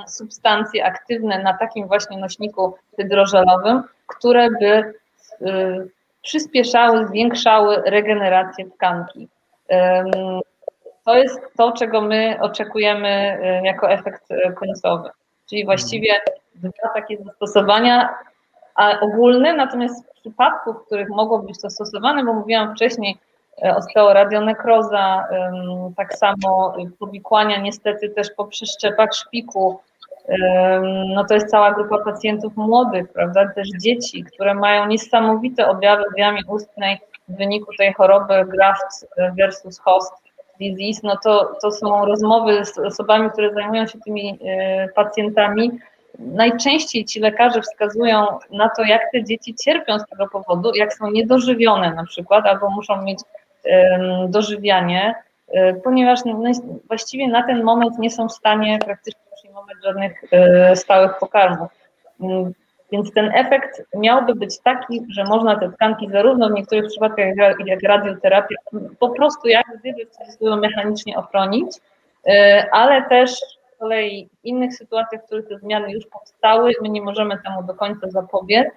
substancje aktywne na takim właśnie nośniku hydrożelowym, które by y, przyspieszały, zwiększały regenerację tkanki. To jest to, czego my oczekujemy y, jako efekt y, końcowy. Czyli właściwie dwa takie zastosowania ogólne, natomiast w przypadku, w których mogło być to stosowane, bo mówiłam wcześniej, osteoradionekroza, tak samo powikłania niestety też po przeszczepach szpiku. No to jest cała grupa pacjentów młodych, prawda, też dzieci, które mają niesamowite objawy w jamie ustnej w wyniku tej choroby graft versus host disease, no to, to są rozmowy z osobami, które zajmują się tymi e, pacjentami. Najczęściej ci lekarze wskazują na to, jak te dzieci cierpią z tego powodu, jak są niedożywione na przykład, albo muszą mieć dożywianie, e, ponieważ no, właściwie na ten moment nie są w stanie praktycznie przyjmować żadnych e, stałych pokarmów. Mm, więc ten efekt miałby być taki, że można te tkanki zarówno w niektórych przypadkach jak radioterapia po prostu jak gdyby w mechanicznie ochronić, e, ale też z kolei w innych sytuacjach, w których te zmiany już powstały, my nie możemy temu do końca zapobiec,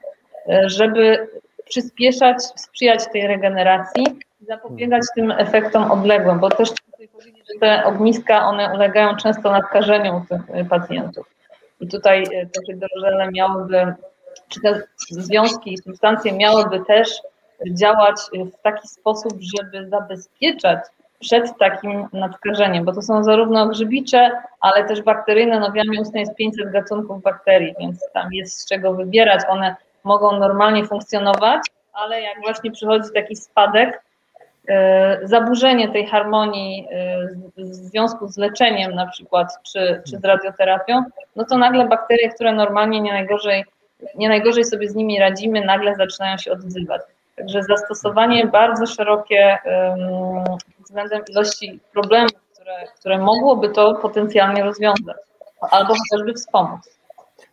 żeby przyspieszać, sprzyjać tej regeneracji zapobiegać tym efektom odległym, bo też chcę powiedzieć, że te ogniska, one ulegają często nadkażeniu tych y, pacjentów. I tutaj y, te hydrożele miałyby, czy te związki i substancje miałyby też działać w taki sposób, żeby zabezpieczać przed takim nadkażeniem, bo to są zarówno grzybicze, ale też bakteryjne, no w jamie ustnej jest 500 gatunków bakterii, więc tam jest z czego wybierać, one mogą normalnie funkcjonować, ale jak właśnie przychodzi taki spadek, E, zaburzenie tej harmonii e, w związku z leczeniem na przykład, czy, czy z radioterapią, no to nagle bakterie, które normalnie nie najgorzej, nie najgorzej sobie z nimi radzimy, nagle zaczynają się odzywać. Także zastosowanie bardzo szerokie względem ilości problemów, które, które mogłoby to potencjalnie rozwiązać, albo chociażby wspomóc.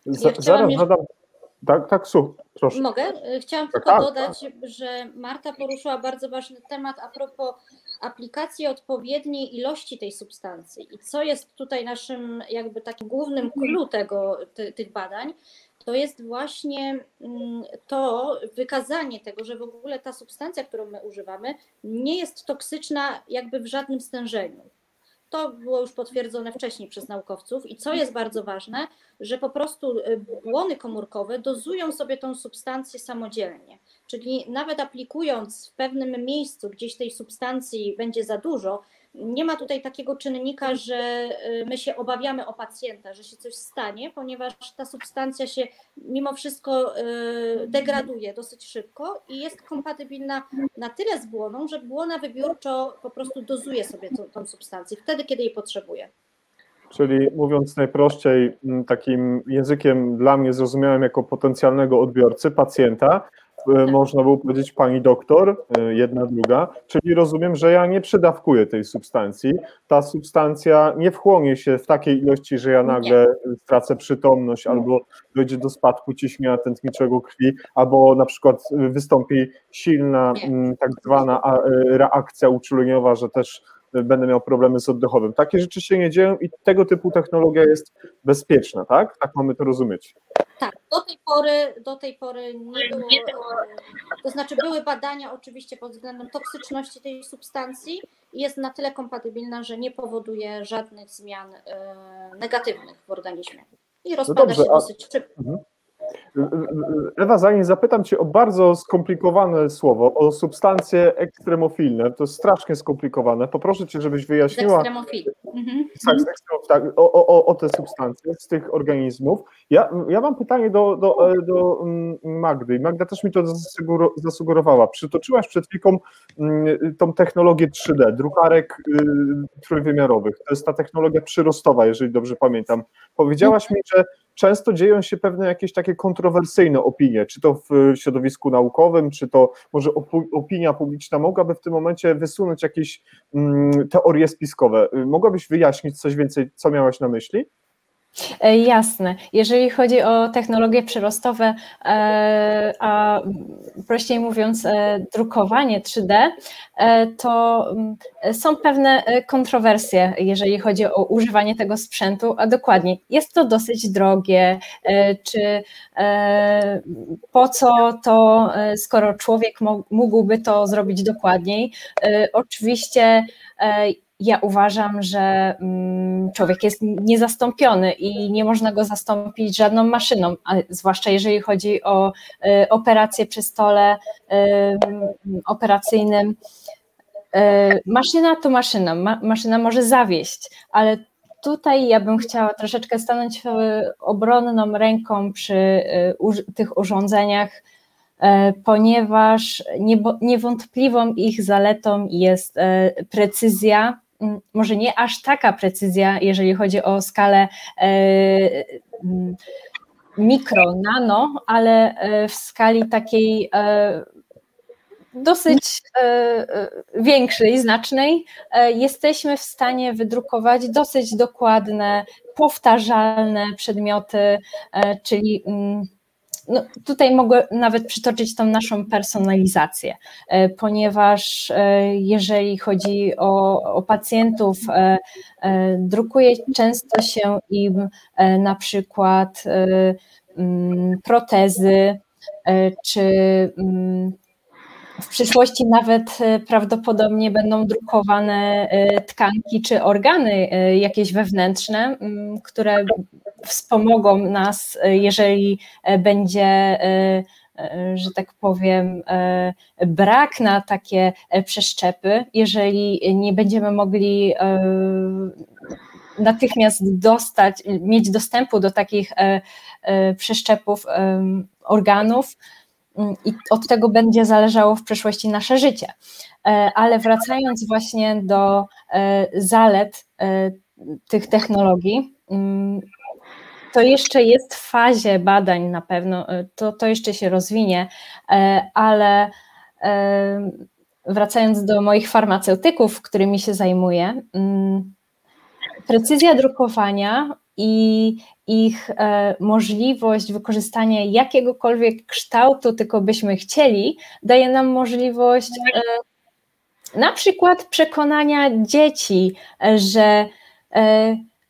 Ja zaraz zadam. Tak, tak, słuch, proszę. Mogę? E, chciałam tak, tylko tak, dodać, tak. że Marta poruszyła bardzo ważny temat a propos aplikacji odpowiedniej ilości tej substancji. I co jest tutaj naszym jakby takim głównym clue tego, ty, tych badań, to jest właśnie mm, to wykazanie tego, że w ogóle ta substancja, którą my używamy, nie jest toksyczna jakby w żadnym stężeniu. To było już potwierdzone wcześniej przez naukowców i co jest bardzo ważne, że po prostu y, błony komórkowe dozują sobie tą substancję samodzielnie. Czyli nawet aplikując w pewnym miejscu, gdzieś tej substancji będzie za dużo, nie ma tutaj takiego czynnika, że y, my się obawiamy o pacjenta, że się coś stanie, ponieważ ta substancja się mimo wszystko y, degraduje dosyć szybko i jest kompatybilna na tyle z błoną, że błona wybiórczo po prostu dozuje sobie tą, tą substancję wtedy, kiedy jej potrzebuje. Czyli mówiąc najprościej, takim językiem dla mnie zrozumiałym jako potencjalnego odbiorcy, pacjenta, można było powiedzieć pani doktor, jedna, druga, czyli rozumiem, że ja nie przydawkuję tej substancji. Ta substancja nie wchłonie się w takiej ilości, że ja nagle stracę przytomność albo dojdzie do spadku ciśnienia tętniczego krwi, albo na przykład wystąpi silna nie. tak zwana reakcja uczuleniowa, że też będę miał problemy z oddechowym. Takie rzeczy się nie dzieją i tego typu technologia jest bezpieczna, tak? Tak mamy to rozumieć. Tak, do tej pory, do tej pory nie było, to znaczy były badania oczywiście pod względem toksyczności tej substancji i jest na tyle kompatybilna, że nie powoduje żadnych zmian e, negatywnych w organizmie i rozpada no dobrze, się dosyć szybko. Mhm. Ewa, zanim zapytam Cię o bardzo skomplikowane słowo, o substancje ekstremofilne, to jest strasznie skomplikowane, poproszę Cię, żebyś wyjaśniła mhm. tak, tak, o, o, o te substancje z tych organizmów. Ja, ja mam pytanie do, do, do mm, Magdy. Magda też mi to zasugerowała. Przytoczyłaś przed chwilą mm, tą technologię 3D, drukarek y, trójwymiarowych. To jest ta technologia przyrostowa, jeżeli dobrze pamiętam. Powiedziałaś mi, że często dzieją się pewne jakieś takie kontrowersyjne opinie, czy to w środowisku naukowym, czy to może opinia publiczna mogłaby w tym momencie wysunąć jakieś mm, teorie spiskowe. Mogłabyś wyjaśnić coś więcej, co miałaś na myśli? E, jasne. Jeżeli chodzi o technologie przyrostowe, e, a prościej mówiąc e, drukowanie 3D, to mm, są pewne kontrowersje, jeżeli chodzi o używanie tego sprzętu, a dokładnie jest to dosyć drogie, czy po co to, skoro człowiek mógłby to zrobić dokładniej. Oczywiście ja uważam, że mm, człowiek jest niezastąpiony i nie można go zastąpić żadną maszyną, zwłaszcza jeżeli chodzi o y, operacje przy stole operacyjnym. Y, maszyna to maszyna, maszyna może zawieść, ale tutaj ja bym chciała troszeczkę stanąć obronną ręką przy tych urządzeniach, ponieważ niewątpliwą ich zaletą jest precyzja może nie aż taka precyzja, jeżeli chodzi o skalę e, mikro, nano, ale e, w skali takiej e, dosyć większej, znacznej, jesteśmy w stanie wydrukować dosyć dokładne, powtarzalne przedmioty, czyli no, tutaj mogę nawet przytoczyć tą naszą personalizację, e, ponieważ e, jeżeli chodzi o, o pacjentów, e, drukuje często się im na przykład mm, protezy, czy mm, w przyszłości nawet prawdopodobnie będą drukowane tkanki czy organy jakieś wewnętrzne, mm, które wspomogą nas, e, jeżeli e, będzie, e, że tak powiem, brak na takie przeszczepy, jeżeli nie będziemy mogli natychmiast dostać, mieć dostępu do takich przeszczepów organów, mm, i od tego będzie zależało w przyszłości nasze życie. Ale wracając właśnie do zalet tych technologii, mm, to jeszcze jest w fazie badań na pewno, e, to, to jeszcze się rozwinie, e, ale e, wracając do moich farmaceutyków, którymi się zajmuję, mm, precyzja drukowania i ich możliwość wykorzystania jakiegokolwiek kształtu, tylko byśmy chcieli, daje nam możliwość na przykład przekonania dzieci, że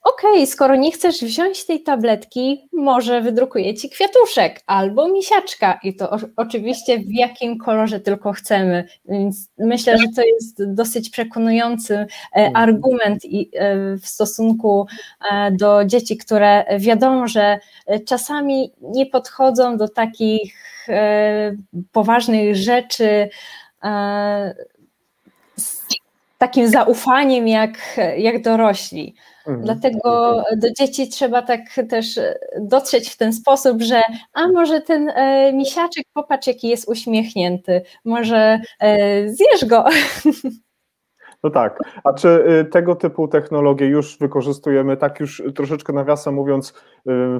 okej, okay, skoro nie chcesz wziąć tej tabletki, może wydrukuję ci kwiatuszek albo misiaczka i to o, oczywiście w jakim kolorze tylko chcemy. Więc myślę, że to jest dosyć przekonujący e, mhm. argument i, e, w stosunku e, do dzieci, które wiadomo, że czasami nie podchodzą do takich poważnych rzeczy z takim zaufaniem jak, jak dorośli. Mhm. Dlatego do dzieci trzeba tak też dotrzeć w ten sposób, że a może ten e, misiaczek, popatrz jaki jest uśmiechnięty, może e, zjesz go. No tak. A czy y, tego typu technologie już wykorzystujemy, tak już troszeczkę nawiasem mówiąc, y,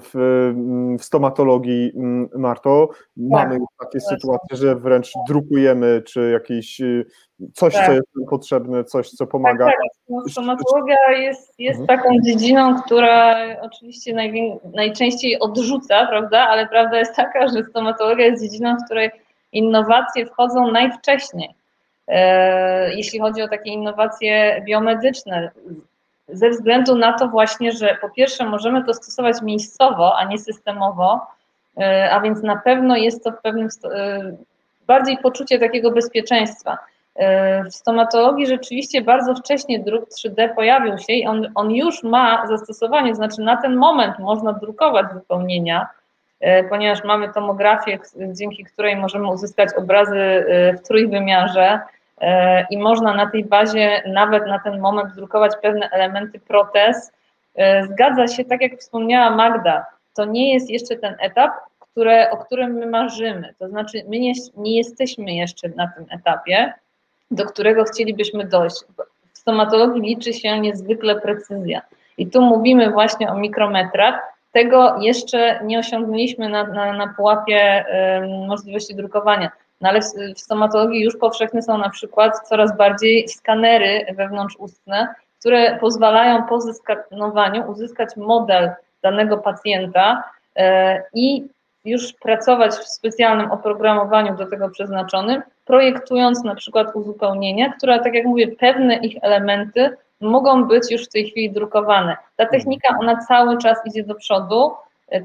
w, mm, w stomatologii, mm, Marto? Mamy już takie właśnie. sytuacje, że wręcz drukujemy, czy jakieś y, coś, Tak. co jest potrzebne, coś, co pomaga. Tak, tak. No, stomatologia jest, jest taką dziedziną, która oczywiście najwię- najczęściej odrzuca, prawda? Ale prawda jest taka, że stomatologia jest dziedziną, w której innowacje wchodzą najwcześniej. E, jeśli chodzi o takie innowacje biomedyczne, ze względu na to właśnie, że po pierwsze możemy to stosować miejscowo, a nie systemowo, e, a więc na pewno jest to w pewnym e, bardziej poczucie takiego bezpieczeństwa. W stomatologii rzeczywiście bardzo wcześnie druk 3D pojawił się i on, on już ma zastosowanie, znaczy na ten moment można drukować wypełnienia, ponieważ mamy tomografię, dzięki której możemy uzyskać obrazy w trójwymiarze i można na tej bazie nawet na ten moment drukować pewne elementy protez. E, Zgadza się, tak jak wspomniała Magda, to nie jest jeszcze ten etap, które, o którym my marzymy. To znaczy, my nie, nie jesteśmy jeszcze na tym etapie, do którego chcielibyśmy dojść. W stomatologii liczy się niezwykle precyzja. I tu mówimy właśnie o mikrometrach. Tego jeszcze nie osiągnęliśmy na, na, na pułapie em, możliwości drukowania. No ale w, w stomatologii już powszechne są na przykład coraz bardziej skanery wewnątrzustne, które pozwalają po zeskanowaniu uzyskać model danego pacjenta e, i już pracować w specjalnym oprogramowaniu do tego przeznaczonym, projektując na przykład uzupełnienia, które, tak jak mówię, pewne ich elementy mogą być już w tej chwili drukowane. Ta technika, ona cały czas idzie do przodu.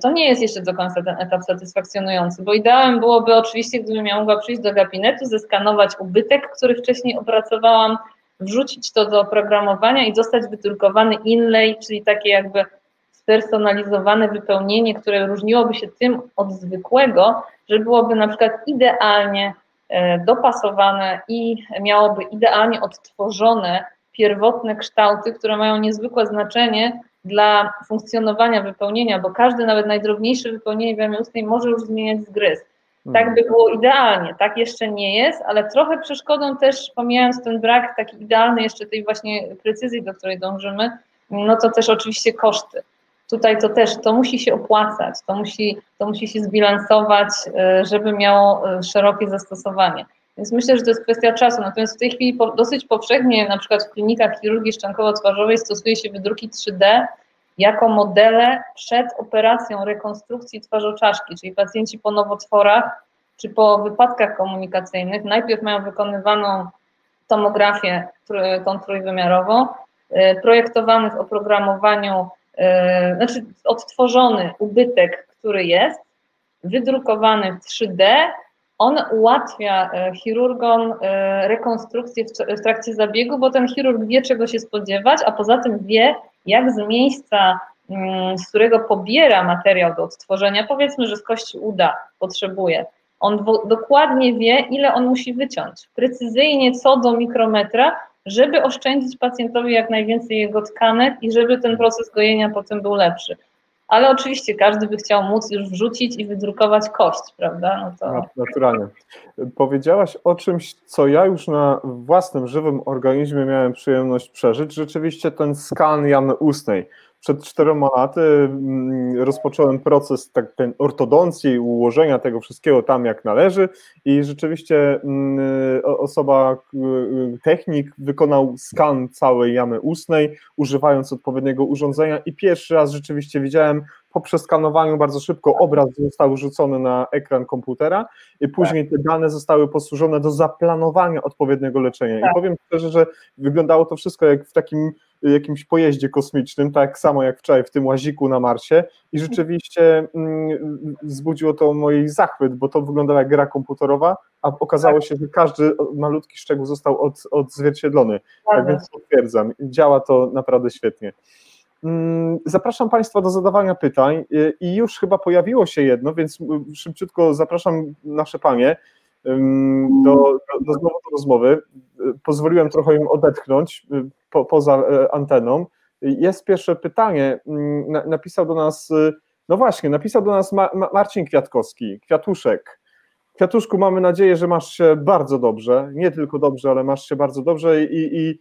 To nie jest jeszcze do końca ten etap satysfakcjonujący, bo ideałem byłoby oczywiście, gdybym ja mogła przyjść do gabinetu, zeskanować ubytek, który wcześniej opracowałam, wrzucić to do oprogramowania i dostać wydrukowany inlay, czyli takie jakby spersonalizowane wypełnienie, które różniłoby się tym od zwykłego, że byłoby na przykład idealnie e, dopasowane i miałoby idealnie odtworzone pierwotne kształty, które mają niezwykłe znaczenie dla funkcjonowania wypełnienia, bo każde, nawet najdrobniejsze wypełnienie w jamie ustnej może już zmieniać zgryz. Tak by było idealnie, tak jeszcze nie jest, ale trochę przeszkodą też, pomijając ten brak taki idealny jeszcze tej właśnie precyzji, do której dążymy, no to też oczywiście koszty. Tutaj to też, to musi się opłacać, to musi, to musi się zbilansować, e, żeby miało e, szerokie zastosowanie. Więc myślę, że to jest kwestia czasu. Natomiast w tej chwili dosyć powszechnie, na przykład w klinikach chirurgii szczękowo-twarzowej stosuje się wydruki 3D jako modele przed operacją rekonstrukcji twarzoczaszki, czyli pacjenci po nowotworach czy po wypadkach komunikacyjnych najpierw mają wykonywaną tomografię tą trójwymiarową, e, projektowany w oprogramowaniu, e, znaczy odtworzony ubytek, który jest, wydrukowany w 3D, on ułatwia e, chirurgom e, rekonstrukcję w, trakcie zabiegu, bo ten chirurg wie, czego się spodziewać, a poza tym wie, jak z miejsca, mm, z którego pobiera materiał do odtworzenia, powiedzmy, że z kości uda potrzebuje, on dokładnie wie, ile on musi wyciąć, precyzyjnie co do mikrometra, żeby oszczędzić pacjentowi jak najwięcej jego tkanek i żeby ten proces gojenia potem był lepszy. Ale oczywiście każdy by chciał móc już wrzucić i wydrukować kość, prawda? No to... Na- Naturalnie. Powiedziałaś o czymś, co ja już na własnym żywym organizmie miałem przyjemność przeżyć. Rzeczywiście ten skan jamy ustnej. Przed czterema laty mm, rozpocząłem proces tak, ten ortodoncji, ułożenia tego wszystkiego tam jak należy i rzeczywiście mm, osoba, k- technik wykonał skan całej jamy ustnej, używając odpowiedniego urządzenia i pierwszy raz rzeczywiście widziałem po przeskanowaniu bardzo szybko obraz został rzucony na ekran komputera i później te dane zostały posłużone do zaplanowania odpowiedniego leczenia. Tak. I powiem szczerze, że wyglądało to wszystko jak w takim y, jakimś pojeździe kosmicznym, tak samo jak wczoraj w tym łaziku na Marsie i rzeczywiście mm, wzbudziło to mój zachwyt, bo to wyglądało jak gra komputerowa, a okazało się, że każdy malutki szczegół został od, odzwierciedlony. Tak więc potwierdzam, działa to naprawdę świetnie. Mm, Zapraszam Państwa do zadawania pytań y, i już chyba pojawiło się jedno, więc y, szybciutko zapraszam nasze panie do, do, do znowu do rozmowy. Y, Pozwoliłem trochę im odetchnąć y, po, poza e, anteną. Y, Jest pierwsze pytanie. Na- Napisał do nas, y, no właśnie, napisał do nas Ma, Ma, Marcin Kwiatkowski, Kwiatuszek. Kwiatuszku, mamy nadzieję, że masz się bardzo dobrze, nie tylko dobrze, ale masz się bardzo dobrze i, i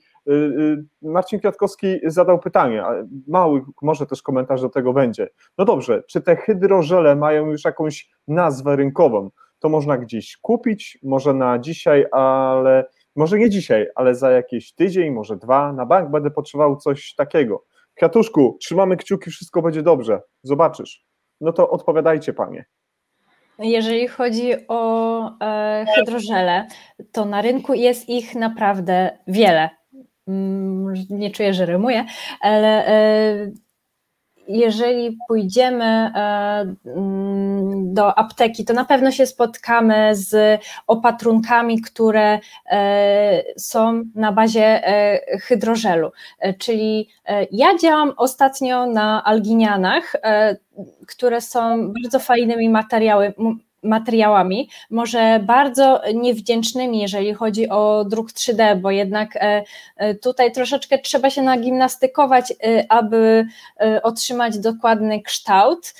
Marcin Kwiatkowski zadał pytanie, mały może też komentarz do tego będzie. No dobrze, czy te hydrożele mają już jakąś nazwę rynkową? To można gdzieś kupić, może na dzisiaj, ale może nie dzisiaj, ale za jakiś tydzień, może dwa, na bank będę potrzebował coś takiego. Kwiatuszku, trzymamy kciuki, wszystko będzie dobrze, zobaczysz. No to odpowiadajcie panie. Jeżeli chodzi o e, hydrożele, to na rynku jest ich naprawdę wiele. Mm, nie czuję, że rymuję, ale e, jeżeli pójdziemy e, mm, do apteki, to na pewno się spotkamy z opatrunkami, które e, są na bazie e, hydrożelu. Czyli ja działam ostatnio na alginianach, które są bardzo fajnymi materiały, materiałami, może bardzo niewdzięcznymi, jeżeli chodzi o druk 3D, bo jednak e, e, tutaj troszeczkę trzeba się nagimnastykować, e, aby otrzymać dokładny kształt,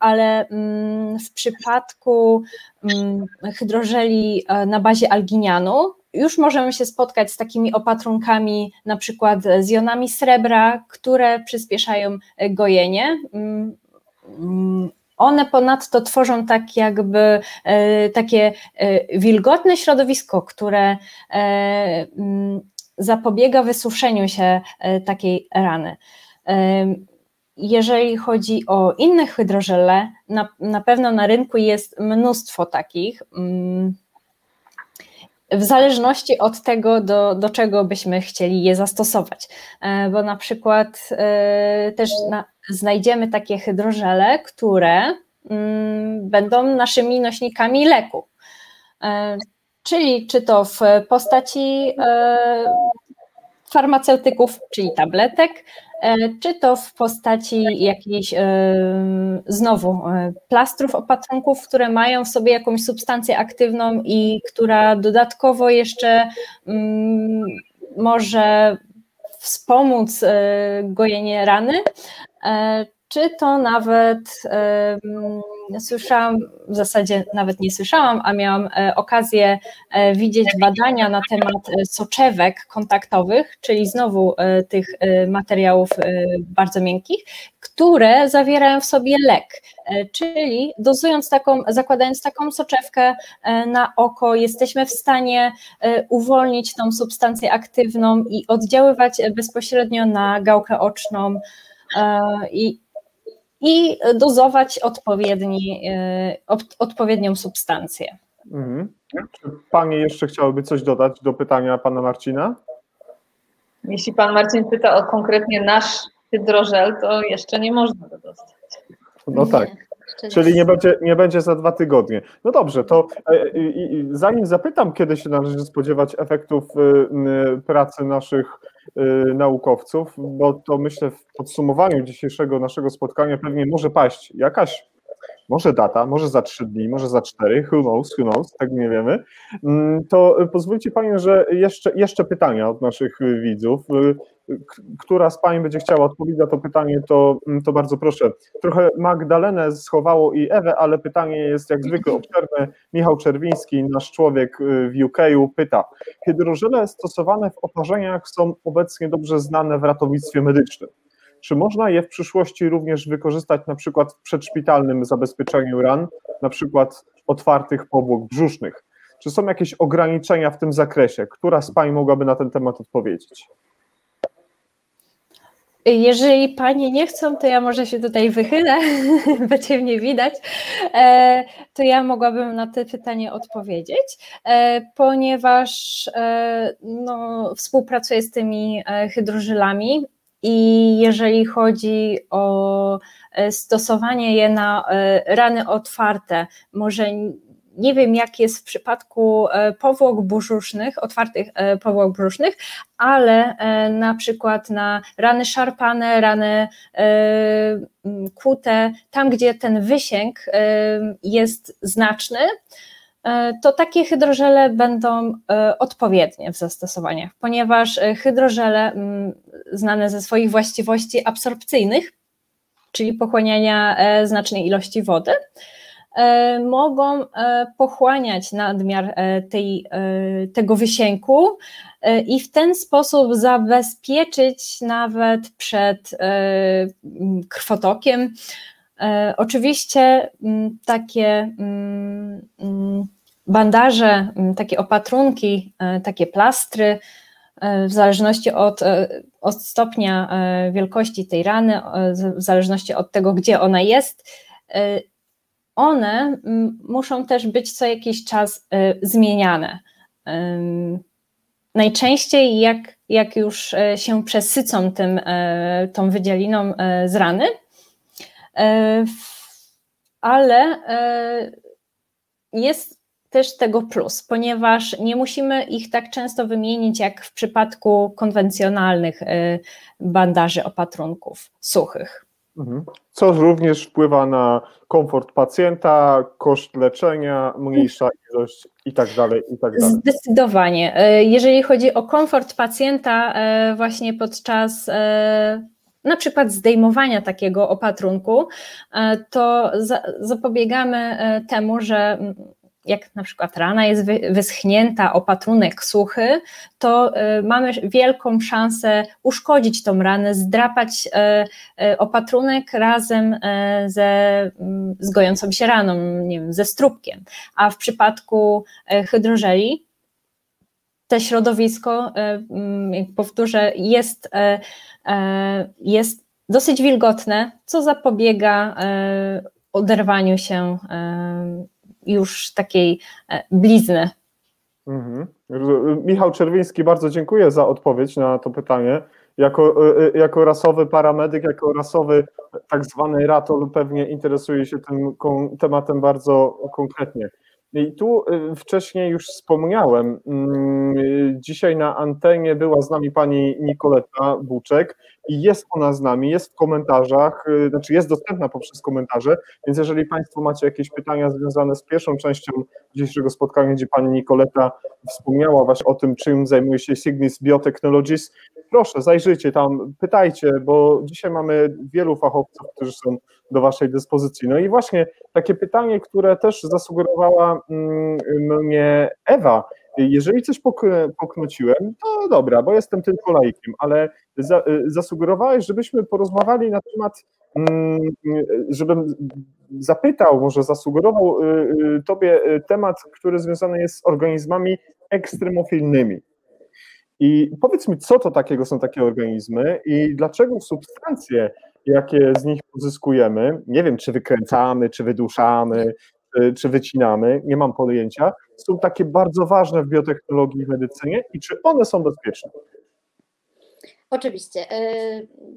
ale mm, w przypadku mm, hydrożeli na bazie alginianu, już możemy się spotkać z takimi opatrunkami, na przykład z jonami srebra, które przyspieszają gojenie. Mm, one ponadto tworzą tak jakby e, takie e, wilgotne środowisko, które e, mm, zapobiega wysuszeniu się takiej rany. Jeżeli chodzi o inne hydrożele, na, na pewno na rynku jest mnóstwo takich. Mm, w zależności od tego, do, do czego byśmy chcieli je zastosować. Bo na przykład też na, znajdziemy takie hydrożele, które mm, będą naszymi nośnikami leku. E, czyli czy to w postaci e, farmaceutyków, czyli tabletek, e, czy to w postaci jakichś znowu plastrów, opatrunków, które mają w sobie jakąś substancję aktywną i która dodatkowo jeszcze mm, może wspomóc gojenie rany, E, czy to nawet słyszałam, w zasadzie nawet nie słyszałam, a miałam e, okazję e, widzieć badania na temat soczewek kontaktowych, czyli znowu tych materiałów bardzo miękkich, które zawierają w sobie lek. Czyli dozując taką, zakładając taką soczewkę na oko, jesteśmy w stanie uwolnić tą substancję aktywną i oddziaływać bezpośrednio na gałkę oczną E, i, i dozować odpowiedni, e, odpowiednią substancję. Mhm. Czy Panie jeszcze chciałyby coś dodać do pytania Pana Marcina? Jeśli Pan Marcin pyta o konkretnie nasz hydrożel, to jeszcze nie można go dostać. No tak. Czyli nie będzie, nie będzie za dwa tygodnie. No dobrze, to e, zanim zapytam, kiedy się należy spodziewać efektów pracy naszych Y, naukowców, bo to myślę w podsumowaniu dzisiejszego naszego spotkania pewnie może paść jakaś może data, może za trzy dni, może za cztery, who knows, who knows, tak nie wiemy, mm, to pozwólcie Panie, że jeszcze, jeszcze pytania od naszych widzów. Y, która z Pań będzie chciała odpowiedzieć na to pytanie, to, mm, to bardzo proszę. Trochę Magdalenę schowało i Ewę, ale pytanie jest jak zwykle obszerne. Michał Czerwiński, nasz człowiek w UK, pyta. Hydrożele stosowane w oparzeniach są obecnie dobrze znane w ratownictwie medycznym. Czy można je w przyszłości również wykorzystać na przykład w przedszpitalnym zabezpieczeniu ran, na przykład otwartych powłok brzusznych? Czy są jakieś ograniczenia w tym zakresie? Która z Pań mogłaby na ten temat odpowiedzieć? Jeżeli panie nie chcą, to ja może się tutaj wychylę, będzie mnie widać, e, to ja mogłabym na to pytanie odpowiedzieć, e, ponieważ e, no, współpracuję z tymi hydrożylami i jeżeli chodzi o stosowanie je na rany otwarte, może nie wiem, jak jest w przypadku e, powłok brzusznych, otwartych e, powłok brzusznych, ale e, na przykład na rany szarpane, rany kłute, tam gdzie ten wysięg jest znaczny, to takie hydrożele będą odpowiednie w zastosowaniach, ponieważ hydrożele znane ze swoich właściwości absorpcyjnych, czyli pochłaniania znacznej ilości wody, mogą pochłaniać nadmiar tej, tego wysięku i w ten sposób zabezpieczyć nawet przed krwotokiem. Oczywiście takie bandaże, takie opatrunki, takie plastry, w zależności od, od stopnia wielkości tej rany, w zależności od tego, gdzie ona jest, one muszą też być co jakiś czas zmieniane. Najczęściej, jak, jak już się przesycą tym, tą wydzieliną z rany, ale jest też tego plus, ponieważ nie musimy ich tak często wymienić jak w przypadku konwencjonalnych bandaży opatrunków suchych. Mhm. Co również wpływa na komfort pacjenta, koszt leczenia, mniejsza ilość i tak dalej, i tak dalej. Zdecydowanie. Jeżeli chodzi o komfort pacjenta właśnie podczas na przykład zdejmowania takiego opatrunku, to zapobiegamy temu, że jak na przykład rana jest wyschnięta, opatrunek suchy, to mamy wielką szansę uszkodzić tą ranę, zdrapać opatrunek razem ze, z gojącą się raną, nie wiem, ze strupkiem. A w przypadku hydrożeli te środowisko, jak powtórzę, jest, jest dosyć wilgotne, co zapobiega oderwaniu się już takiej blizny. Mhm. Michał Czerwiński, bardzo dziękuję za odpowiedź na to pytanie. Jako, jako rasowy paramedyk, jako rasowy tak zwany ratol pewnie interesuje się tym tematem bardzo konkretnie. I tu wcześniej już wspomniałem, dzisiaj na antenie była z nami pani Nikoleta Buczek i jest ona z nami, jest w komentarzach, znaczy jest dostępna poprzez komentarze, więc jeżeli Państwo macie jakieś pytania związane z pierwszą częścią dzisiejszego spotkania, gdzie pani Nikoleta wspomniała właśnie o tym, czym zajmuje się Signis Biotechnologies, proszę zajrzyjcie tam, pytajcie, bo dzisiaj mamy wielu fachowców, którzy są do Waszej dyspozycji. No i właśnie takie pytanie, które też zasugerowała mnie Ewa, jeżeli coś poknociłem, to dobra, bo jestem tylko laikiem, ale za, zasugerowałeś, żebyśmy porozmawiali na temat, żebym zapytał, może zasugerował Tobie temat, który związany jest z organizmami ekstremofilnymi. I powiedz mi, co to takiego są takie organizmy i dlaczego substancje, jakie z nich pozyskujemy, nie wiem, czy wykręcamy, czy wyduszamy, czy, czy wycinamy, nie mam pojęcia, są takie bardzo ważne w biotechnologii i medycynie i czy one są bezpieczne? Oczywiście.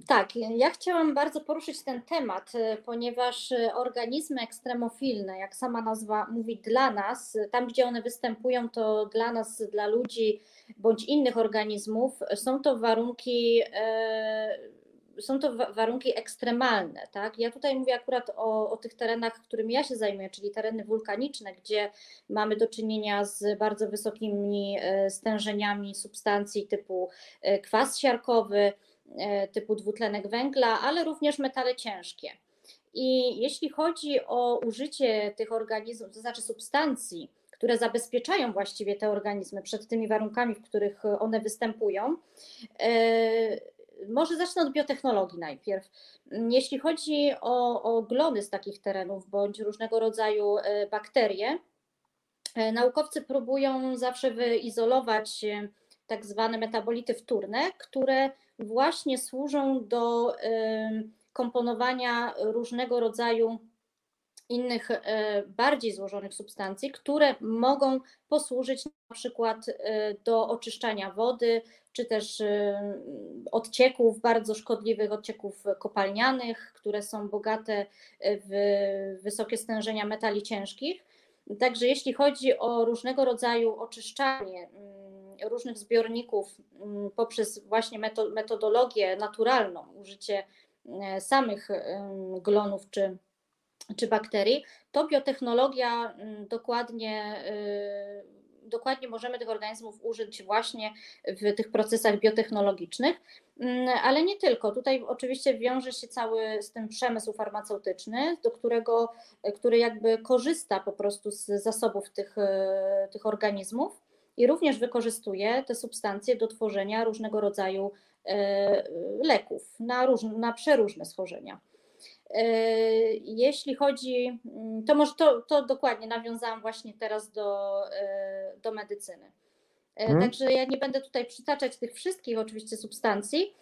Tak, ja chciałam bardzo poruszyć ten temat, ponieważ organizmy ekstremofilne, jak sama nazwa mówi, dla nas, tam gdzie one występują, to dla nas, dla ludzi bądź innych organizmów, są to warunki są to warunki ekstremalne. Tak? Ja tutaj mówię akurat o, o tych terenach, którymi ja się zajmuję, czyli tereny wulkaniczne, gdzie mamy do czynienia z bardzo wysokimi e, stężeniami substancji typu e, kwas siarkowy, e, typu dwutlenek węgla, ale również metale ciężkie. I jeśli chodzi o użycie tych organizmów, to znaczy substancji, które zabezpieczają właściwie te organizmy przed tymi warunkami, w których one występują, może zacznę od biotechnologii najpierw. Jeśli chodzi o, o glony z takich terenów bądź różnego rodzaju e, bakterie, e, naukowcy próbują zawsze wyizolować e, tak zwane metabolity wtórne, które właśnie służą do komponowania różnego rodzaju innych bardziej złożonych substancji, które mogą posłużyć na przykład do oczyszczania wody, czy też y, odcieków, bardzo szkodliwych odcieków kopalnianych, które są bogate w wysokie stężenia metali ciężkich. Także jeśli chodzi o różnego rodzaju oczyszczanie mm, różnych zbiorników mm, poprzez właśnie metodologię naturalną, użycie e, samych glonów czy, czy bakterii, to biotechnologia mm, dokładnie y, dokładnie możemy tych organizmów użyć właśnie w tych procesach biotechnologicznych, mm, ale nie tylko. Tutaj oczywiście wiąże się cały z tym przemysł farmaceutyczny, do którego, który jakby korzysta po prostu z zasobów tych, tych organizmów i również wykorzystuje te substancje do tworzenia różnego rodzaju leków na, róż, na przeróżne schorzenia. E, jeśli chodzi, mm, to może to, to dokładnie nawiązałam właśnie teraz do, e, do medycyny. Hmm. Także ja nie będę tutaj przytaczać tych wszystkich oczywiście substancji,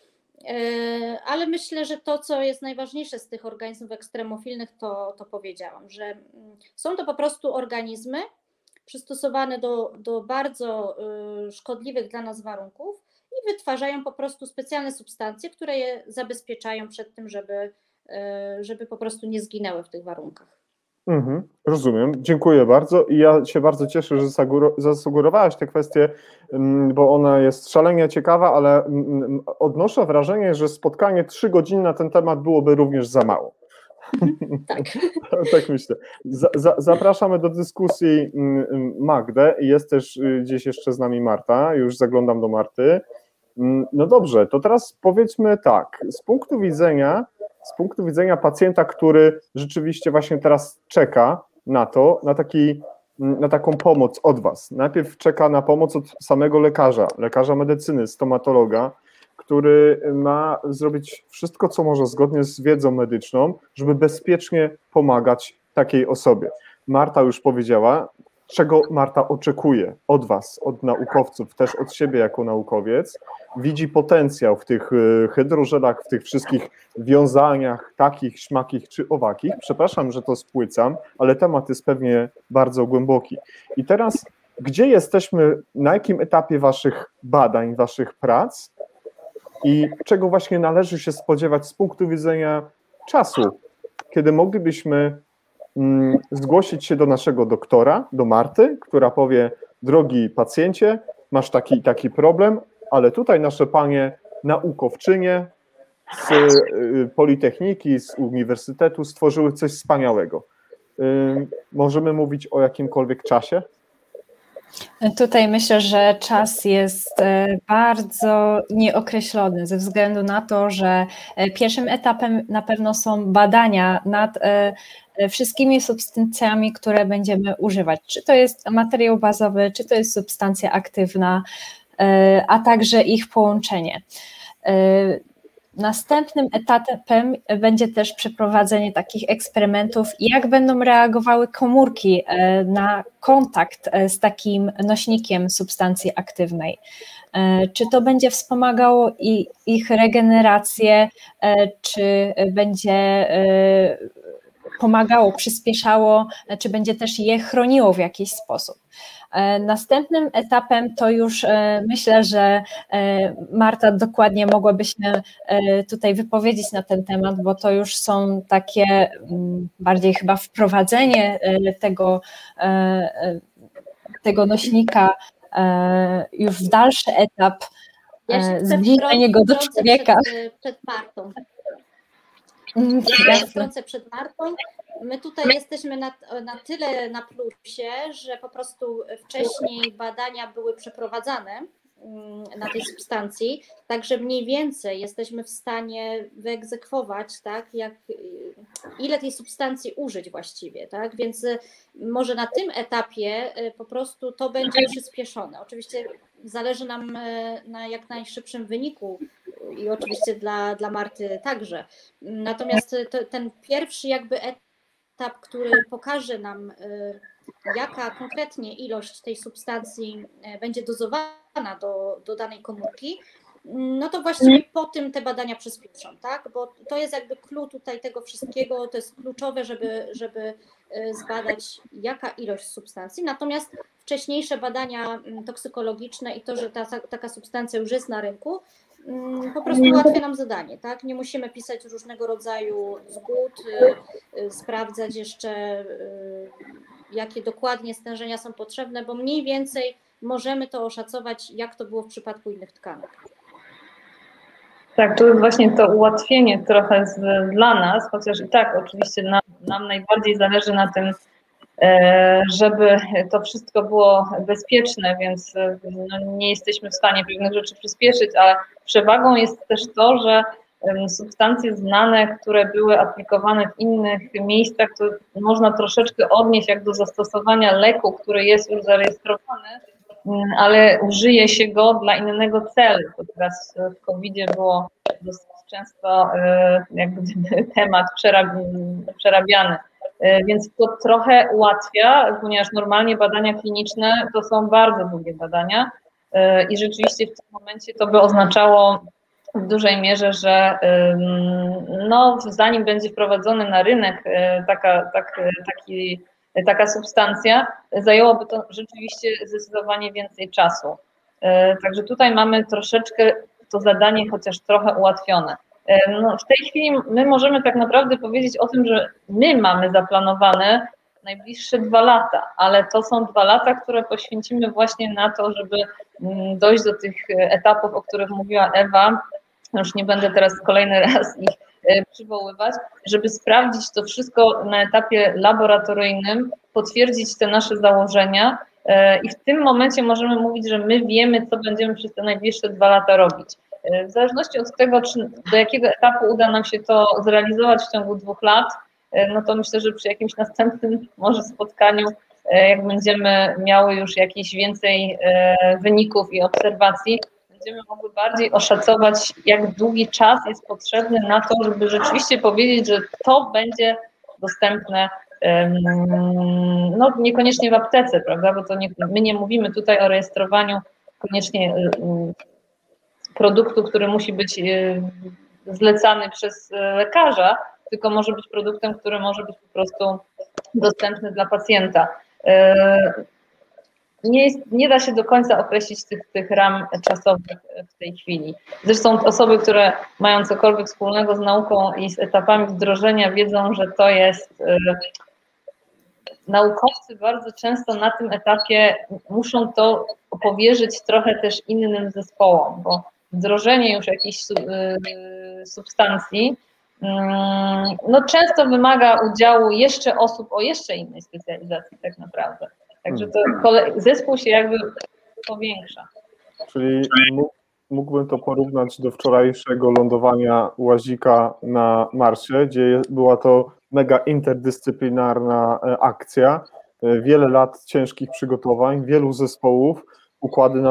ale myślę, że to, co jest najważniejsze z tych organizmów ekstremofilnych, to, to powiedziałam, że mm, są to po prostu organizmy przystosowane do, do bardzo szkodliwych dla nas warunków i wytwarzają po prostu specjalne substancje, które je zabezpieczają przed tym, żeby żeby po prostu nie zginęły w tych warunkach. Mhm, rozumiem, dziękuję bardzo i ja się bardzo cieszę, że zasugerowałaś tę kwestię, mm, bo ona jest szalenie ciekawa, ale mm, mm, odnoszę wrażenie, że spotkanie trzy godziny na ten temat byłoby również za mało. Tak. tak myślę. za, zapraszamy do dyskusji Magdę. Jest też y, gdzieś jeszcze z nami Marta. Już zaglądam do Marty. No dobrze, to teraz powiedzmy tak. Z punktu widzenia z punktu widzenia pacjenta, który rzeczywiście właśnie teraz czeka na to, na, taki, na taką pomoc od Was. Najpierw czeka na pomoc od samego lekarza, lekarza medycyny, stomatologa, który ma zrobić wszystko, co może zgodnie z wiedzą medyczną, żeby bezpiecznie pomagać takiej osobie. Marta już powiedziała, czego Marta oczekuje od Was, od naukowców, też od siebie jako naukowiec. Widzi potencjał w tych y, hydrożelach, w tych wszystkich wiązaniach takich, śmakich czy owakich. Przepraszam, że to spłycam, ale temat jest pewnie bardzo głęboki. I teraz, gdzie jesteśmy, na jakim etapie Waszych badań, Waszych prac i czego właśnie należy się spodziewać z punktu widzenia czasu, kiedy moglibyśmy zgłosić się do naszego doktora, do Marty, która powie: Drogi pacjencie, masz taki taki problem, ale tutaj nasze panie naukowczynie z y, Politechniki, z Uniwersytetu stworzyły coś wspaniałego. Możemy mówić o jakimkolwiek czasie? Tutaj myślę, że czas jest e, bardzo nieokreślony ze względu na to, że e, pierwszym etapem na pewno są badania nad wszystkimi substancjami, które będziemy używać. Czy to jest materiał bazowy, czy to jest substancja aktywna, a także ich połączenie. Następnym etapem będzie też przeprowadzenie takich eksperymentów, jak będą reagowały komórki e, na kontakt e, z takim nośnikiem substancji aktywnej. E, czy to będzie wspomagało ich regenerację, czy będzie pomagało, przyspieszało, czy będzie też je chroniło w jakiś sposób. E, następnym etapem to już e, myślę, że e, Marta dokładnie mogłaby się tutaj wypowiedzieć na ten temat, bo to już są takie mm, bardziej chyba wprowadzenie tego, tego nośnika już w dalszy etap, ja zbliżenie go do człowieka. Przed, przed Martą. Ja wtrącę przed Martą. My tutaj jesteśmy na, na tyle na plusie, że po prostu wcześniej badania były przeprowadzane mm, na tej substancji, także mniej więcej jesteśmy w stanie wyegzekwować, tak, jak, ile tej substancji użyć właściwie, tak, więc y, może na tym etapie y, po prostu to będzie przyspieszone. Oczywiście zależy nam y, na jak najszybszym wyniku i oczywiście dla, dla Marty także. Natomiast to, ten pierwszy jakby etap, który pokaże nam, y, jaka konkretnie ilość tej substancji y, będzie dozowana do, do danej komórki, no to właściwie po tym te badania przyspieszą, tak? Bo to jest jakby clue tutaj tego wszystkiego, to jest kluczowe, żeby, żeby y, zbadać jaka ilość substancji. Natomiast wcześniejsze badania mm, toksykologiczne i to, że ta, taka substancja już jest na rynku, Mm, po prostu ułatwia nam zadanie, tak? Nie musimy pisać różnego rodzaju zgód, y, y, sprawdzać jeszcze, jakie dokładnie stężenia są potrzebne, bo mniej więcej możemy to oszacować, jak to było w przypadku innych tkanek. Tak, to jest właśnie to ułatwienie trochę z, dla nas, chociaż i tak oczywiście nam, nam najbardziej zależy na tym, żeby to wszystko było bezpieczne, więc no, nie jesteśmy w stanie pewnych rzeczy przyspieszyć, ale przewagą jest też to, że substancje znane, które były aplikowane w innych miejscach, to można troszeczkę odnieść jak do zastosowania leku, który jest już zarejestrowany, ale użyje się go dla innego celu. To teraz w COVID-zie było dosyć często e, jakby temat przerabiany. E, więc to trochę ułatwia, ponieważ normalnie badania kliniczne to są bardzo długie badania e, i rzeczywiście w tym momencie to by oznaczało w dużej mierze, że no, zanim będzie wprowadzony na rynek taka, tak, taki, taka substancja, zajęłoby to rzeczywiście zdecydowanie więcej czasu. E, także tutaj mamy troszeczkę to zadanie chociaż trochę ułatwione. E, no, w tej chwili my możemy tak naprawdę powiedzieć o tym, że my mamy zaplanowane najbliższe dwa lata, ale to są dwa lata, które poświęcimy właśnie na to, żeby mm, dojść do tych etapów, o których mówiła Ewa, już nie będę teraz kolejny raz ich e, przywoływać, żeby sprawdzić to wszystko na etapie laboratoryjnym, potwierdzić te nasze założenia e, i w tym momencie możemy mówić, że my wiemy, co będziemy przez te najbliższe dwa lata robić. E, w zależności od tego, czy do jakiego etapu uda nam się to zrealizować w ciągu dwóch lat, no to myślę, że przy jakimś następnym może spotkaniu, jak będziemy miały już jakieś więcej wyników i obserwacji, będziemy mogły bardziej oszacować, jak długi czas jest potrzebny na to, żeby rzeczywiście powiedzieć, że to będzie dostępne no niekoniecznie w aptece, prawda, bo to nie, my nie mówimy tutaj o rejestrowaniu koniecznie produktu, który musi być zlecany przez lekarza, tylko może być produktem, który może być po prostu dostępny dla pacjenta nie, jest, nie da się do końca określić tych, tych ram czasowych w tej chwili. Zresztą osoby, które mają cokolwiek wspólnego z nauką i z etapami wdrożenia, wiedzą, że to jest. E, naukowcy bardzo często na tym etapie muszą to powierzyć trochę też innym zespołom, bo wdrożenie już jakiejś e, substancji mm, no często wymaga udziału jeszcze osób o jeszcze innej specjalizacji tak naprawdę. Także to zespół się jakby powiększa. Czyli mógłbym to porównać do wczorajszego lądowania łazika na Marsie, gdzie była to mega interdyscyplinarna e, akcja, e, wiele lat ciężkich przygotowań, wielu zespołów, układy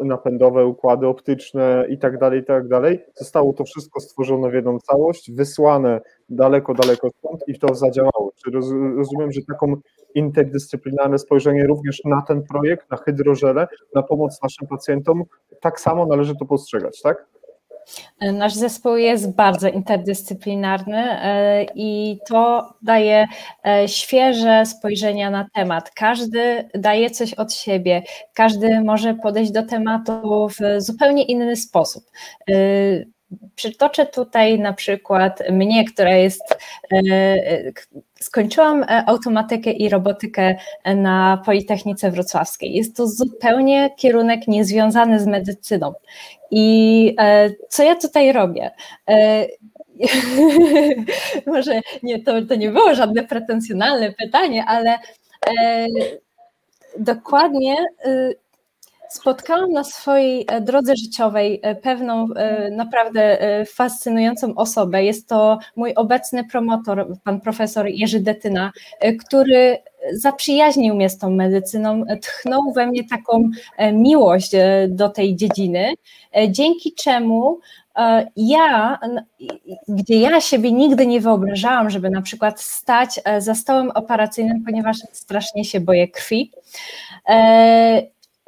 napędowe, układy optyczne i tak dalej, i tak dalej. Zostało to wszystko stworzone w jedną całość, wysłane daleko, daleko stąd i to zadziałało. Czy rozumiem, że taką interdyscyplinarne spojrzenie również na ten projekt, na hydrożele, na pomoc naszym pacjentom, tak samo należy to postrzegać, tak? Nasz zespół jest bardzo interdyscyplinarny e, i to daje e, świeże spojrzenia na temat. Każdy daje coś od siebie, każdy może podejść do tematu w zupełnie inny sposób. E, przytoczę tutaj na przykład mnie, która jest, skończyłam automatykę i robotykę na Politechnice Wrocławskiej. Jest to zupełnie kierunek niezwiązany z medycyną. I e, co ja tutaj robię? E, może nie, to, to nie było żadne pretensjonalne pytanie, ale e, dokładnie spotkałam na swojej drodze życiowej pewną naprawdę fascynującą osobę. Jest to mój obecny promotor, pan profesor Jerzy Detyna, który zaprzyjaźnił mnie z tą medycyną, tchnął we mnie taką e, miłość e, do tej dziedziny, e, dzięki czemu ja, gdzie ja siebie nigdy nie wyobrażałam, żeby na przykład stać za stołem operacyjnym, ponieważ strasznie się boję krwi,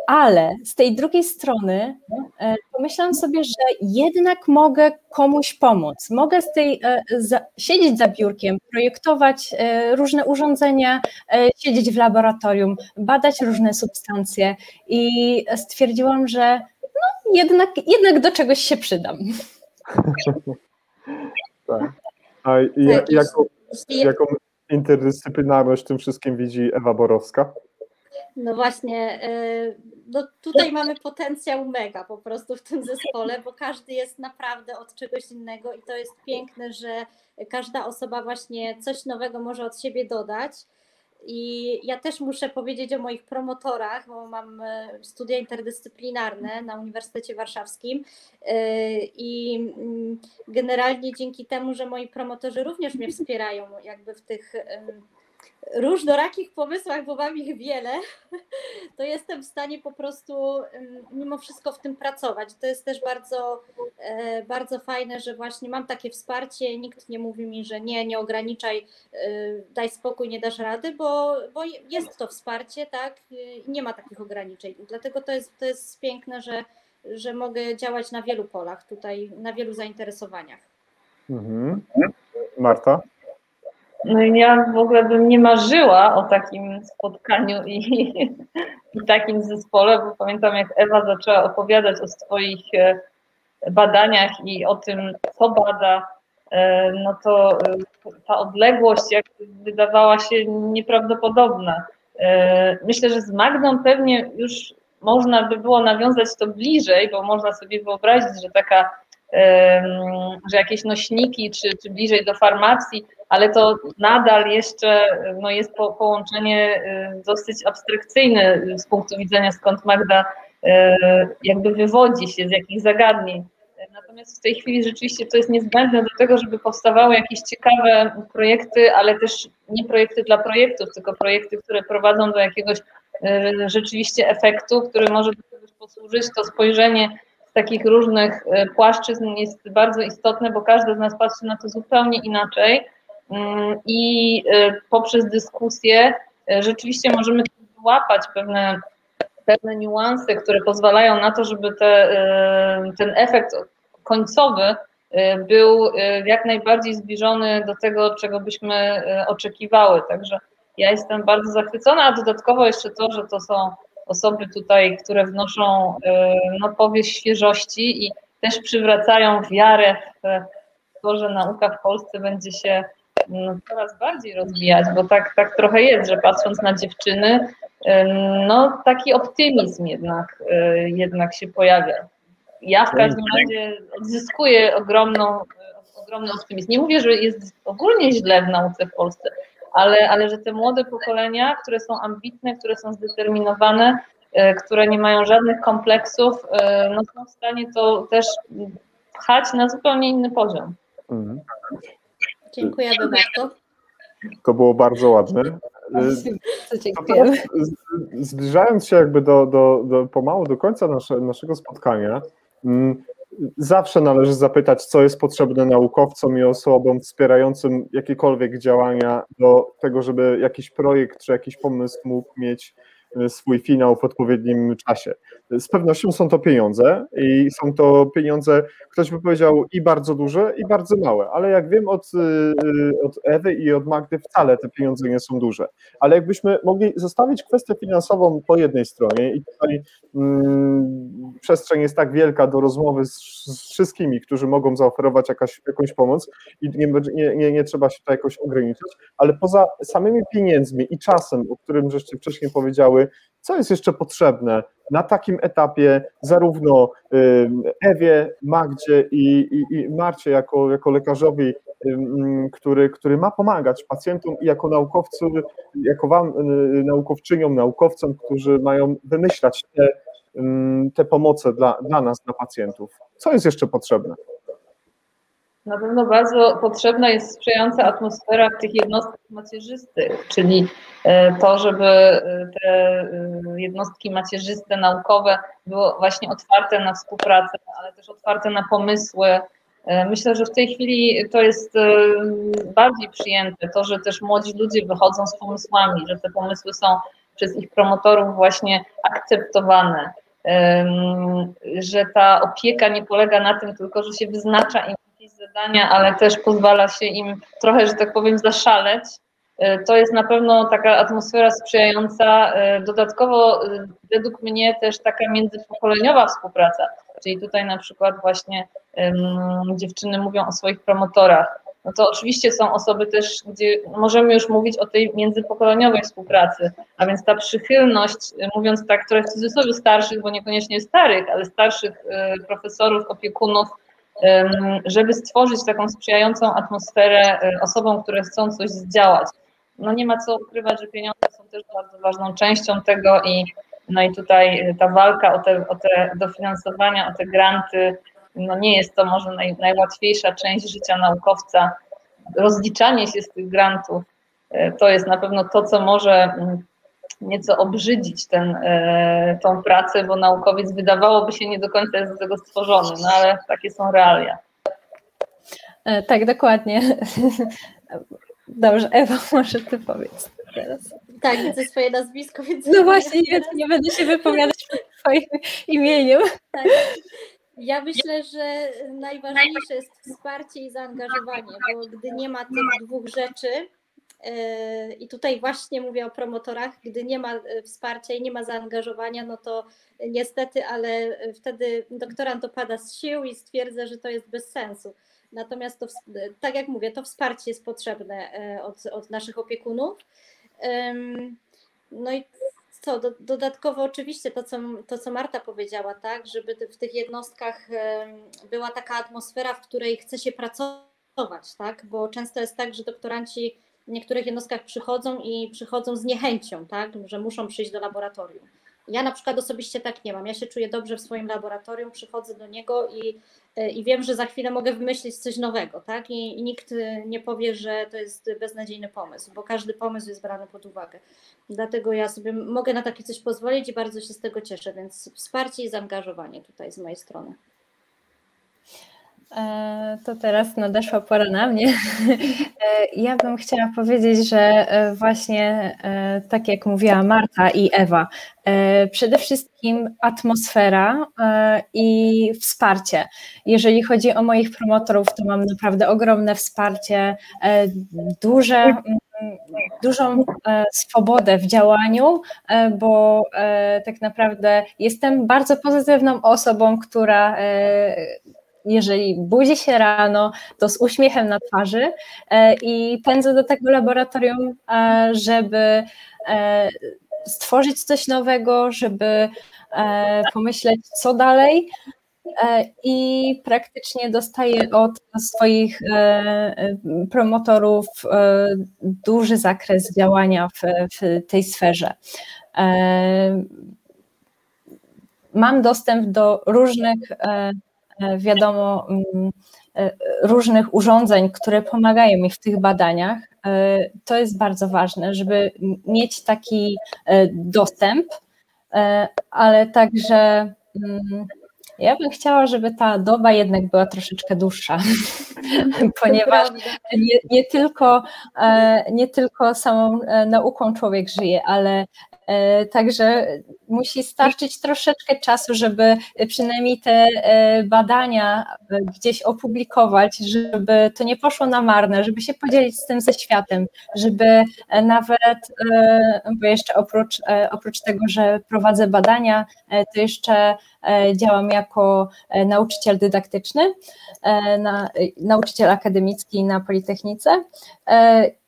ale z tej drugiej strony e, pomyślałam sobie, że jednak mogę komuś pomóc. Mogę z tej, e, za, siedzieć za biurkiem, projektować e, różne urządzenia, siedzieć w laboratorium, badać różne substancje i stwierdziłam, że no, jednak, jednak do czegoś się przydam. tak. A jak, jaką, jaką interdyscyplinarność w tym wszystkim widzi Ewa Borowska? No właśnie, e, no tutaj mamy potencjał mega po prostu w tym zespole, bo każdy jest naprawdę od czegoś innego i to jest piękne, że każda osoba właśnie coś nowego może od siebie dodać. I ja też muszę powiedzieć o moich promotorach, bo mam e, studia interdyscyplinarne na Uniwersytecie Warszawskim i mm, generalnie dzięki temu, że moi promotorzy również mnie wspierają jakby w tych różnorakich pomysłach, bo mam ich wiele, to jestem w stanie po prostu mimo wszystko w tym pracować. To jest też bardzo, e, bardzo fajne, że właśnie mam takie wsparcie, nikt nie mówi mi, że nie, nie ograniczaj, e, daj spokój, nie dasz rady, bo, bo jest to wsparcie, tak, nie ma takich ograniczeń. Dlatego to jest, to jest piękne, że, że mogę działać na wielu polach tutaj, na wielu zainteresowaniach. Mhm. Marta? No i ja w ogóle bym nie marzyła o takim spotkaniu i, i takim zespole, bo pamiętam jak Ewa zaczęła opowiadać o swoich e, badaniach i o tym, co bada, e, no to e, ta odległość jak wydawała się nieprawdopodobna. Myślę, że z Magdą pewnie już można by było nawiązać to bliżej, bo można sobie wyobrazić, że taka, że jakieś nośniki, czy, czy bliżej do farmacji, ale to nadal jeszcze no, jest po, połączenie y, dosyć abstrakcyjne z punktu widzenia, skąd Magda y, jakby wywodzi się, z jakich zagadnień. Natomiast w tej chwili rzeczywiście to jest niezbędne do tego, żeby powstawały jakieś ciekawe projekty, ale też nie projekty dla projektów, tylko projekty, które prowadzą do jakiegoś y, rzeczywiście efektu, który może do posłużyć. To spojrzenie z takich różnych płaszczyzn jest bardzo istotne, bo każdy z nas patrzy na to zupełnie inaczej i y, poprzez dyskusję y, rzeczywiście możemy wyłapać pewne, pewne niuanse, które pozwalają na to, żeby te, y, ten efekt końcowy był jak najbardziej zbliżony do tego, czego byśmy oczekiwały. Także ja jestem bardzo zachwycona, a dodatkowo jeszcze to, że to są osoby tutaj, które wnoszą no, powieść świeżości i też przywracają wiarę w to, że nauka w Polsce będzie się coraz bardziej rozwijać, bo tak, tak trochę jest, że patrząc na dziewczyny, no taki optymizm jednak, y, jednak się pojawia. Ja w każdym razie odzyskuję ogromną, ogromny optymizm. Nie mówię, że jest ogólnie źle w nauce w Polsce, ale, ale że te młode pokolenia, które są ambitne, które są zdeterminowane, y, które nie mają żadnych kompleksów, y, no są w stanie to też pchać na zupełnie inny poziom. Mhm. Dziękujemy bardzo. To było bardzo ładne. Zbliżając się jakby do, do, do, pomału do końca nasze, naszego spotkania, mm, zawsze należy zapytać, co jest potrzebne naukowcom i osobom wspierającym jakiekolwiek działania do tego, żeby jakiś projekt czy jakiś pomysł mógł mieć E, swój finał w odpowiednim czasie. Z pewnością są to pieniądze i są to pieniądze, ktoś by powiedział, i bardzo duże, i bardzo małe, ale jak wiem od, e, od Ewy i od Magdy, wcale te pieniądze nie są duże. Ale jakbyśmy mogli zostawić kwestię finansową po jednej stronie i tutaj mm, przestrzeń jest tak wielka do rozmowy z, z wszystkimi, którzy mogą zaoferować jakaś, jakąś pomoc i nie, nie, nie, trzeba się tutaj jakoś ograniczać, ale poza samymi pieniędzmi i czasem, o którym żeście wcześniej powiedziały, co jest jeszcze potrzebne na takim etapie zarówno Ewie, Magdzie i, i, i Marcie jako, jako lekarzowi, który, który ma pomagać pacjentom i jako naukowcy, jako wam, y, naukowczyniom, naukowcom, którzy mają wymyślać te, te pomoce dla, dla nas, dla pacjentów. Co jest jeszcze potrzebne? Na pewno bardzo potrzebna jest sprzyjająca atmosfera w tych jednostkach macierzystych, czyli e, to, żeby e, te e, jednostki macierzyste, naukowe były właśnie otwarte na współpracę, ale też otwarte na pomysły. Myślę, że w tej chwili to jest bardziej przyjęte, to, że też młodzi ludzie wychodzą z pomysłami, że te pomysły są przez ich promotorów właśnie akceptowane, że ta opieka nie polega na tym tylko, że się wyznacza im zadania, ale też pozwala się im trochę, że tak powiem, zaszaleć. E, to jest na pewno taka atmosfera sprzyjająca. E, dodatkowo e, według mnie też taka międzypokoleniowa współpraca, czyli tutaj na przykład właśnie um, dziewczyny mówią o swoich promotorach. No to oczywiście są osoby też, gdzie możemy już mówić o tej międzypokoleniowej współpracy, a więc ta przychylność, mówiąc tak trochę w cudzysłowie starszych, bo niekoniecznie starych, ale starszych profesorów, opiekunów, żeby stworzyć taką sprzyjającą atmosferę e, osobom, które chcą coś zdziałać. no nie ma co ukrywać, że pieniądze są też bardzo ważną częścią tego i no i tutaj ta walka o te, o te dofinansowania, o te granty, no nie jest to może naj, najłatwiejsza część życia naukowca. Rozliczanie się z tych grantów to jest na pewno to, co może nieco obrzydzić ten, e, tą pracę, bo naukowiec wydawałoby się nie do końca jest do tego stworzony, no ale takie są realia. E, tak, dokładnie. Dobrze, Ewa, może ty powiedz teraz. Tak, widzę swoje nazwisko, więc... No właśnie, nie, nie będę się wypowiadać przed twoim imieniem. Tak. Ja myślę, że najważniejsze jest wsparcie i zaangażowanie, bo gdy nie ma tych dwóch rzeczy, i tutaj właśnie mówię o promotorach, gdy nie ma e, wsparcia i nie ma zaangażowania, no to niestety, ale wtedy doktorant opada z sił i stwierdza, że to jest bez sensu. Natomiast to, tak jak mówię, to wsparcie jest potrzebne e, od, od naszych opiekunów. No i co, do, dodatkowo oczywiście to co, to, co Marta powiedziała, tak, żeby w tych jednostkach była taka atmosfera, w której chce się pracować, tak, bo często jest tak, że doktoranci w niektórych jednostkach przychodzą i przychodzą z niechęcią, tak, że muszą przyjść do laboratorium. Ja na przykład osobiście tak nie mam. Ja się czuję dobrze w swoim laboratorium, przychodzę do niego i, i wiem, że za chwilę mogę wymyślić coś nowego, tak? I, I, nikt nie powie, że to jest beznadziejny pomysł, bo każdy pomysł jest brany pod uwagę. Dlatego ja sobie mogę na takie coś pozwolić i bardzo się z tego cieszę, więc wsparcie i zaangażowanie tutaj z mojej strony. E, to teraz nadeszła pora na mnie. E, ja bym chciała powiedzieć, że e, właśnie tak jak mówiła Marta i Ewa, przede wszystkim atmosfera i wsparcie. Jeżeli chodzi o moich promotorów, to mam naprawdę ogromne wsparcie, duże dużą swobodę w działaniu, bo tak naprawdę jestem bardzo pozytywną osobą, która jeżeli budzi się rano, to z uśmiechem na twarzy e, i pędzę do tego laboratorium, e, żeby e, stworzyć coś nowego, żeby pomyśleć, co dalej. I praktycznie dostaję od swoich promotorów duży zakres działania w, w tej sferze mam dostęp do różnych wiadomo, mm, e, różnych urządzeń, które pomagają mi w tych badaniach. E, to jest bardzo ważne, żeby mieć taki dostęp, ale także mm, ja bym chciała, żeby ta doba jednak była troszeczkę dłuższa, ponieważ nie, nie, tylko, nie tylko samą nauką człowiek żyje, ale E, także musi starczyć troszeczkę czasu, żeby przynajmniej te e, badania e, gdzieś opublikować, żeby to nie poszło na marne, żeby się podzielić z tym ze światem, żeby nawet, bo jeszcze oprócz, oprócz tego, że prowadzę badania, to jeszcze działam jako nauczyciel dydaktyczny, nauczyciel akademicki na Politechnice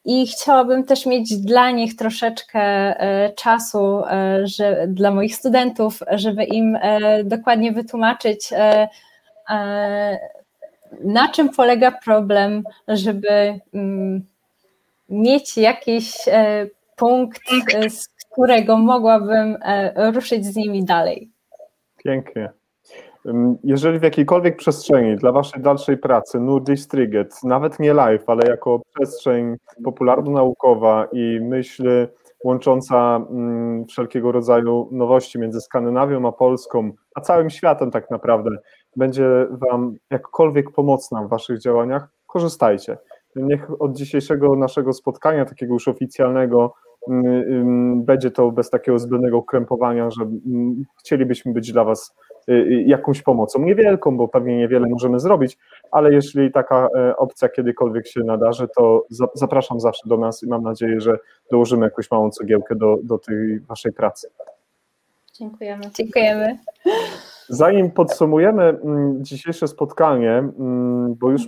i chciałabym też mieć dla nich troszeczkę e, czasu, e, że, dla moich studentów, żeby im e, dokładnie wytłumaczyć, na czym polega problem, żeby mm, mieć jakiś punkt, z którego mogłabym ruszyć z nimi dalej. Pięknie. Jeżeli w jakiejkolwiek przestrzeni dla Waszej dalszej pracy Nurdis Triget, nawet nie live, ale jako przestrzeń popularno-naukowa i myśl łącząca mm, wszelkiego rodzaju nowości między Skandynawią a Polską, a całym światem tak naprawdę, będzie Wam jakkolwiek pomocna w Waszych działaniach, korzystajcie. Niech od dzisiejszego naszego spotkania, takiego już oficjalnego, mm, będzie to bez takiego zbędnego krępowania, że mm, chcielibyśmy być dla Was jakąś pomocą. Niewielką, bo pewnie niewiele możemy zrobić, ale jeśli taka e, opcja kiedykolwiek się nadarzy, to zapraszam zawsze do nas i mam nadzieję, że dołożymy jakąś małą cegiełkę do, do tej waszej pracy. Dziękujemy. Dziękujemy. Zanim podsumujemy mm, dzisiejsze spotkanie, mm, bo już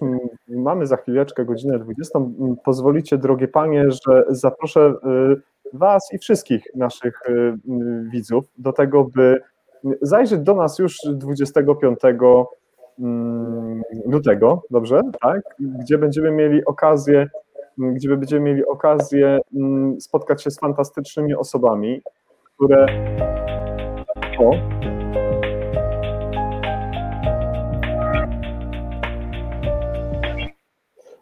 mamy za chwileczkę godzinę 20, mm, pozwolicie, drogie panie, że zaproszę y, Was i wszystkich naszych widzów do tego, by zajrzeć do nas już 25 mm, lutego, dobrze? Tak? Gdzie będziemy mieli okazję gdzie będziemy mieli okazję mm, spotkać się z fantastycznymi osobami, które. O,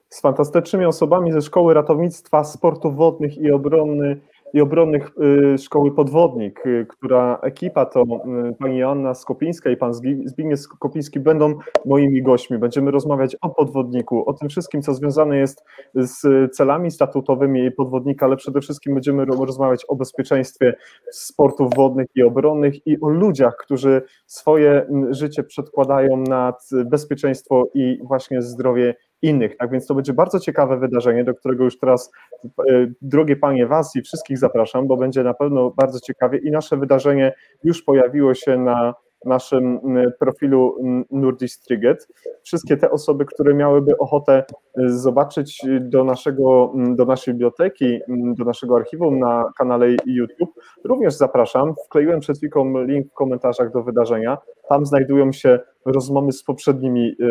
z fantastycznymi osobami ze Szkoły Ratownictwa Sportów Wodnych i Obrony i obronnych y, Szkoły Podwodnik, y, która ekipa to y, pani Joanna Skopińska i pan Zbigniew Skopiński będą moimi gośćmi. Będziemy rozmawiać o podwodniku, o tym wszystkim, co związane jest z celami statutowymi podwodnika, ale przede wszystkim będziemy rozmawiać o bezpieczeństwie sportów wodnych i obronnych i o ludziach, którzy swoje życie przedkładają nad bezpieczeństwo i właśnie zdrowie innych. Tak więc to będzie bardzo ciekawe wydarzenie, do którego już teraz, e, drogie panie, was i wszystkich zapraszam, bo będzie na pewno bardzo ciekawie i nasze wydarzenie już pojawiło się na naszym profilu Nurdis Triget. Wszystkie te osoby, które miałyby ochotę y, zobaczyć do, naszego, do naszej biblioteki, do naszego archiwum na kanale YouTube, również zapraszam. Wkleiłem przed chwilą link w komentarzach do wydarzenia. Tam znajdują się rozmowy z poprzednimi y,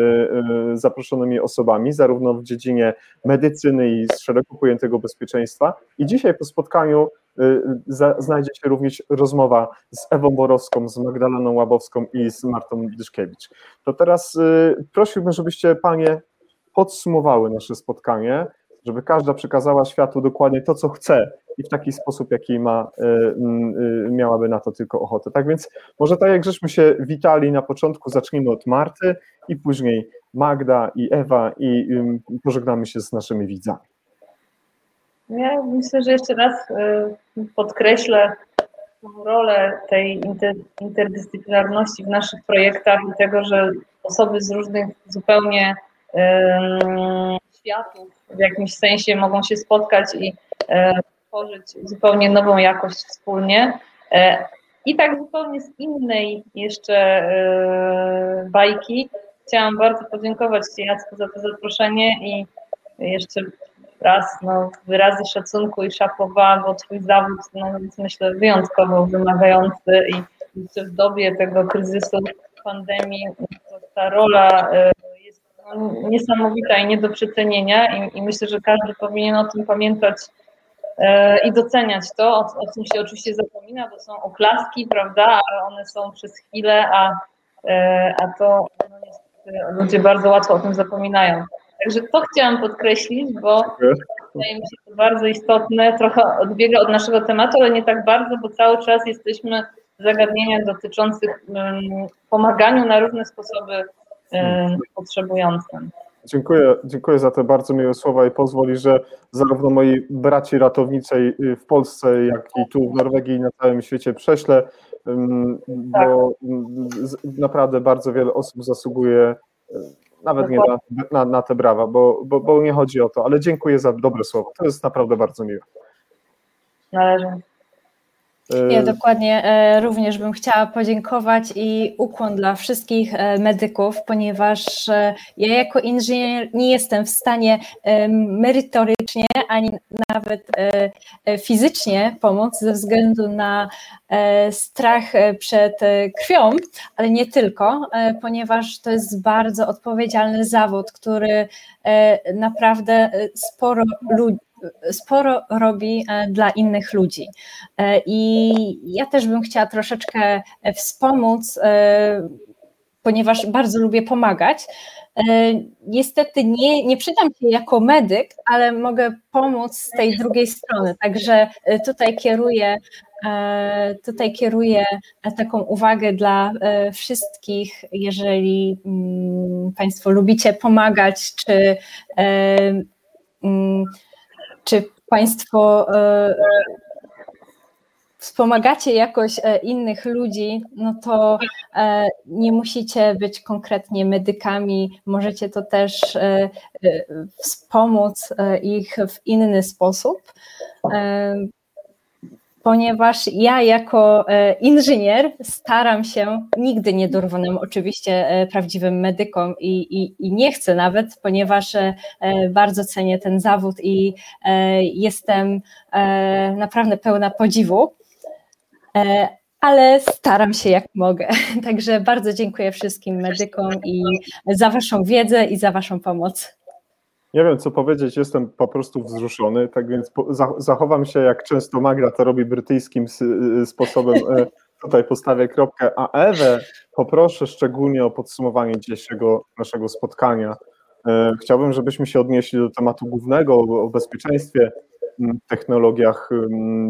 y, zaproszonymi osobami, zarówno w dziedzinie medycyny i z szeroko pojętego bezpieczeństwa. I dzisiaj po spotkaniu Y, znajdzie się również rozmowa z Ewą Borowską, z Magdaleną Łabowską i z Martą Dyszkiewicz. To teraz y, prosiłbym, żebyście panie podsumowały nasze spotkanie, żeby każda przekazała światu dokładnie to, co chce i w taki sposób, jaki ma, y, miałaby na to tylko ochotę. Tak więc może tak jak żeśmy się witali na początku, zacznijmy od Marty i później Magda i Ewa i pożegnamy się z naszymi widzami. Ja myślę, że jeszcze raz y, podkreślę rolę tej interdyscyplinarności w naszych projektach i tego, że osoby z różnych zupełnie światów w jakimś sensie mogą się spotkać i e, tworzyć zupełnie nową jakość wspólnie. E, I tak zupełnie z innej jeszcze e, bajki chciałam bardzo podziękować Ci Jacku za to zaproszenie i jeszcze raz no, wyrazy szacunku i szapowa, bo Twój zawód no, jest myślę wyjątkowo wymagający i w dobie tego kryzysu, pandemii, ta rola e, jest no, niesamowita i nie do przecenienia i, i myślę, że każdy powinien o tym pamiętać e, i doceniać to, o, o czym się oczywiście zapomina, bo są oklaski, prawda, ale one są przez chwilę, a, e, a to no, ludzie bardzo łatwo o tym zapominają. Także to chciałam podkreślić, bo wydaje mi się to bardzo istotne, trochę odbiega od naszego tematu, ale nie tak bardzo, bo cały czas jesteśmy w zagadnieniach dotyczących pomaganiu na różne sposoby potrzebującym. Dziękuję, dziękuję za te bardzo miłe słowa i pozwoli, że zarówno moi braci ratowniczej w Polsce, jak i tu w Norwegii i na całym świecie prześlę, bo tak. naprawdę bardzo wiele osób zasługuje nawet nie na, na, na, te brawa, bo, bo, bo nie chodzi o to, ale dziękuję za dobre słowo. To jest naprawdę bardzo miłe. Należy. Ja dokładnie e, również bym chciała podziękować i ukłon dla wszystkich e, medyków, ponieważ e, ja jako inżynier nie jestem w stanie merytorycznie ani nawet fizycznie pomóc ze względu na strach przed krwią, ale nie tylko, ponieważ to jest bardzo odpowiedzialny zawód, który naprawdę sporo ludzi sporo robi e, dla innych ludzi. E, I ja też bym chciała troszeczkę wspomóc, e, ponieważ bardzo lubię pomagać. Niestety nie, nie przydam się jako medyk, ale mogę pomóc z tej drugiej strony. Także tutaj kieruję, tutaj kieruję taką uwagę dla wszystkich, jeżeli mm, Państwo lubicie pomagać, czy mm, czy Państwo e, wspomagacie jakoś e, innych ludzi, no to e, nie musicie być konkretnie medykami, możecie to też wspomóc ich w inny sposób ponieważ ja jako e, inżynier staram się, nigdy nie dorwałem oczywiście e, prawdziwym medykom i, i, i, nie chcę nawet, ponieważ e, bardzo cenię ten zawód i jestem naprawdę pełna podziwu, ale staram się jak mogę. Także bardzo dziękuję wszystkim medykom i za Waszą wiedzę i za Waszą pomoc. Nie wiem, co powiedzieć, jestem po prostu wzruszony, tak więc po, za, zachowam się, jak często Magda to robi brytyjskim s, sposobem. E, tutaj postawię kropkę, a Ewę poproszę szczególnie o podsumowanie dzisiejszego naszego spotkania. E, chciałbym, żebyśmy się odnieśli do tematu głównego o bezpieczeństwie, technologiach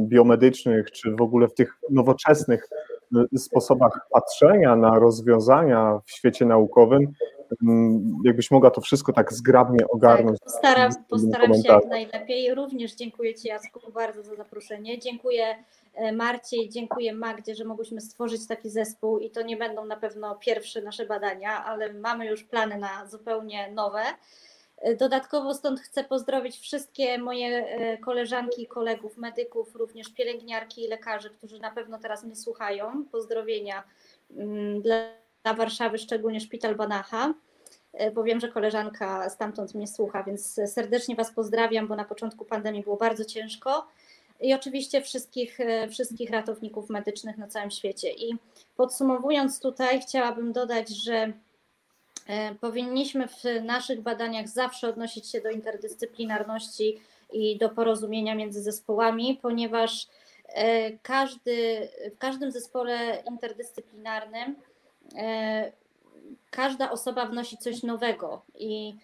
biomedycznych, czy w ogóle w tych nowoczesnych sposobach patrzenia na rozwiązania w świecie naukowym, jakbyś mogła to wszystko tak zgrabnie ogarnąć. Tak, postaram, postaram się jak najlepiej. Również dziękuję Ci Jacku bardzo za zaproszenie. Dziękuję e, Marcie i dziękuję Magdzie, że mogłyśmy stworzyć taki zespół i to nie będą na pewno pierwsze nasze badania, ale mamy już plany na zupełnie nowe. E, dodatkowo stąd chcę pozdrowić wszystkie moje e, koleżanki i kolegów, medyków, również pielęgniarki i lekarzy, którzy na pewno teraz mnie słuchają. Pozdrowienia mm, dla Warszawy, szczególnie Szpital Banacha, e, bo wiem, że koleżanka stamtąd mnie słucha, więc serdecznie Was pozdrawiam, bo na początku pandemii było bardzo ciężko. I oczywiście wszystkich, wszystkich ratowników medycznych na całym świecie. I podsumowując tutaj, chciałabym dodać, że E, powinniśmy w naszych badaniach zawsze odnosić się do interdyscyplinarności i do porozumienia między zespołami, ponieważ e, każdy, w każdym zespole interdyscyplinarnym e, każda osoba wnosi coś nowego i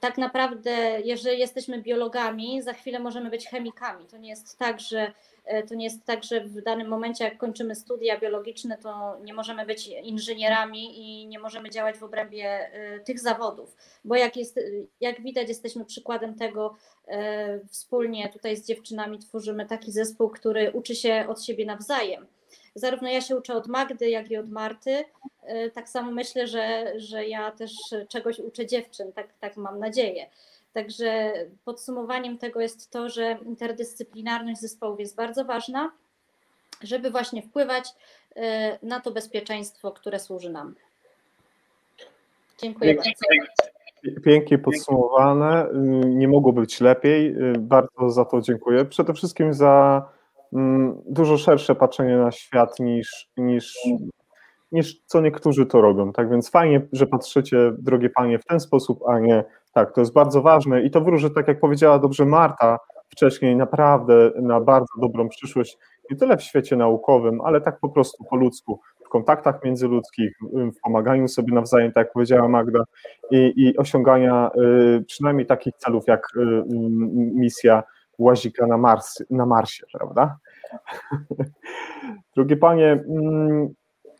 tak naprawdę, jeżeli jesteśmy biologami, za chwilę możemy być chemikami. To nie jest tak, że E, to nie jest tak, że w danym momencie, jak kończymy studia biologiczne, to nie możemy być inżynierami i nie możemy działać w obrębie e, tych zawodów, bo jak, jest, jak widać, jesteśmy przykładem tego, e, wspólnie tutaj z dziewczynami tworzymy taki zespół, który uczy się od siebie nawzajem. Zarówno ja się uczę od Magdy, jak i od Marty. Tak samo myślę, że, że ja też czegoś uczę dziewczyn, tak, tak mam nadzieję. Także podsumowaniem tego jest to, że interdyscyplinarność zespołów jest bardzo ważna, żeby właśnie wpływać e, na to bezpieczeństwo, które służy nam. Dziękuję Pięknie, bardzo. Pięknie podsumowane. Nie mogło być lepiej. Bardzo za to dziękuję. Przede wszystkim za dużo szersze patrzenie na świat niż, niż, niż co niektórzy to robią. Tak więc fajnie, że patrzycie, drogie panie, w ten sposób, a nie tak, to jest bardzo ważne i to wróży, tak jak powiedziała dobrze Marta wcześniej, naprawdę na bardzo dobrą przyszłość, nie tyle w świecie naukowym, ale tak po prostu po ludzku, w kontaktach międzyludzkich, w pomaganiu sobie nawzajem, tak jak powiedziała Magda, i, i osiągania y, przynajmniej takich celów jak y, misja łazika na, Mars, na Marsie, prawda? Drugie panie, mm,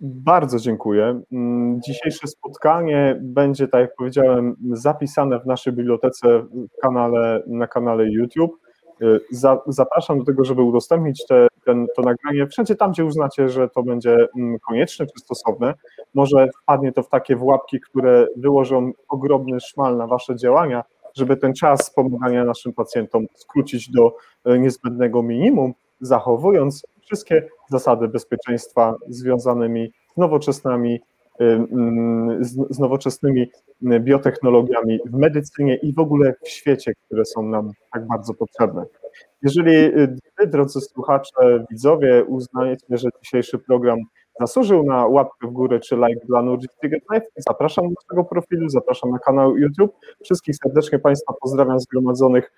bardzo dziękuję. Mm, dzisiejsze spotkanie będzie, tak jak powiedziałem, zapisane w naszej bibliotece w kanale, na kanale YouTube. Y, zapraszam do tego, żeby udostępnić te, ten, to nagranie wszędzie tam, gdzie uznacie, że to będzie mm, konieczne czy stosowne. Może wpadnie to w takie włapki, które wyłożą ogromny szmal na Wasze działania, żeby ten czas pomagania naszym pacjentom skrócić do y, niezbędnego minimum, zachowując wszystkie zasady bezpieczeństwa związanymi z nowoczesnymi, z, nowoczesnymi biotechnologiami w medycynie i w ogóle w świecie, które są nam tak bardzo potrzebne. Jeżeli wy, drodzy słuchacze, widzowie, uznajecie, że dzisiejszy program zasłużył na łapkę w górę czy like dla Nordic Ticket zapraszam do tego profilu, zapraszam na kanał YouTube. Wszystkich serdecznie Państwa pozdrawiam zgromadzonych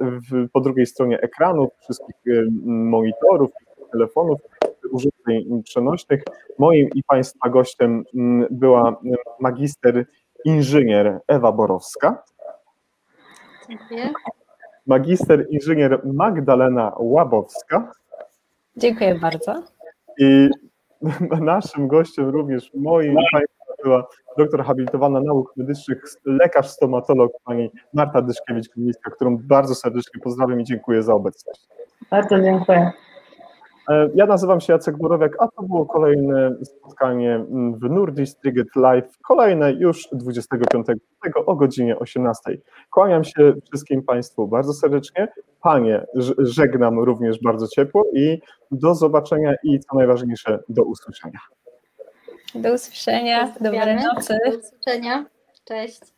w, po drugiej stronie ekranu, wszystkich monitorów, telefonów, urządzeń przenośnych. Moim i Państwa gościem mm, była magister inżynier Ewa Borowska. Dziękuję. Magister inżynier Magdalena Łabowska. Dziękuję bardzo. I naszym gościem również moim Państwa była doktor habilitowana nauk medycznych, lekarz stomatolog pani Marta Dyszkiewicz-Glińska, którą bardzo serdecznie pozdrawiam i dziękuję za obecność. Bardzo dziękuję. E, ja nazywam się Jacek Borowiak, a to było kolejne spotkanie w Nordic Triget Live, kolejne już 25 o godzinie 18. Kłaniam się wszystkim Państwu bardzo serdecznie. Panie, żegnam również bardzo ciepło i do zobaczenia i co najważniejsze, do usłyszenia. Do usłyszenia, dobrej nocy. Do usłyszenia, cześć.